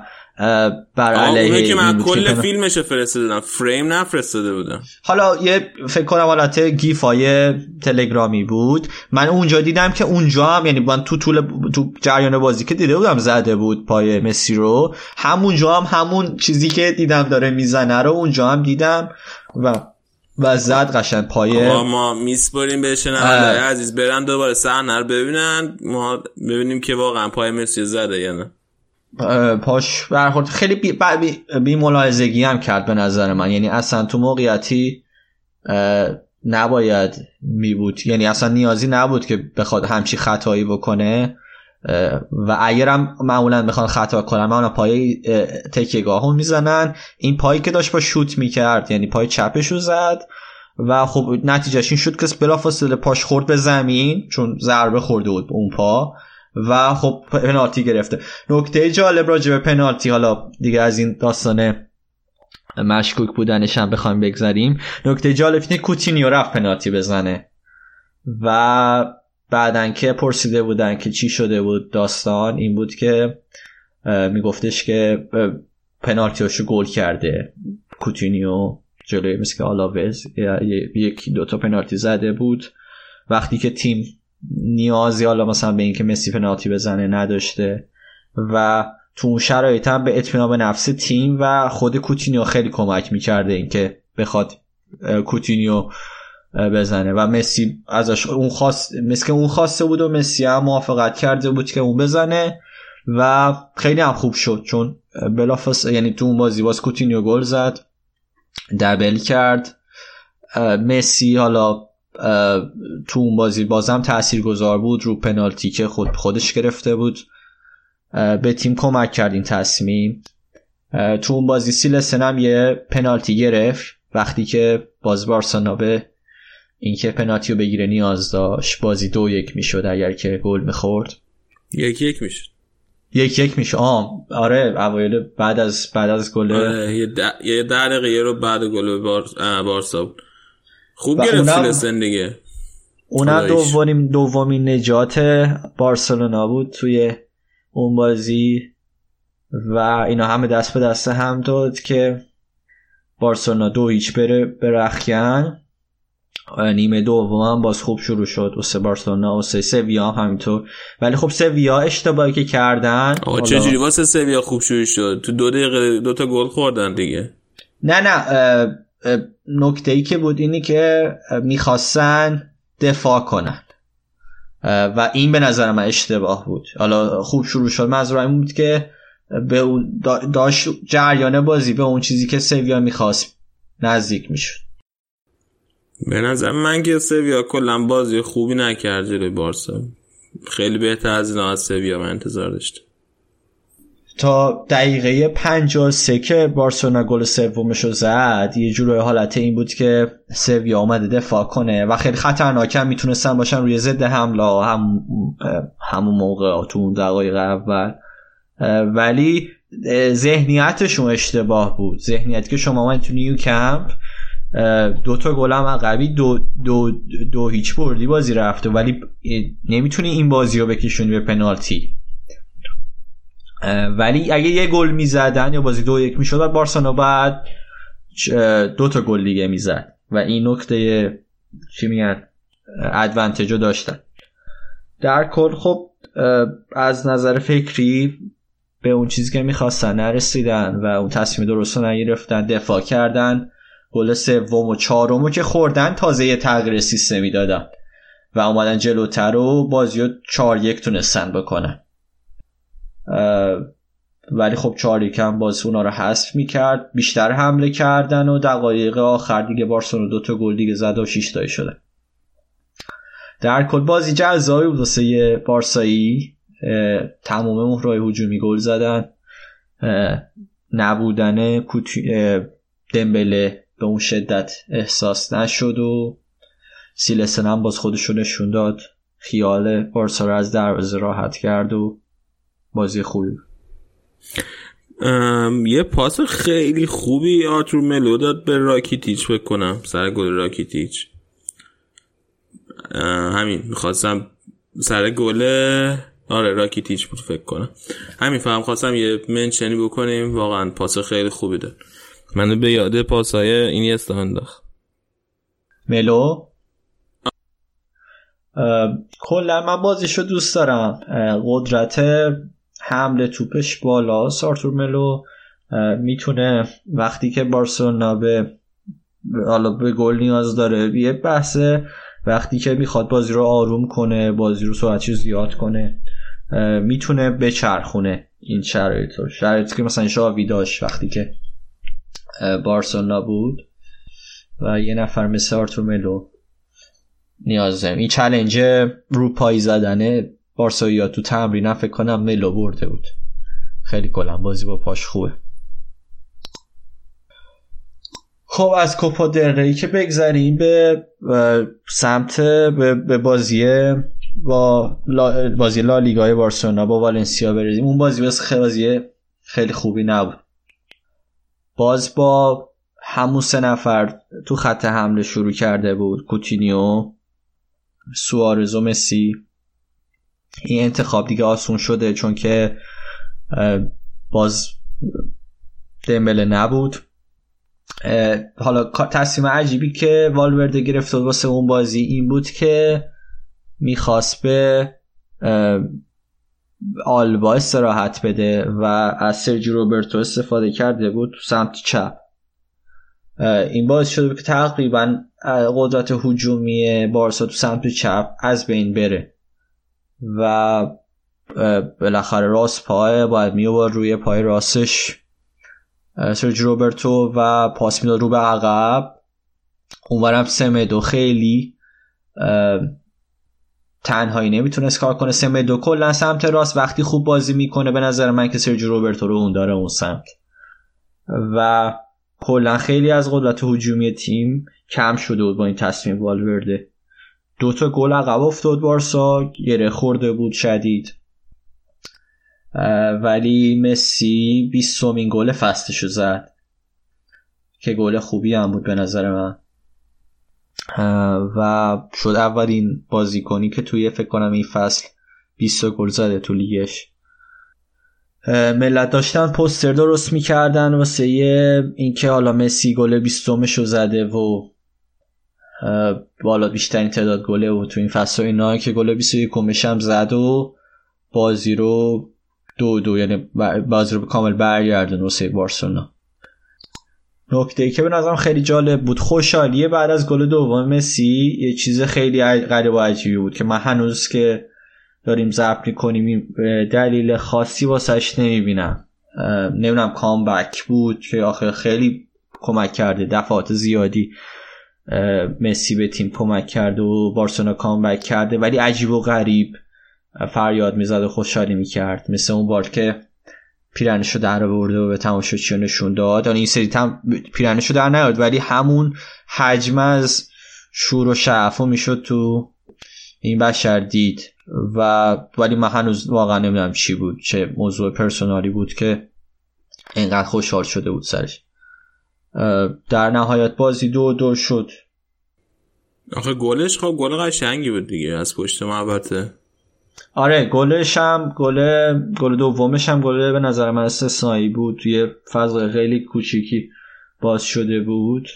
بر علیه که من کل فیلمش فرستادم فریم نفرستاده بودم. حالا یه فکر کنم حالت گیفای تلگرامی بود. من اونجا دیدم که اونجا هم یعنی من تو طول تو جریان بازی که دیده بودم زده بود پای مسی رو. همونجا هم همون چیزی که دیدم داره می‌زنه رو اونجا هم دیدم و و زد قشن پای آقا ما میسپریم به شنونده عزیز. برن دوباره صحنه رو ببینن. ما ببینیم که واقعا پای مسی زده یا نه. پاش برخورد. خیلی بی, بی, بی ملاحظگی هم کرد به نظر من. یعنی اصلا تو موقعیتی نباید می بود یعنی اصلا نیازی نبود که بخواد همچی خطایی بکنه. و اگرم معمولا بخوان خطا کنن. معمولا پای تکیگاه هم می‌زنن. این پایی که داشت با شوت می‌کرد یعنی پای چپش رو زد و خب نتیجهش این شد که بلافاصله پاش خورد به زمین چون ضربه خورده بود اون پا و خب پنالتی گرفته. نکته جالب راجع به پنالتی حالا دیگه از این داستان مشکوک بودنش هم بخوایم بگذاریم نکته جالب اینه کوتینیو رفت پنالتی بزنه و بعدن که پرسیده بودن که چی شده بود داستان این بود که میگفتش که پنالتیاشو گل کرده کوتینیو جلوی مثل که آلاوز یکی دوتا پنالتی زده بود. وقتی که تیم نیازی حالا مثلا به اینکه مسی پنالتی بزنه نداشته و تو اون شرایط هم به اطمینان به نفس تیم و خود کوتینیو خیلی کمک می‌کرده اینکه بخواد کوتینیو بزنه. و مسی ازش اون خواست مثل که اون خواسته بود و مسی هم موافقت کرده بود که اون بزنه. و خیلی هم خوب شد چون اه، بلافاصله یعنی تو اون بازی باز کوتینیو گل زد دبل کرد. مسی حالا تو اون بازی بازم تأثیر گذار بود رو پنالتی که خود خودش گرفته بود. به تیم کمک کرد این تصمیم. تو اون بازی سیلسن هم یه پنالتی گرفت. وقتی که باز بارسلونا به اینکه پنالتی رو بگیره نیاز داشت. بازی دو یک می‌شد اگر که گل می‌خورد. یکی یک میشه یک یک میشه آه آره اوایل بعد از بعد از گل آره، یه ده دقیقه رو بعد گل بار... بارسا خوب گرفت سیلسن دیگه. اونم. دومین دومین نجات بارسلونا بود توی اون بازی و اینا همه دست به دست هم داد که بارسلونا دو هیچ بره به رخکن نیمه دوم هم باز خوب شروع شد واسه بارسلونا واسه سویا هم همینطور. ولی خب سویا اشتباهی که کردن. چجوری واسه سویا خوب شروع شد. تو دو دقیقه دو تا گل خوردن دیگه. نه نه نکته ای که بود اینی که می‌خواستن دفاع کنن. و این به نظر من اشتباه بود. حالا خوب شروع شد. منظورم این بود که به اون دا- داشت جریان بازی به اون چیزی که سویا می‌خواست نزدیک می‌شد. به نظر من که سویا کلا بازی خوبی نکرد جلوی بارسا. خیلی بهتر از اینا از سویا من انتظار داشتم. تا دقیقه 53 که بارسلونا گل سومش رو زد یه جور حالت این بود که سویا اومده دفاع کنه و خیلی خطرناک هم می‌تونستن باشن روی ضد حمله هم همون موقع تو اون دقایق اول. ولی ذهنیتشون اشتباه بود. ذهنیتی که شما من تو نیو کمپ دو تا گل هم عقبی دو, دو, دو هیچ بردی بازی رفته ولی نمی‌تونی این بازی رو بکشونی به پنالتی. ولی اگه یه گل می‌زدن یا بازی دو یک می‌شد بعد بارسلونا بعد دو تا گل دیگه می‌زد و این نکته چی میگن؟ ادوانتج رو داشتن. در کل خب از نظر فکری به اون چیزی که می‌خواستن نرسیدن و اون تصمیم درست نگرفتن دفاع کردن. گل سوم و چهارم رو که خوردن تازه یه تغییر سیستمی دادن و اومدن جلوتر و بازی رو چهار یک تونستن بکنن. ولی خب چاری کم باز اونا رو حذف می‌کرد بیشتر حمله کردن و دقایق آخر دیگه بارسلونا دو تا گل دیگه زد و 6 تایی شده. در کل بازی جذابی بود واسه بارسایی. تمام مهرای هجومی گل زدن. نبودن دمبله به اون شدت احساس نشد و سیلسن هم باز خودشو نشون داد. خیال بارسا از دروازه راحت کرد و بازی خوبی یه پاس خیلی خوبی آتور ملو داد به راکیتیچ بکنم سر گل راکیتیچ. همین می‌خواستم سر گل آره راکیتیچ بود فکر کنم. همین فهم خواستم یه منشنی بکنیم. واقعا پاس خیلی خوبی داد. منو به یاد پاسای اینی استانداخت ملو؟ کلا من بازیشو دوست دارم. قدرت حمله توپش بالا. سارتور ملو می‌تونه وقتی که بارسلونا به حالا به گل نیاز داره یه بحث وقتی که می‌خواد بازی رو آروم کنه بازی رو سرعتش زیاد کنه می‌تونه بچرخونه این شرایط رو. شرایطی که مثلا شاوی داشت وقتی که بارسلونا بود و یه نفر مثل آرتور ملو نیاز داریم این چلنج رو پای زدنه بارسایی تو تمرین فکر کنم ملو برده بود. خیلی کلا بازی با پاش خوبه. خب از کوپا درهی که بگذریم به سمت به بازی با بازی لالیگای بارسلونا با والنسیا برسیم اون بازی بس خیلی بازی خیلی خوبی نبود. باز با همون سه نفر تو خط حمله شروع کرده بود. کوتینیو سوارز و مسی. این انتخاب دیگه آسون شده چون که باز دمبله نبود. حالا تصمیم عجیبی که والورده گرفت واسه اون بازی این بود که می‌خواست به آلبا استراحت بده و از سرجی روبرتو استفاده کرده بود تو سمت چپ. این باعث شده که تقریبا قدرت هجومی بارسا تو سمت چپ از بین بره. و بالاخره راست پای باید میوبر روی پای راستش. سرجی روبرتو و پاس می‌داد رو به عقب. اونورم سمدو خیلی تنهایی نمی‌تونست کار کنه. سمدو کلا سمت راست. وقتی خوب بازی می‌کنه به نظر من که سرجی روبرتو رو اون داره اون سمت. و کلا خیلی از قدرت هجومی تیم کم شده بود با این تصمیم والورده. دو تا گل عقب افتاد بارسا. گره خورده بود شدید. ولی مسی 20 سومین گل فستشو زد. که گل خوبی هم بود به نظر من. و شد اولین بازیکنی که توی فکر کنم این فصل 20 گل زده تو لیگش. ملت داشتن پوستر درست می‌کردن واسه اینکه حالا مسی گل 20 رو زده و بالا بیشترین تعداد گله و تو این فصل اینا که گل 21 هم زد و بازی رو دو دو یعنی بازی رو کامل برگردن واسه بارسلونا. نکته که به نظرم خیلی جالب بود. خوشحالیه بعد از گل دوم مسی یه چیز خیلی غریب و عجیبی بود که من هنوز که داریم ضبط می‌کنیم دلیل خاصی واسش نمی‌بینم. نمی‌دونم کامبک بود که آخر خیلی کمک کرده دفعات زیادی مسی به تیم کمک کرده و بارسلونا کامبک کرده ولی عجیب و غریب فریاد می‌زد و خوشحالی می‌کرد. مثل اون بار که پیرنشو در برده و به تماشاچی نشون داد. این سری تم پیرنشو در نیاد ولی همون حجم از شور و شعفو می‌شد تو این بشر دید. و ولی من هنوز واقعا نمی‌دونم چی بود چه موضوع پرسونالی بود که اینقدر خوشحال شده بود سرش. در نهایت بازی دو دو شد. آخه گلش خب گل قشنگی بود دیگه از پشت محبته آره گلش هم گل گل دومش هم گل به نظر من استثنایی بود. توی فضای خیلی کوچیکی باز شده بود.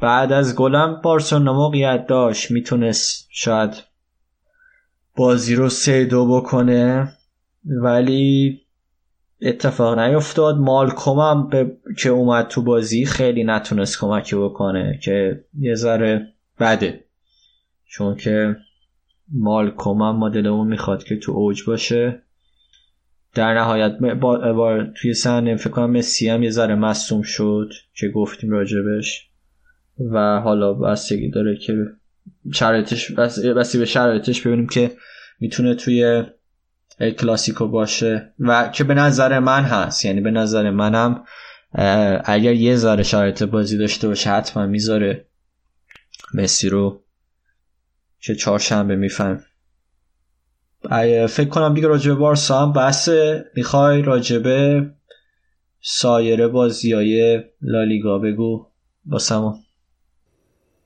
بعد از گلم بارسلونا موقعیت داشت. می‌تونست شاید بازی رو سه دو بکنه ولی اتفاق نیفتاد. مالکوم هم به... که اومد تو بازی خیلی نتونست کمکی بکنه که یه ذره بده. چون که مالکوم هم مدل اون می‌خواد که تو اوج باشه. در نهایت با, با توی سن فکر کنم مسی هم یه ذره مصوم شد که گفتیم راجبش. و حالا بستگی داره که شرایطش بسی به شرایطش ببینیم که می‌تونه توی کلاسیکو باشه. و که به نظر من هست. یعنی به نظر منم اگر یه ذره شرایط بازی داشته باشه حتما می‌ذاره مسی رو که چهارشنبه میفهم. فکر کنم دیگه راجبه بارسا هم بحثه. می‌خوای راجبه سایر بازی های لالیگا بگو باسمون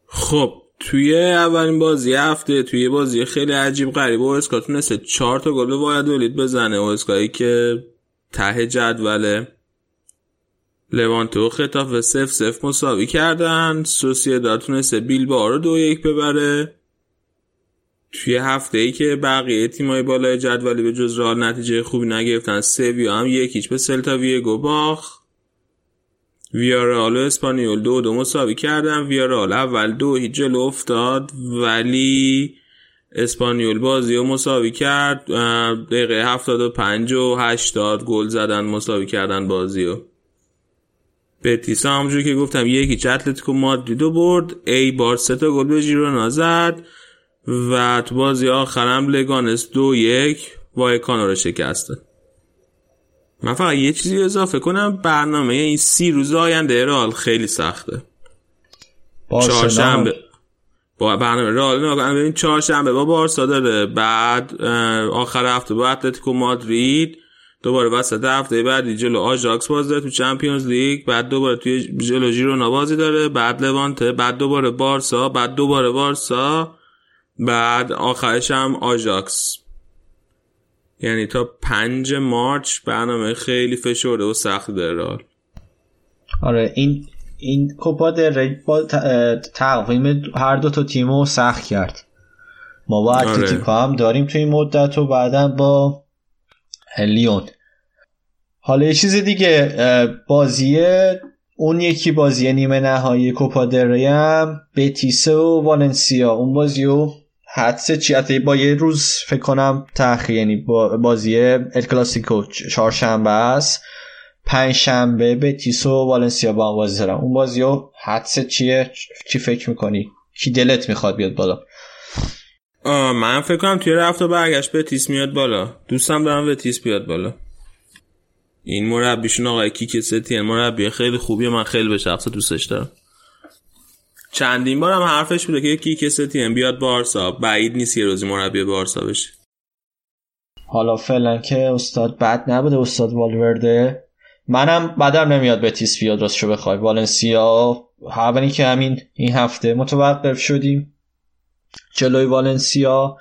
خب توی اولین بازی هفته توی بازی خیلی عجیب غریب و اسکا تونسته چهار تا گل به ولید بزنه. و اسکایی که ته جدوله لوانتو خطاف سف سف مساوی کردن. سوسیداد تونسته بیل با رو دو یک ببره. توی هفته ای که بقیه تیمای بالای جدولی به جز رال نتیجه خوبی نگرفتن سویا هم یکیچ. به سلتا ویگو باخ ویارال و اسپانیول دو دو مساوی کردن. ویارال اول دو هیچ جلو افتاد. ولی اسپانیول بازی رو مساوی کرد. دقیقه هفتاد و پنج و هشتاد گل زدن مساوی کردن بازی رو. بتیس همونجور که گفتم یکی اتلتیکو مادریدو برد. ای بار سه تا گل به ژیرونا زد. و تو بازی آخرم لگانس دو یک وایکانو رو شکسته. من فقط یه چیزی اضافه کنم برنامه این سی روز آینده رئال خیلی سخته. چهارشنبه. با برنامه رئال نگاه ببین چهارشنبه با بارسا داره بعد آخر هفته با اتلتیکو مادرید دوباره وسط هفته بعدی جلو آژاکس باز داره تو Champions League بعد دوباره توی جلو ژیرونا بازی داره بعد لوانته بعد دوباره بارسا بعد دوباره بارسا. بعد آخرش هم آژاکس. یعنی تا پنج مارچ برنامه خیلی فشرده و سخت داره آره این این کوپا با تقویم هر دو تا تیمو سخت کرد. ما با آره. اتلتیکو هم داریم تو این مدت و بعدا با لیون. حالا یه چیز دیگه بازی اون یکی بازی نیمه نهایی کوپا دریم بتیسه و والنسیا. اون بازی و حدسه چی؟ با یه روز فکر کنم تأخیر یعنی بازی ال کلاسیکو چهارشنبه است. پنج شنبه بتیس و والنسیا با هم بازی دارم. اون بازی ها حدسه چیه؟ چی فکر می‌کنی؟ کی دلت می‌خواد بیاد بالا؟ من فکر کنم توی رفت و برگشت بتیس میاد بالا. دوستم دارم بتیس بیاد بالا. این مربیشون آقای کیک ستین مربی خیلی خوبیه من خیلی به شخص دوستش دارم. چندین بار هم حرفش بوده که کیک ستین بیاد بارسا. بعید نیست یه روزی مربی بارسا بشه. حالا فعلا که استاد بد نبوده استاد والورده. منم بدم نمیاد به تیس بیاد راستشو بخوای. والنسیا اولی که همین این هفته متوقف شدیم. جلوی والنسیا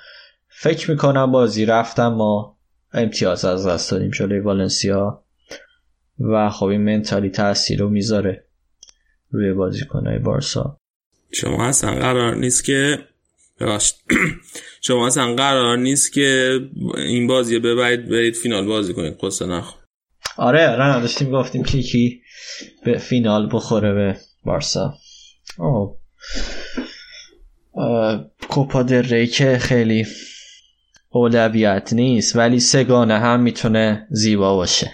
فکر می‌کنم بازی رفتم ما امتیاز از دست دادیم جلوی والنسیا. و خب این منتالی تاثیر رو می‌ذاره روی بازیکنهای بارسا. شما اصلا قرار نیست که شما اصلا قرار نیست که این بازی ببرید برید فینال بازی کنید. قصه نخو آره آره داشتیم گفتیم که کی به فینال بخوره به بارسا. اوه. کوپا در ری که خیلی اولویت نیست ولی سگانه هم می‌تونه زیبا باشه.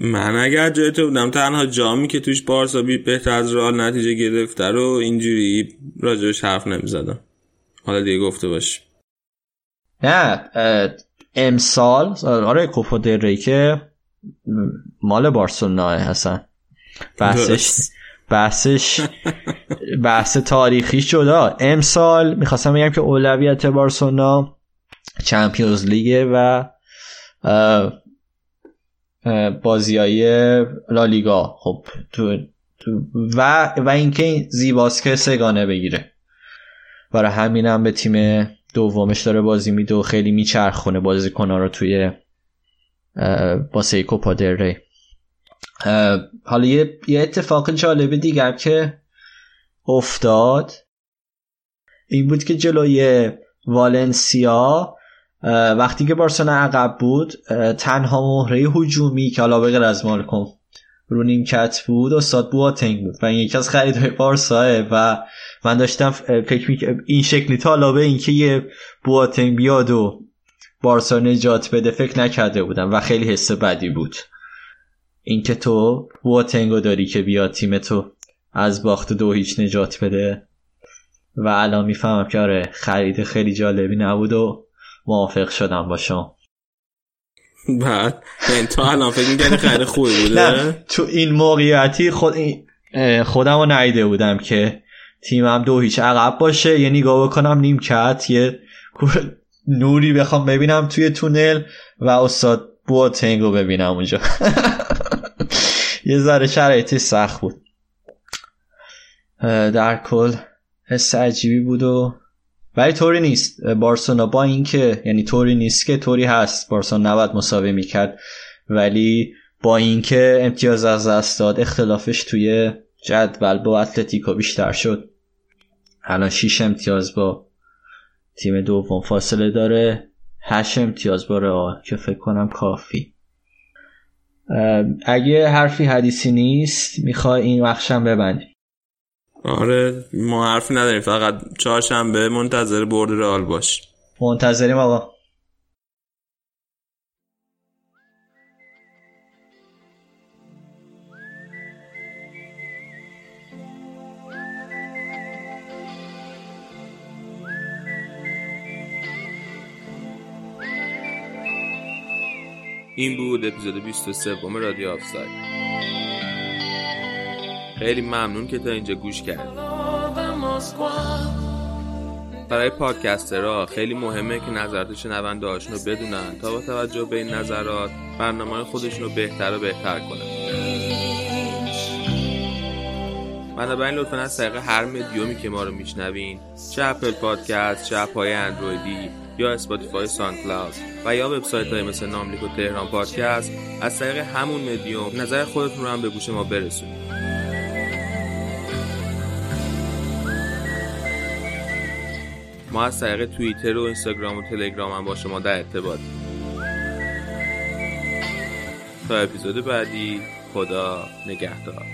من اگر جای تو بودم تنها جامی که توش بارسا بهتر از رال نتیجه گرفته رو اینجوری راجبش حرف نمی‌زدم. حالا دیگه گفته باش نه امسال آره کوپا در که مال بارسلونا هستن. بحثش بحثش بحث تاریخی شده. امسال می‌خواستم بگم که اولویت بارسلونا چمپیونز لیگ و بازی های لالیگا خب تو, و و اینکه زیباست که سگانه بگیره. برای همینم به تیم دومش داره بازی میده و خیلی میچرخونه بازیکنها رو توی باسه کوپا ری. حالا یه, یه اتفاق جالب دیگر که افتاد این بود که جلوی والنسیا وقتی که بارسلونا عقب بود تنها مهره هجومی که حالا بغیر از مالکوم رو نیمکت بود استاد بواتنگ بود و این یکی از خریدهای بارساه و من داشتم فکر این شکلی تا به اینکه یه بواتنگ بیاد و بارسا نجات بده فکر نکرده بودم و خیلی حس بدی بود. اینکه تو بواتنگو داری که بیاد تیم تو از باخت دو هیچ نجات بده. و الان می‌فهمم که آره خرید خیلی جالبی نبود و موافق شدم با شما. بعد یعنی تو الان فکر می‌کنی خیلی خوبی بوده؟ تو این موقعیتی خود خودم رو نعیده بودم که تیمم دو هیچ عقب باشه. یه نگاه بکنم نیم کت یه نوری بخوام ببینم توی تونل و استاد بواتنگ رو ببینم اونجا. یه ذره شرایطی سخت بود. در کل حس عجیبی بود و ولی طوری نیست. بارسلونا با اینکه یعنی طوری نیست که طوری هست. بارسلونا نباید مساوی می‌کرد. ولی با اینکه امتیاز از دست داد اختلافش توی جدول با اتلتیکو بیشتر شد. الان 6 امتیاز با تیم دوم فاصله داره. 8 امتیاز با رئال که فکر کنم کافی. اگه حرفی حدیثی نیست می‌خوای این وقتشم ببندی. آره ما حرفی نداریم فقط چهارشنبه منتظر برد رئال باش. منتظریم آقا. این بود اپیزود 23 رادیو آفساید. خیلی ممنون که تا اینجا گوش کردید برای پادکسترها خیلی مهمه که نظرات شنونده هاشون رو بدونن تا با توجه به این نظرات برنامه خودشون رو بهتر و بهتر کنن. بنابراین لطفا از طریق هر مدیومی که ما رو میشنوین چه اپل پادکست چه اپهای اندرویدی یا اسپاتیفای سان کلاود و یا وبسایت های مثل ناملیک و تهران پادکست از طریق همون مدیوم نظر خودتون رو هم به گوش ما برسونید. ما از طریق توییتر و اینستاگرام و تلگرام هم با شما در ارتباط. تا اپیزود بعدی خدا نگهدار.